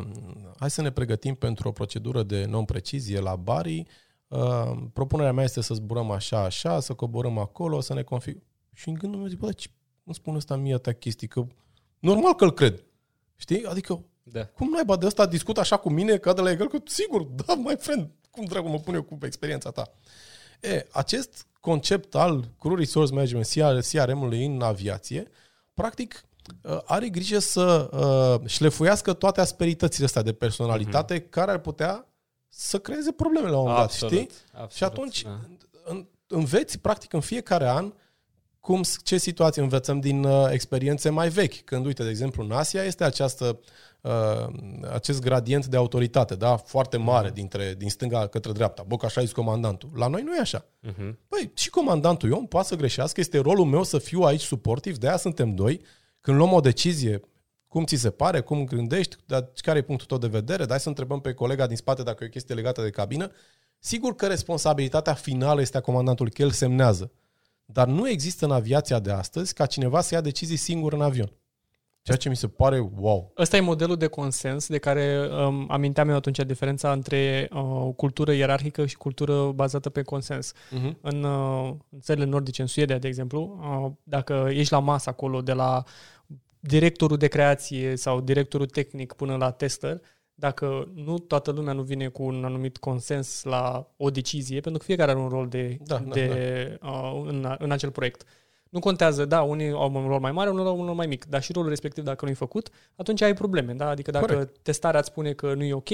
hai să ne pregătim pentru o procedură de non-precizie la Bari, uh, propunerea mea este să zburăm așa, așa, să coborăm acolo, să ne config... Și în gândul meu zic, bă, ce nu spune ăsta mie atâtea chestii, că normal că îl cred. Știi? Adică, Da. cum naiba de ăsta discut așa cu mine, ca de la egal, că sigur, da, mai friend, cum dracu mă pun eu cu experiența ta. E, acest concept al Crew Resource Management, CRM-ului în aviație, practic uh, are grijă să uh, șlefuiască toate asperitățile astea de personalitate mm-hmm. care ar putea să creeze probleme la un moment dat, Absolut, știi? absolut, și atunci da. în, înveți, practic, în fiecare an cum, ce situații învățăm din uh, experiențe mai vechi. Când, uite, de exemplu, în Asia este această, uh, acest gradient de autoritate, da? foarte mare dintre, din stânga către dreapta. Bă, că așa e comandantul. La noi nu e așa. Mhm. Păi, și comandantul eu poate să greșească, este rolul meu să fiu aici suportiv, de aia suntem doi. Când luăm o decizie, cum ți se pare, cum gândești, dar care e punctul tău de vedere, dai să întrebăm pe colega din spate dacă e o chestie legată de cabină. Sigur că responsabilitatea finală este a comandantului, că el semnează. Dar nu există în aviația de astăzi ca cineva să ia decizii singur în avion. Ceea ce mi se pare wow. Ăsta e modelul de consens de care um, aminteam eu atunci diferența între uh, cultură ierarhică și cultură bazată pe consens. Uh-huh. În, uh, în țările nordice, în Suedia, de exemplu, uh, dacă ești la masă acolo de la directorul de creație sau directorul tehnic până la tester, dacă nu toată lumea nu vine cu un anumit consens la o decizie, pentru că fiecare are un rol de, Da, da, de, Uh, în, în acel proiect. Nu contează, da, unii au un rol mai mare, unii au un rol mai mic, dar și rolul respectiv, dacă nu-i făcut, atunci ai probleme, da? Adică dacă Corect. testarea îți spune că nu e ok,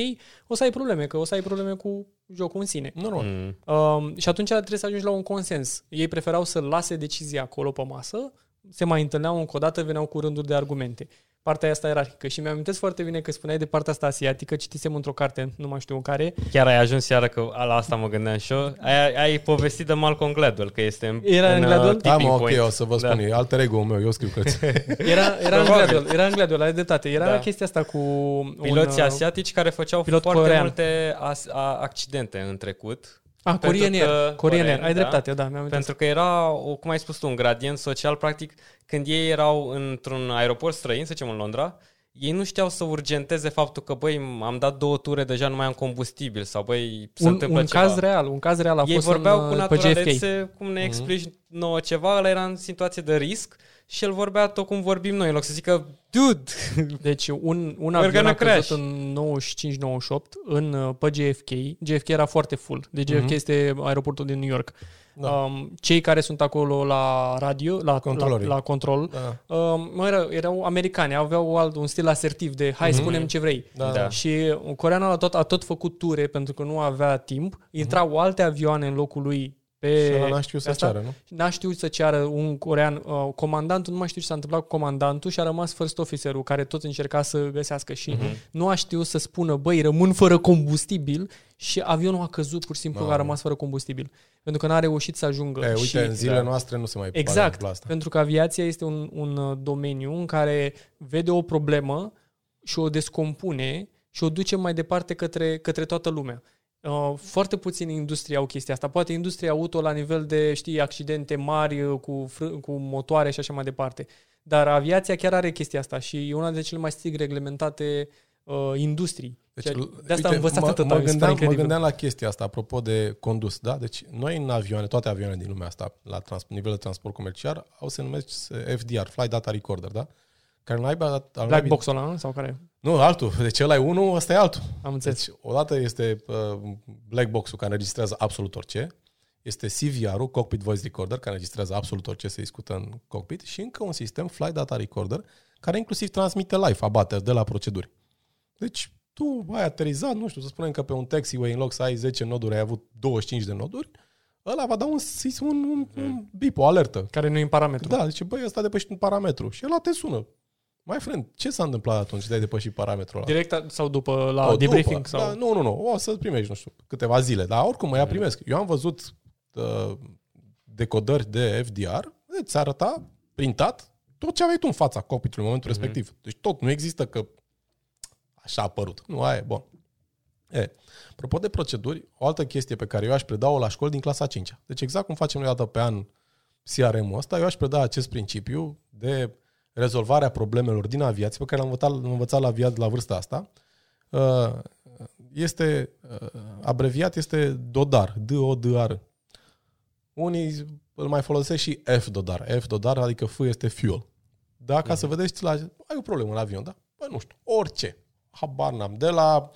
o să ai probleme, că o să ai probleme cu jocul în sine. Normal. Mm. Um, și atunci trebuie să ajungi la un consens. Ei preferau să lase decizia acolo pe masă, se mai întâlneau încă o dată, veneau cu rânduri de argumente. Partea asta ierarhică. Și mi-am foarte bine că spuneai de partea asta asiatică, citisem într-o carte, nu mai știu în care, Chiar ai ajuns iară că la asta mă gândeam și eu. Ai, ai povestit de Malcolm Gladwell, că este în, Era în uh, Gladwell? Da, tipping mă, ok, point. o să vă spun, Da. e alter ego meu, eu scriu cărți. [laughs] Era, era în Probabil. Gladwell, era în Gladwell, ai dreptate. Era Da. chestia asta cu Piloții un, uh, asiatici care făceau pilot foarte corean. multe as, a, accidente în trecut. Ah, Pentru Korean Air, că- Korean Air, Korean, ai da. dreptate, da, mi-am Pentru că era, o, cum ai spus tu, un gradient social, practic, când ei erau într-un aeroport străin, să zicem în Londra, ei nu știau să urgenteze faptul că, băi, am dat două ture, deja nu mai am combustibil sau, băi, se un, întâmplă un ceva. caz real, un caz real a ei fost vorbeau în, cu uh, pe JFK. naturalețe, cum ne explici nouă ceva, ăla era în situație de risc și el vorbea tot cum vorbim noi, în loc să zică, dude, [laughs] Deci un, un We're avion gonna a căzut crash. în 95-98 în, uh, pe JFK. JFK era foarte full. Deci JFK Mhm. este aeroportul din New York. Da. Um, cei care sunt acolo la radio, la, la, Controlorii. la control, Da. um, mă, erau, erau americani, aveau alt, un stil asertiv de hai, Mhm. spunem ce vrei. Da. Da. Și coreanul a tot, a tot făcut ture pentru că nu avea timp. Intrau alte avioane în locul lui pe Și ăla n-a știut să asta. ceară, nu? N-a știut să ceară un corean, uh, comandantul, nu mai știu ce s-a întâmplat cu comandantul și a rămas first officerul care tot încerca să găsească și Mhm. nu a știut să spună, băi, rămân fără combustibil și avionul a căzut pur și simplu că a Mamă. rămas fără combustibil. Pentru că n-a reușit să ajungă. E, uite, și, în zilele da. noastre nu se mai poate Exact, întâmpla asta. pentru că aviația este un, un uh, domeniu în care vede o problemă și o descompune și o duce mai departe către, către toată lumea. Uh, foarte puțini industrie au chestia asta. Poate industria auto la nivel de, știi, accidente mari uh, cu, fră- cu motoare și așa mai departe. Dar aviația chiar are chestia asta și e una dintre cele mai strict reglementate uh, industrii. Deci, Ceea- de asta am învățat mă, atâta. mă, mi se pare gândeam, mă incredibil. gândeam la chestia asta, apropo de condus, da? Deci noi în avioane, toate avioanele din lumea asta, la trans, nivel de transport comercial, au se numesc FDR, Flight Data Recorder, da? Care naiba, al Black naibii- box-ul ăla, nu? sau care? Nu, altul. Deci ăla e unul, ăsta e altul. Am înțeles. Deci, odată este uh, black box-ul care înregistrează absolut orice, este CVR-ul, Cockpit Voice Recorder, care înregistrează absolut orice se discută în cockpit și încă un sistem, Flight Data Recorder, care inclusiv transmite live abateri de la proceduri. Deci, tu ai aterizat, nu știu, să spunem că pe un taxiway, în loc să ai 10 noduri, ai avut 25 de noduri, ăla va da un, un, un, un bip, o alertă. Care nu e în parametru. Da, zice, băi, ăsta a depășit un parametru. Și ăla te sună. Mai friend, ce s-a întâmplat atunci de ai depășit parametrul ăla? Direct sau după la O, debriefing? după. Sau... Da, nu, nu, nu. O să primești, nu știu, câteva zile. Dar oricum, mă ia primesc. Eu am văzut uh, decodări de FDR, îți arăta printat tot ce aveai tu în fața cockpitului în momentul respectiv. Deci tot, nu există că așa a apărut. Nu, aia e, bun. E, apropo de proceduri, o altă chestie pe care eu aș preda-o la școli din clasa 5 Deci exact cum facem noi dată pe an CRM-ul ăsta, eu aș preda acest principiu de rezolvarea problemelor din aviație, pe care l-am învățat, l-am învățat la aviat la vârsta asta. Uh, Este, uh, abreviat este DODAR, D-O-D-A-R. Unii îl mai folosesc și F-DODAR. F-DODAR, adică F este fuel. Da, ca să vedeți, la, ai o problemă în avion, da? Bă, nu știu, orice. Habar n-am. De la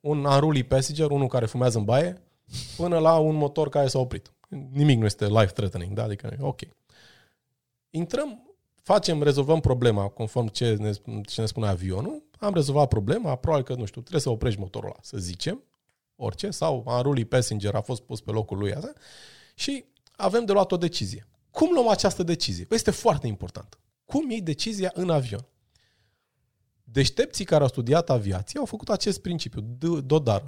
un unruly passenger, unul care fumează în baie, până la un motor care s-a oprit. Nimic nu este life-threatening, da? Adică, ok. Intrăm, facem, rezolvăm problema conform ce ne, ce ne spune avionul, am rezolvat problema, probabil că, nu știu, trebuie să oprești motorul ăla, să zicem, orice, sau unruly passenger a fost pus pe locul lui asta, și avem de luat o decizie. Cum luăm această decizie? Păi este foarte important. Cum iei decizia în avion? Deștepții care au studiat aviație au făcut acest principiu, DODAR.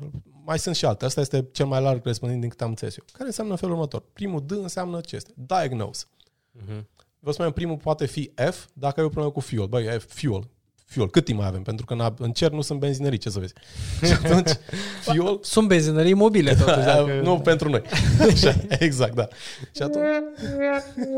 Mai sunt și alte. Asta este cel mai larg răspândit din câte am înțeles eu. Care înseamnă în felul următor. Primul D înseamnă ce este? Diagnose. Mhm. Vă spunem, primul poate fi F dacă ai o problemă cu fuel. Băi, F, fuel. Fuel. Cât timp mai avem? Pentru că în- în cer nu sunt benzinării, ce să vezi. [laughs] Și atunci, fuel... Sunt benzinării mobile, [laughs] totuși. Dacă... [laughs] Nu pentru noi. Așa, exact, da. Și atunci,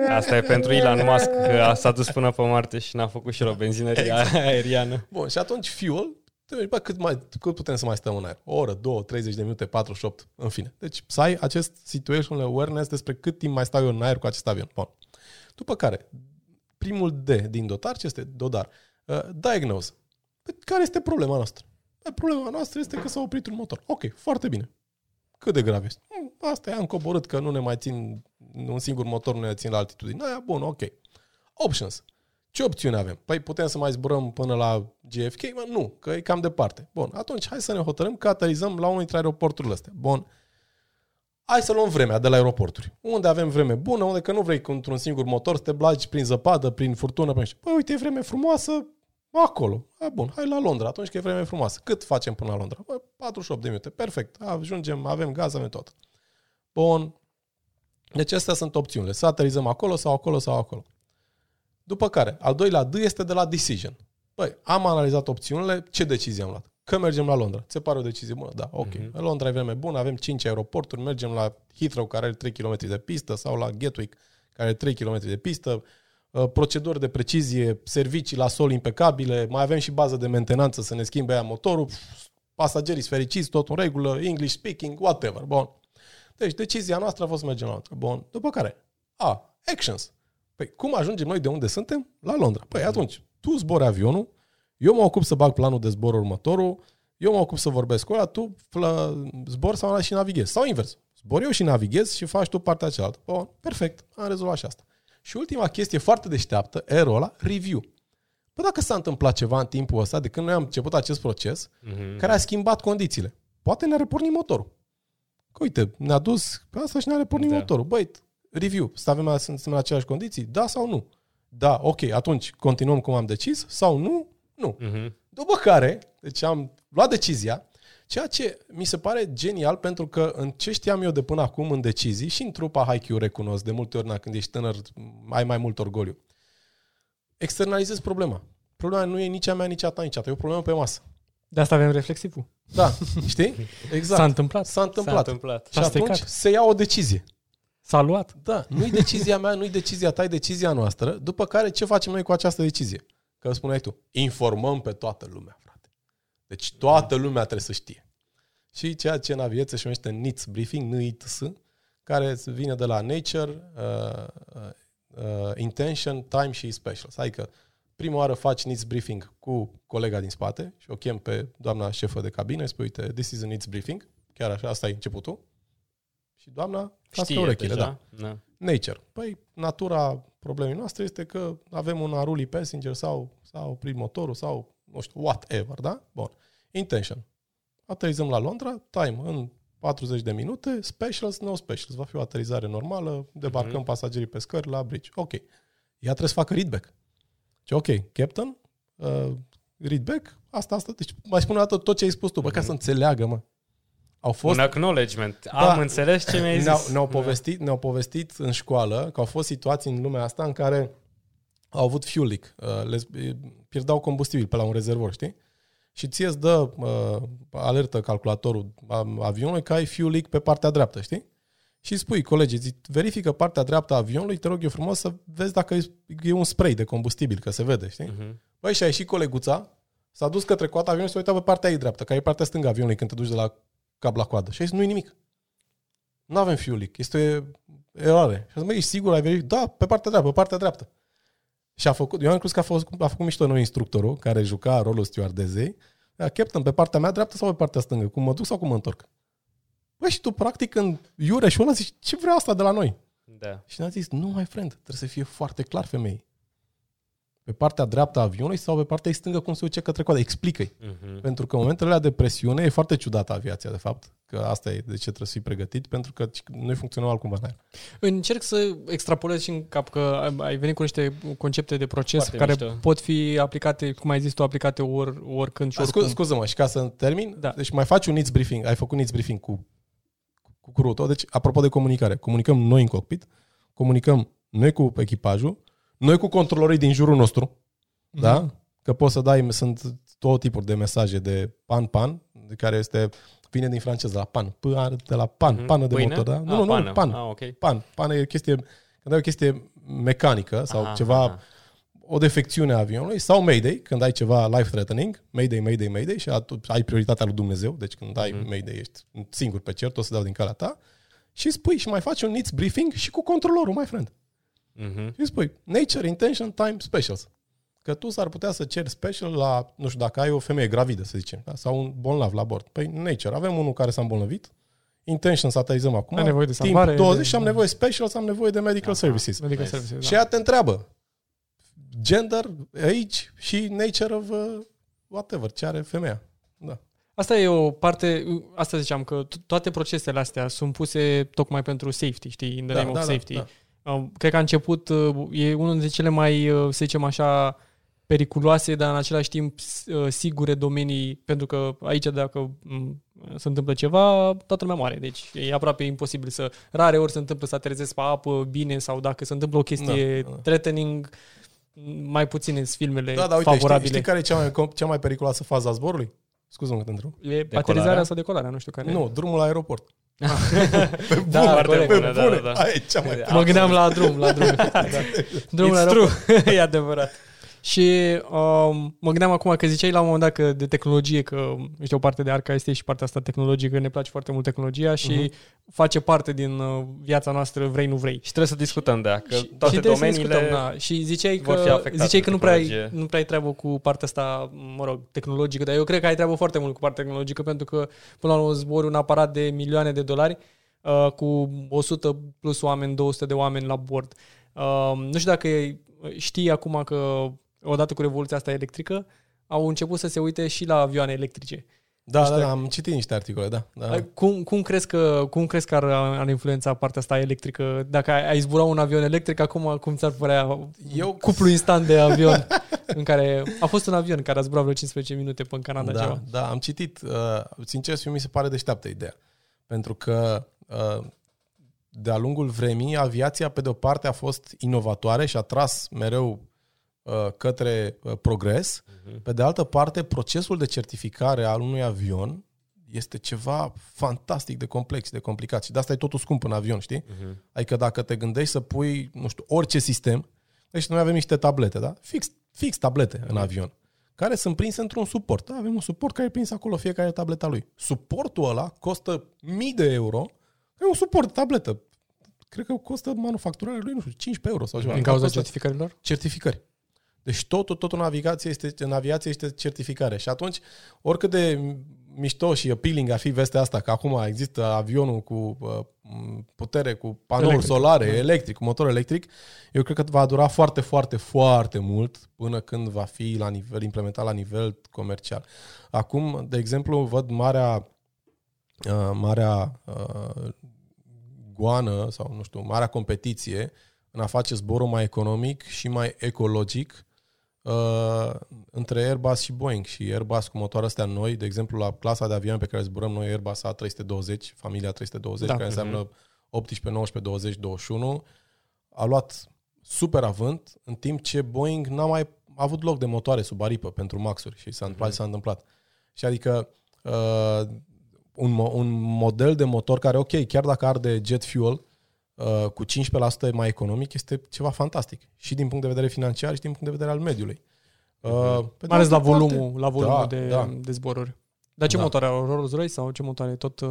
Asta e pentru Elon Musk, că s-a dus până pe Marte și n-a făcut și el o benzinărie aeriană. Bun, și atunci fuel, te uiți, bă, cât, mai, cât putem să mai stăm în aer? O oră, două, 30 de minute, 48, în fine. Deci să ai acest situational awareness despre cât timp mai stau eu în aer cu acest avion. Bun. După care, primul D din dotar, ce este dodar? Uh, diagnose. Păi, care este problema noastră? Păi, problema noastră este că s-a oprit un motor. Ok, foarte bine. Cât de grav este? "Mm, Asta e, am coborât că nu ne mai țin, un singur motor nu ne țin la altitudine. Aia, bun, ok. Options. Ce opțiuni avem? Păi putem să mai zburăm până la GFK? Mă, nu, că e cam departe. Bun, atunci hai să ne hotărâm că aterizăm la unul dintre aeroporturile astea. Bun. Hai să luăm vremea de la aeroporturi. Unde avem vreme bună, unde că nu vrei cu într-un singur motor să te blagi prin zăpadă, prin furtună, prin... Păi uite, e vreme frumoasă acolo. A, bun, hai la Londra, atunci că e vreme frumoasă. Cât facem până la Londra? Bă, 48 de minute. Perfect. Ajungem, avem gaz, avem tot. Bun. Deci astea sunt opțiunile. Să aterizăm acolo sau acolo sau acolo. După care, al doilea D este de la decision. Păi, am analizat opțiunile, ce decizie am luat? Că mergem la Londra. Ți se pare o decizie bună? Da, ok. Mm-hmm. Londra e vreme bună, avem 5 aeroporturi, mergem la Heathrow, care are 3 km de pistă, sau la Gatwick, care are 3 km de pistă, Uh, proceduri de precizie, servicii la sol impecabile, mai avem și bază de mentenanță să ne schimbe aia motorul, pasagerii sunt fericiți, tot în regulă, English speaking, whatever. Bun. Deci decizia noastră a fost să mergem la Londra. Bun. După care, a, actions. Păi cum ajungem noi de unde suntem? La Londra. Păi atunci, tu zbori avionul, eu mă ocup să bag planul de zbor următorul, eu mă ocup să vorbesc cu ăla, tu plă, zbor sau și navighezi. Sau invers. Zbor eu și navighez și faci tu partea cealaltă. Bun, perfect, am rezolvat și asta. Și ultima chestie foarte deșteaptă, erul ăla, review. Păi dacă s-a întâmplat ceva în timpul ăsta, de când noi am început acest proces, Mhm. care a schimbat condițiile, poate ne-a repornit motorul. Că uite, ne-a dus pe asta și ne-a repornit Da. motorul. Băi, review, să avem suntem în aceleași condiții? Da sau nu? Da, ok, atunci continuăm cum am decis sau nu? Nu. Mhm. După care, deci am luat decizia, ceea ce mi se pare genial pentru că în ce știam eu de până acum în decizii și în trupa HiQ recunosc, de multe ori na, când ești tânăr ai mai mult orgoliu. Externalizezi problema. Problema nu e nici a mea, nici a ta, nici a ta. E o problemă pe masă. De asta avem reflexivul. Da, știi? Exact. S-a întâmplat. S-a întâmplat. S-a întâmplat. Și S-a atunci stricat. se ia o decizie. S-a luat. Da, nu-i decizia mea, nu-i decizia ta, e decizia noastră. După care ce facem noi cu această decizie? Că spuneai tu, informăm pe toată lumea, frate. Deci toată lumea trebuie să știe. Și ceea ce în aviație se numește NITS briefing, NITS, care vine de la Nature, uh, uh, uh, Intention, Time și Specials. Adică prima oară faci NITS briefing cu colega din spate și o chem pe doamna șefă de cabină și spui, uite, this is a NITS briefing, chiar așa, asta e începutul. Și doamna cască Știe urechile, deja. da. da. Nature. Păi, natura problemei noastre este că avem un unruly passenger sau s-a oprit motorul sau, nu știu, whatever, da? Bun. Intention. Aterizăm la Londra, time în 40 de minute, specials, no specials. Va fi o aterizare normală, debarcăm Mhm. pasagerii pe scări la bridge. Ok. Ea trebuie să facă readback. Ce ok, captain, uh, readback, asta, asta. Deci mai spune o dată tot ce ai spus tu, bă, ca să înțeleagă, mă. Au fost Un acknowledgement. Da. Am înțeles ce mi-ai ne-au, zis. ne-au, povestit, ne-au povestit în școală că au fost situații în lumea asta în care au avut fuel leak, uh, le pierdeau combustibil pe la un rezervor, știi? Și ție îți dă uh, alertă calculatorul a- avionului că ai fuel leak pe partea dreaptă, știi? Și spui, colegii, zi, verifică partea dreaptă a avionului, te rog eu frumos să vezi dacă e, e un spray de combustibil, că se vede, știi? Mhm. Băi, și a ieșit coleguța, s-a dus către coata avionului și s-a uitat pe partea ei dreaptă, care e partea stângă a avionului când te duci de la cap la coadă. Și a zis, nu-i nimic. Nu avem fuel leak, este o eroare. Și a zis, măi, ești sigur, ai verificat? Da, pe partea dreaptă, pe partea dreaptă. Și a făcut, eu am crezut că a, fost, a făcut mișto noi instructorul, care juca rolul stewardezei. Da, captain, pe partea mea dreaptă sau pe partea stângă? Cum mă duc sau cum mă întorc? Băi, și tu, practic, în iureșul ăla zici, ce vrea asta de la noi? Da. Și ne-a zis, nu, my friend, trebuie să fie foarte clar femei. Pe partea dreaptă a avionului sau pe partea stângă cum se duce către coadă. Explică-i. Mhm. Pentru că în momentele alea de presiune e foarte ciudată aviația, de fapt. Că asta e de ce trebuie să fii pregătit, pentru că noi funcționăm altcumva în aer. Încerc să extrapolez și în cap că ai venit cu niște concepte de proces Foarte care mișto. pot fi aplicate, cum ai zis tu, aplicate ori, oricând și oricum. Scu- scuză-mă, și ca să termin, Da. deci mai faci un needs briefing, ai făcut needs briefing cu, cu crewul tău. Deci, apropo de comunicare, comunicăm noi în cockpit, comunicăm noi cu echipajul, noi cu controlorii din jurul nostru, da? Că poți să dai, sunt două tipuri de mesaje de pan-pan, de care este, vine din franceză, la pan, P, de la pan, Mhm. pană de Pâine? motor, da? Ah, Nu, nu, pană. nu, pan, Ah, ok. pan. Pan e o chestie, când ai o chestie mecanică sau Aha, ceva, aha. o defecțiune a avionului, sau Mayday, când ai ceva life-threatening, Mayday, Mayday, Mayday, și atu- ai prioritatea lui Dumnezeu, deci când ai Mhm. Mayday ești singur pe cer, tot să dau din calea ta, și spui și mai faci un needs briefing și cu controlorul, my friend. Mhm. Și spui, nature, intention, time, specials. Că tu s-ar putea să ceri special la, nu știu, dacă ai o femeie gravidă, să zicem, da? sau un bolnav la bord. Păi, nature, avem unul care s-a îmbolnăvit, intention să aterizăm acum, Ai nevoie de timp salvare, 20 de- și am nevoie special, am nevoie de medical Aha. services. Medical Nice. services, Și da. ea te întreabă gender, age și nature of uh, whatever, ce are femeia. Da. Asta e o parte, asta ziceam, că to- toate procesele astea sunt puse tocmai pentru safety, știi, in the Da, name da, of da, safety. da. Uh, Cred că a început, uh, e unul dintre cele mai, uh, să zicem așa, periculoase, dar în același timp s- uh, sigure domenii, pentru că aici dacă m, se întâmplă ceva, toată lumea moare. Deci e aproape imposibil să... Rare ori se întâmplă să aterizezi pe apă bine sau dacă se întâmplă o chestie Da, da. threatening, mai puțin în filmele Da, dar uite, știi, favorabile. știi care e cea mai, com- cea mai periculoasă fază a zborului? Scuză-mă că te întreb. E aterizarea sau decolarea, nu știu care. Nu, drumul la aeroport. Pe Da, bune, foarte pe bună, da, bune. da, da. Aia e cea mai Mă gândeam la drum, la drum. [laughs] da. Drumul It's la true. aeroport. [laughs] e adevărat. Și um, mă gândeam acum că ziceai la un moment dat că de tehnologie, că este o parte de arca este și partea asta tehnologică, ne place foarte mult tehnologia și face parte din uh, viața noastră, vrei nu vrei. Și trebuie să discutăm de ea, că și, toate și trebuie să domeniile... discutăm, da. Și ziceai vor fi că, afectate ziceai de că nu prea, ai, tehnologie. nu prea ai treabă cu partea asta, mă rog, tehnologică, dar eu cred că ai treabă foarte mult cu partea tehnologică pentru că până la urmă zbori un aparat de milioane de dolari uh, cu 100 plus oameni, 200 de oameni la bord. Uh, nu știu dacă știi acum că odată cu revoluția asta electrică au început să se uite și la avioane electrice. Da, știu da, da, dacă- am citit niște articole, da. da. Ai- Cum, cum, crezi că, cum crezi că ar, ar influența partea asta electrică? Dacă ai, ai zbura un avion electric, acum cum ți-ar părea Eu- cuplu instant de avion în care a fost un avion care a zburat vreo 15 minute pe în Canada da, ceva. da, am citit. Uh, sincer, și mi se pare deșteaptă ideea. Pentru că uh, de-a lungul vremii, aviația, pe de o parte, a fost inovatoare și a tras mereu uh, către uh, progres. Pe de altă parte, procesul de certificare al unui avion este ceva fantastic de complex, de complicat și de asta e totul scump în avion, știi? Mhm. Adică dacă te gândești să pui, nu știu, orice sistem, deci noi avem niște tablete, da? Fix, fix tablete în avion, care sunt prinse într-un suport. Da? Avem un suport care e prins acolo fiecare tableta lui. Suportul ăla costă mii de euro, e un suport de tabletă. Cred că costă manufacturarea lui, nu știu, 15 euro sau ceva. Din cauza Costă certificărilor? certificări. Deci totul, totul în aviație este, în aviație este certificare. Și atunci, oricât de mișto și appealing ar fi vestea asta, că acum există avionul cu uh, putere, cu panouri electric. solare, da. electric, cu motor electric, eu cred că va dura foarte, foarte, foarte mult până când va fi la nivel, implementat la nivel comercial. Acum, de exemplu, văd marea, uh, marea uh, goană sau, nu știu, marea competiție în a face zborul mai economic și mai ecologic uh, între Airbus și Boeing și Airbus cu motoare astea noi, de exemplu la clasa de avion pe care zburăm noi, Airbus A320, familia 320, da. care înseamnă 18, 19, 20, 21, a luat super avânt, în timp ce Boeing n-a mai avut loc de motoare sub aripă pentru maxuri și s-a întâmplat, mm-hmm. s-a întâmplat. Și adică uh, un, un model de motor care, ok, chiar dacă arde jet fuel, Uh, cu 15% mai economic este ceva fantastic. Și din punct de vedere financiar și din punct de vedere al mediului. Uh, mhm. pe Mai ales la volumul, la volumul da, de, da. de zboruri. Dar ce da. motoare au? Rolls-Royce sau ce motoare? Tot, uh,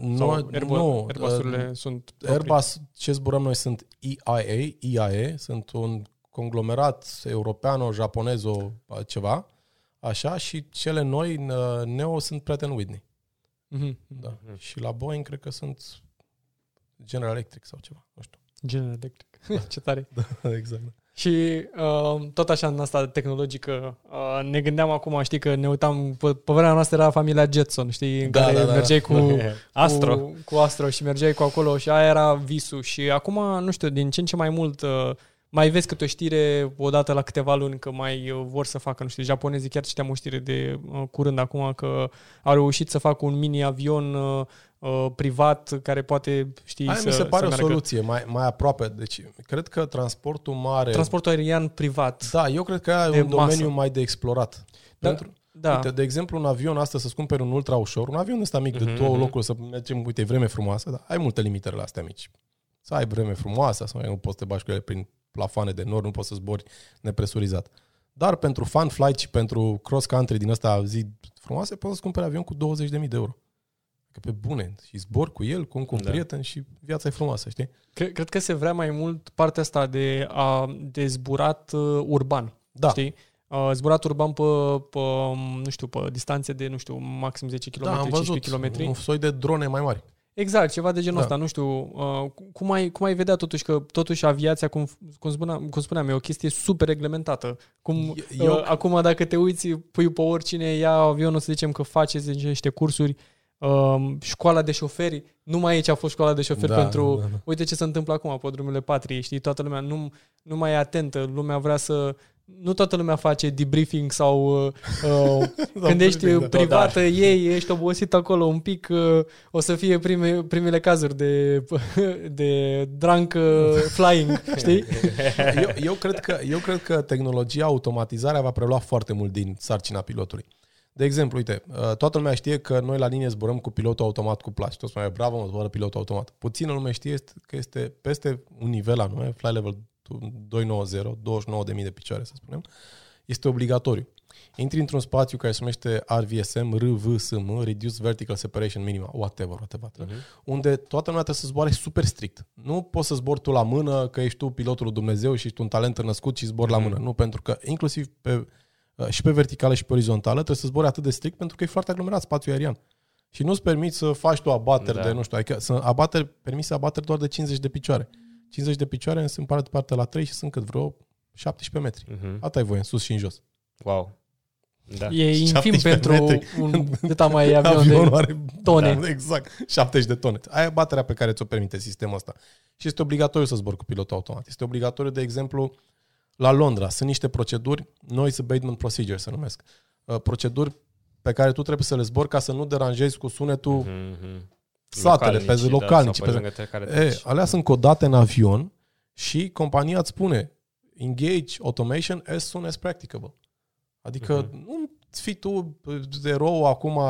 nu, Airbus, nu, Airbus-urile uh, sunt Airbus, ce zburăm noi sunt EIA, EIA, sunt un conglomerat european, japonez, o ceva, așa, și cele noi, Neo, sunt Pratt Whitney. Mm-hmm. Da. Mm-hmm. Și la Boeing cred că sunt General Electric sau ceva, nu știu. General Electric, da. [laughs] [laughs] ce tare. Da, exact. Și uh, tot așa în asta tehnologică, uh, ne gândeam acum, știi că ne uitam, pe, pe vremea noastră era familia Jetson, știi, în da, care da, da. mergeai cu, [laughs] Astro. Cu, cu Astro și mergeai cu acolo și aia era visul. Și acum, nu știu, din ce în ce mai mult uh, mai vezi câte o știre odată la câteva luni că mai uh, vor să facă, nu știu, japonezii chiar citeam o știre de uh, curând acum că au reușit să facă un mini-avion uh, uh, privat care poate, știi, Aia să mi se pare să o soluție mai, mai aproape. Deci, cred că transportul mare... Transportul aerian privat. Da, eu cred că e un masă. domeniu mai de explorat. Da. Pentru, da. Uite, de exemplu, un avion asta să-ți cumperi un ultra ușor, un avion ăsta mic de mm-hmm. două locuri să mergem, uite, e vreme frumoasă, dar ai multe limitări la astea mici. Să ai vreme frumoasă, sau nu poți să te bași cu ele prin plafoane de nord, nu poți să zbori nepresurizat. Dar pentru fun flight și pentru cross-country din ăsta zi frumoase, poți să cumperi avion cu 20.000 de euro. Că pe bune, și zbor cu el, cu un, cu un da. prieten și viața e frumoasă, știi? Cred, cred că se vrea mai mult partea asta de, a, de zburat uh, urban, da. știi? Uh, zburat urban pe, pe, nu știu, pe distanțe de, nu știu, maxim 10 km, da, 15 km. un soi de drone mai mari. Exact, ceva de genul da. ăsta. Nu știu, uh, cum, ai, cum ai vedea totuși că totuși aviația, cum, cum, spuneam, cum spuneam, e o chestie super reglementată. Cum, Eu... uh, acum dacă te uiți, pui pe oricine ia avionul, să zicem că face niște cursuri, uh, școala de șoferi, numai aici a fost școala de șoferi da, pentru, da, da. uite ce se întâmplă acum pe drumurile patriei, știi, toată lumea nu, nu mai e atentă, lumea vrea să nu toată lumea face debriefing sau uh, uh [laughs] când ești privată, da. ei, ești obosit acolo un pic, uh, o să fie prime, primele cazuri de, [laughs] de drunk uh, flying, [laughs] știi? Eu, eu, cred că, eu cred că tehnologia, automatizarea va prelua foarte mult din sarcina pilotului. De exemplu, uite, uh, toată lumea știe că noi la linie zburăm cu pilotul automat cu placi. Toți mai bravo, mă zboară pilotul automat. Puțină lume știe că este peste un nivel la noi, fly level 290, 29.000 de picioare, să spunem, este obligatoriu. Intri într-un spațiu care se numește RVSM, RVSM, Reduced Vertical Separation Minima, whatever, whatever, uh-huh. unde toată lumea trebuie să zboare super strict. Nu poți să zbori tu la mână, că ești tu pilotul lui Dumnezeu și ești un talent născut și zbori uh-huh. la mhm. mână. Nu, pentru că inclusiv pe, uh, și pe verticală și pe orizontală trebuie să zbori atât de strict pentru că e foarte aglomerat spațiul aerian. Și nu-ți permiți să faci tu abateri da. de, nu știu, adică să abateri, permise abateri doar de 50 de picioare. 50 de picioare se împarte parte la 3 și sunt cât vreo 17 metri. Uh-huh. Atât ai voie, în sus și în jos. Wow. Da. E [laughs] infim pentru metri. un cât mai avion de are, tone. Da, exact, 70 de tone. Aia baterea pe care ți-o permite sistemul ăsta. Și este obligatoriu să zbor cu pilotul automat. Este obligatoriu, de exemplu, la Londra. Sunt niște proceduri, noise abatement procedure se numesc. Uh, proceduri pe care tu trebuie să le zbori ca să nu deranjezi cu sunetul uh-huh satele, pe localnici. Da, pe, pe e, alea sunt codate în avion și compania îți spune engage automation as soon as practicable. Adică uh-huh. nu fii tu erou acum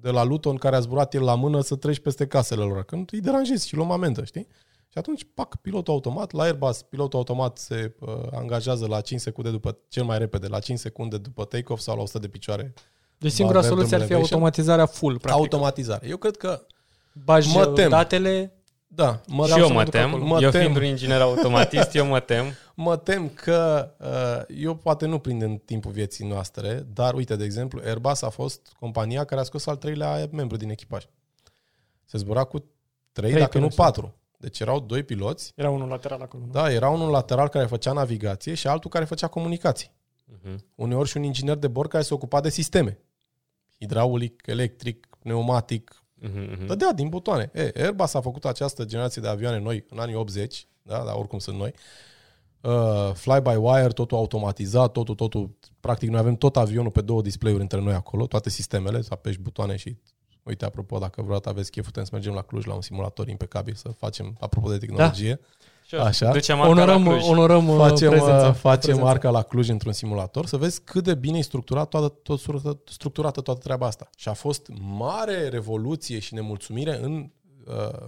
de la Luton care a zburat el la mână să treci peste casele lor. Când îi deranjezi și luăm amendă, știi? Și atunci, pac, pilotul automat, la Airbus, pilotul automat se uh, angajează la 5 secunde după, cel mai repede, la 5 secunde după take-off sau la 100 de picioare. Deci singura soluție ar fi automatizarea full, practic. Automatizare. Eu cred că bagi mă tem. datele. Da, mă și eu mă tem. Mă eu tem. fiind un inginer automatist, eu mă tem. [laughs] mă tem că uh, eu poate nu prind în timpul vieții noastre, dar uite, de exemplu, Airbus a fost compania care a scos al treilea membru din echipaj. Se zbura cu trei, Trei dacă nu piloți, patru. Deci erau doi piloți. Era unul lateral acolo. nu? Da, era unul lateral care făcea navigație și altul care făcea comunicații. Mhm. Uneori și un inginer de bord care se ocupa de sisteme. Hidraulic, electric, pneumatic, Mhm, mhm. Dădea din butoane. E, Airbus a făcut această generație de avioane noi în anii 80, da, dar oricum sunt noi. Uh, fly-by-wire, totul automatizat, totul, totul. Practic, noi avem tot avionul pe două display-uri între noi acolo, toate sistemele, să apeși butoane și Uite, apropo, dacă vreodată aveți chef, putem să mergem la Cluj la un simulator impecabil, să facem, apropo de tehnologie, Și eu, Așa. Ducem arca Onorăm, la Cluj. onorăm uh, facem, prezența. uh, facem prezența. arca la Cluj într-un simulator, să vezi cât de bine e structurat toată, tot, structurată, structurată toată treaba asta. Și a fost mare revoluție și nemulțumire în uh,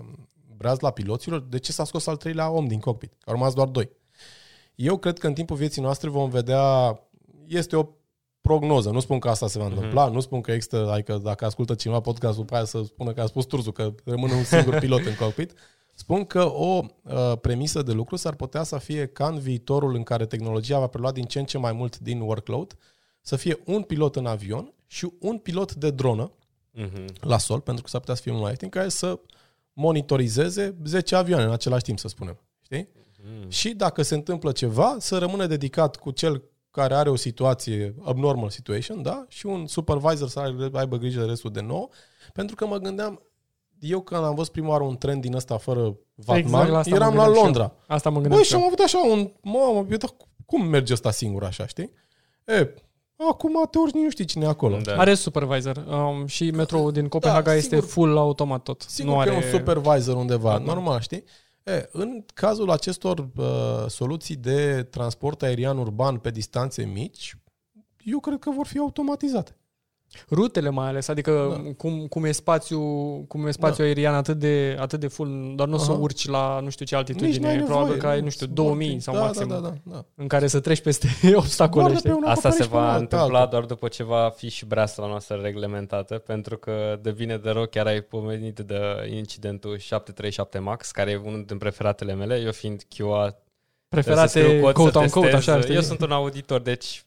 breazla piloților de ce s-a scos al treilea om din cockpit. Au rămas doar doi. Eu cred că în timpul vieții noastre vom vedea, este o prognoză, nu spun că asta se va întâmpla, nu spun că există, adică dacă ascultă cineva podcastul pe aia să spună că a spus Turzu că rămâne un singur [laughs] pilot în cockpit, spun că o uh, premisă de lucru s-ar putea să fie ca în viitorul în care tehnologia va prelua din ce în ce mai mult din workload, să fie un pilot în avion și un pilot de dronă Mhm. la sol, pentru că s-ar putea să fie mult mai ieftin, care să monitorizeze 10 avioane în același timp, să spunem. Știi? Mm. Și dacă se întâmplă ceva, să rămână dedicat cu cel care are o situație, abnormal situation, da? Și un supervisor să aibă, aibă grijă de restul de nou. Pentru că mă gândeam, eu când am văzut prima oară un tren din ăsta fără vatman, Exact la asta mă eram la gândeam și eu. Londra. Asta mă Băi, gândeam și am avut așa un, mamă, eu, dar cum merge ăsta singur așa, știi? E, acum te urci, nu știi cine e acolo. Da. Are supervisor um, și metroul din Copenhaga Da, este sigur. full automat tot. Sigur nu că are... e un supervisor undeva, Da. normal, știi? E, în cazul acestor uh, soluții de transport aerian urban pe distanțe mici, eu cred că vor fi automatizate. Rutele mai ales, adică Da. cum, cum e spațiu, cum e spațiu aerian atât de, atât de full, dar nu o să Aha. urci la nu știu ce Nici altitudine, n-ai probabil nevoie, că ai, nu, nu știu, sunt 2000 foarte- sau da, maxim, Da, da, da, da. în care să treci peste [laughs] obstacole, Doar de știi? pe un Asta se acoperiș până va la altul. întâmpla doar după ce va fi și breasla noastră reglementată, pentru că de bine de rău chiar ai pomenit de incidentul 737 MAX, care e unul din preferatele mele, eu fiind QA Preferate Trebuie să scriu cod, quote să on quote, testez. așa, știi? Eu sunt un auditor, deci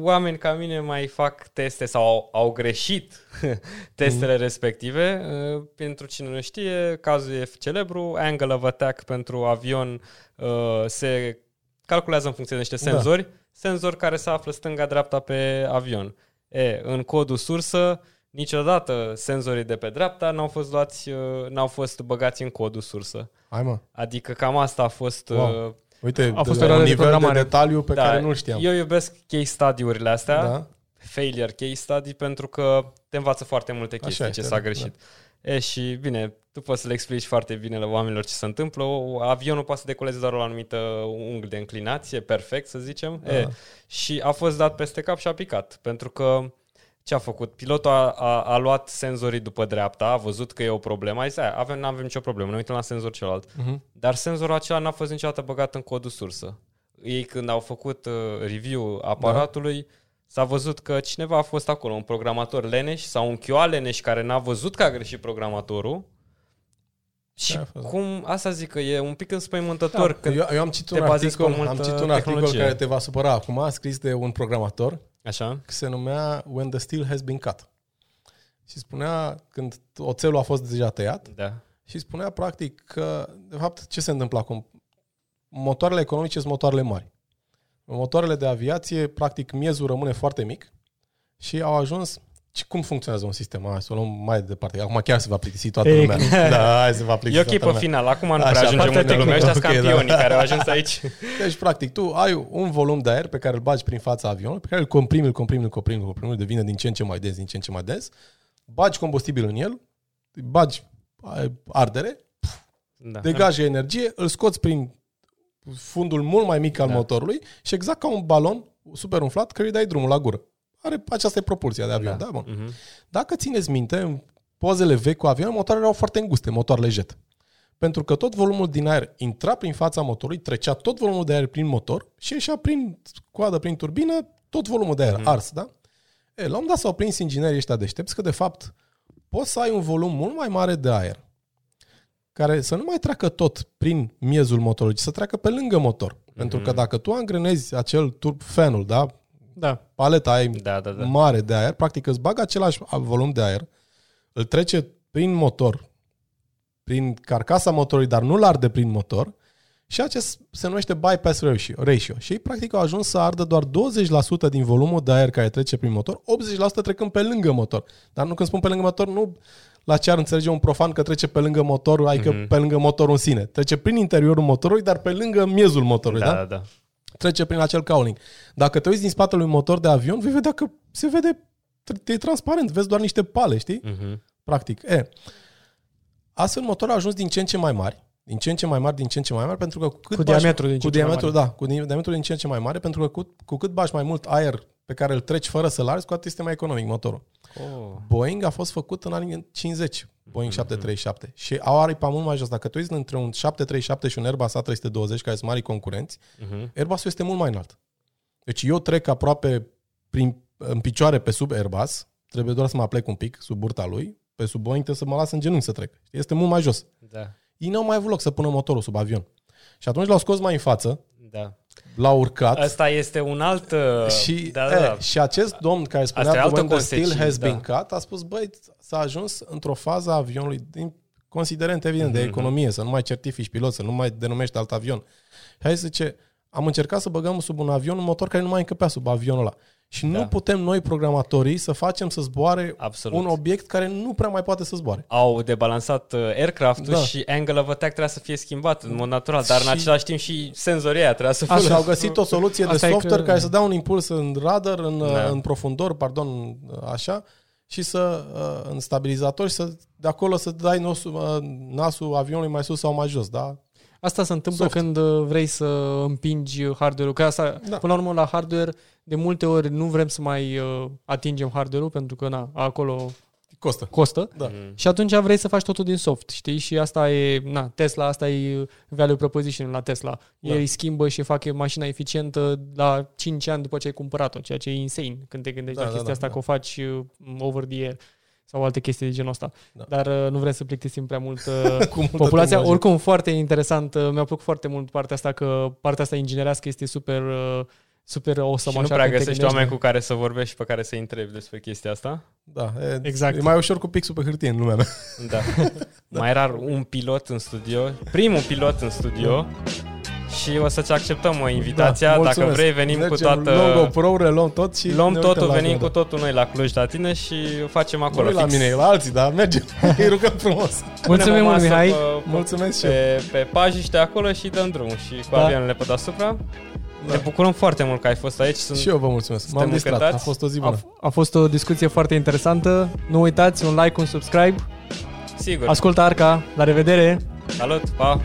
oameni ca mine mai fac teste sau au, au greșit [laughs] testele Mhm. respective. Uh, Pentru cine nu știe, cazul e celebru, angle of attack pentru avion uh, se calculează în funcție de niște Da. senzori, senzori care se află stânga-dreapta pe avion. E, în codul sursă, niciodată senzorii de pe dreapta n-au fost luați, uh, n-au fost băgați în codul sursă. Hai mă, Adică cam asta a fost Wow. Uh, uite, A fost de- o eroare un de nivel de programare. detaliu pe da, care nu știam. Eu iubesc case study-urile astea, Da? failure case study, pentru că te învață foarte multe Așa chestii este, ce s-a da, greșit. E, și bine, tu poți să le explici foarte bine la oamenilor ce se întâmplă. O, avionul poate să decoleze doar la o anumită unghi de înclinație, perfect să zicem. Da. E, și a fost dat peste cap și a picat, pentru că ce a făcut? Pilotul a, a, a luat senzorii după dreapta, a văzut că e o problemă, a zis, "Aia, avem, nu avem nicio problemă, ne uităm la senzor celălalt. Mhm. Dar senzorul acela n-a fost niciodată băgat în codul sursă. Ei când au făcut uh, review aparatului, s-a văzut că cineva a fost acolo, un programator leneș sau un QA leneș care n-a văzut că a greșit programatorul. Și Da, a fost. cum, asta zic că e un pic înspăimântător Da, când... eu, eu am citit te un bazezi pe articol, am multă citit un articol tehnologie. care te va supăra acum, a scris de un programator, Așa? se numea When the Steel Has Been Cut. Și spunea, când oțelul a fost deja tăiat, Da. și spunea practic că, de fapt, ce se întâmplă acum? Motoarele economice sunt motoarele mari. Motoarele de aviație, practic, miezul rămâne foarte mic și au ajuns... Și cum funcționează un sistem? Hai să o luăm mai departe. Acum chiar se va plictisi toată lumea. Da, hai se va E plictisi ok toată pe lumea. final, acum nu Așa, prea ajungem partea unde lumea, ăștia sunt tehnică, ok, da. campionii care au ajuns aici. [laughs] Deci, practic, tu ai un volum de aer pe care îl bagi prin fața avionului, pe care îl comprimi, îl comprimi, îl comprimi, îl comprimi, devine din ce în ce mai dens, din ce în ce mai dens, bagi combustibil în el, bagi ai ardere, Da. degajă energie, îl scoți prin fundul mult mai mic al Da. motorului și exact ca un balon super umflat care îi dai drumul la gură. Are, aceasta e propulsia de avion, da? da bun. Mhm. Dacă țineți minte, în pozele vechi cu avion, motoarele erau foarte înguste, motoarele jet. Pentru că tot volumul din aer intra prin fața motorului, trecea tot volumul de aer prin motor și ieșea prin coadă, prin turbină, tot volumul de aer Mhm. ars, da? E, la un moment dat s-au prins inginerii ăștia deștepți că, de fapt, poți să ai un volum mult mai mare de aer care să nu mai treacă tot prin miezul motorului, ci să treacă pe lângă motor. Mm-hmm. Pentru că dacă tu angrenezi acel turb fanul, da, Da. paleta ai Da, da, da. mare de aer, practic îți bagă același volum de aer, îl trece prin motor, prin carcasa motorului, dar nu-l arde prin motor, și acest se numește bypass ratio. ratio. Și ei practic au ajuns să ardă doar 20% din volumul de aer care trece prin motor, 80% trecând pe lângă motor. Dar nu când spun pe lângă motor, nu la ce ar înțelege un profan că trece pe lângă motor, adică Mhm. pe lângă motorul în sine. Trece prin interiorul motorului, dar pe lângă miezul motorului, da? Da, da, da. Trece prin acel cowling. Dacă te uiți din spatele unui motor de avion, vei vedea că se vede, e transparent, vezi doar niște pale, știi? Mhm. Practic. E, astfel motorul a ajuns din ce în ce mai mari, din ce în ce mai mari, din ce în ce mai mari, pentru că cu cât Cu bași- diametru din ce cu în ce mai diametru, da, cu diametru din ce în ce mai mare, pentru că cu, cu cât bași mai mult aer pe care îl treci fără să-l arzi, cu atât este mai economic motorul. Oh. Boeing a fost făcut în anii 50, Boeing 737. Și au aripa mult mai jos. Dacă tu uiți între un 737 și un Airbus A320, care sunt mari concurenți, Mhm. Airbusul este mult mai înalt. Deci eu trec aproape prin, în picioare pe sub Airbus, trebuie doar să mă plec un pic sub burta lui, pe sub Boeing trebuie să mă las în genunchi să trec. Este mult mai jos. Da, Ei n-au mai avut loc să pună motorul sub avion. Și atunci l-au scos mai în față, da. L-au urcat Asta este un alt... uh, și, da, da, da. e, și acest domn care Asta e spunea altă when the steel consecință, has da. been cut, a spus, băi, s-a ajuns într-o fază a avionului, din considerent evident, de Mhm. economie, să nu mai certifici pilot, să nu mai denumești alt avion. Hai să zice, am încercat să băgăm sub un avion un motor care nu mai încăpea sub avionul ăla. Și Da. nu putem noi, programatorii, să facem să zboare Absolut. un obiect care nu prea mai poate să zboare. Au debalansat uh, aircraft-ul Da. și angle of attack trebuia să fie schimbat în mod natural, dar în Și- același timp și senzoria aia trebuia să fie... Și au găsit o soluție de Asta e software că- care să dea un impuls în radar, în, Da. în profundor, pardon, așa, și să uh, în stabilizator și să de acolo să dai nosul, uh, nasul avionului mai sus sau mai jos, da? Asta se întâmplă Soft. când uh, vrei să împingi hardware-ul. Că asta, Da. până la urmă, la hardware, de multe ori nu vrem să mai uh, atingem hardware-ul pentru că na, acolo Costă. costă. Da. Mhm. Și atunci vrei să faci totul din soft, știi? Și asta e, na, Tesla, asta e value proposition la Tesla. Da. Ei schimbă și fac mașina eficientă la 5 ani după ce ai cumpărat-o, ceea ce e insane când te gândești Da, la da, chestia da, asta da. că o faci uh, over the air sau alte chestii de genul ăsta. Da. Dar uh, nu vrem să plictisim prea mult [laughs] uh, Cu multă populația. tehnologie. Oricum, foarte interesant. uh, Mi-a plăcut foarte mult partea asta, că partea asta inginerească este super, uh, super awesome. Și nu așa, prea când te găsești gândești. oameni cu care să vorbești și pe care să-i întrebi despre chestia asta. Da, e, Exact. E mai ușor cu pixul pe hârtie în lumea mea. Da. [laughs] Mai rar un pilot în studio, primul pilot în studio și o să-ți acceptăm o invitația. Da, Dacă mulțumesc. vrei, venim cu Mergem, toată... Luăm GoPro, reluăm tot și Luăm ne uităm totul, la venim avion, cu totul noi la Cluj la tine și facem da. acolo. Nu la fix. mine, e la alții, dar mergem. [laughs] Îi rugăm frumos. Mulțumim Punem o mult, masă Mihai. Pe, Mulțumesc și eu. pe, pe pajiște acolo și dăm drumul și cu Da. avioanele pe deasupra. Da. Ne bucurăm foarte mult că ai fost aici. Sunt Și eu vă mulțumesc. Suntem M-am distrat. A încântați. fost o zi A, bună. a fost o discuție foarte interesantă. Nu uitați, un like, un subscribe. sigur. Ascultă Arca. La revedere! Salut, pa!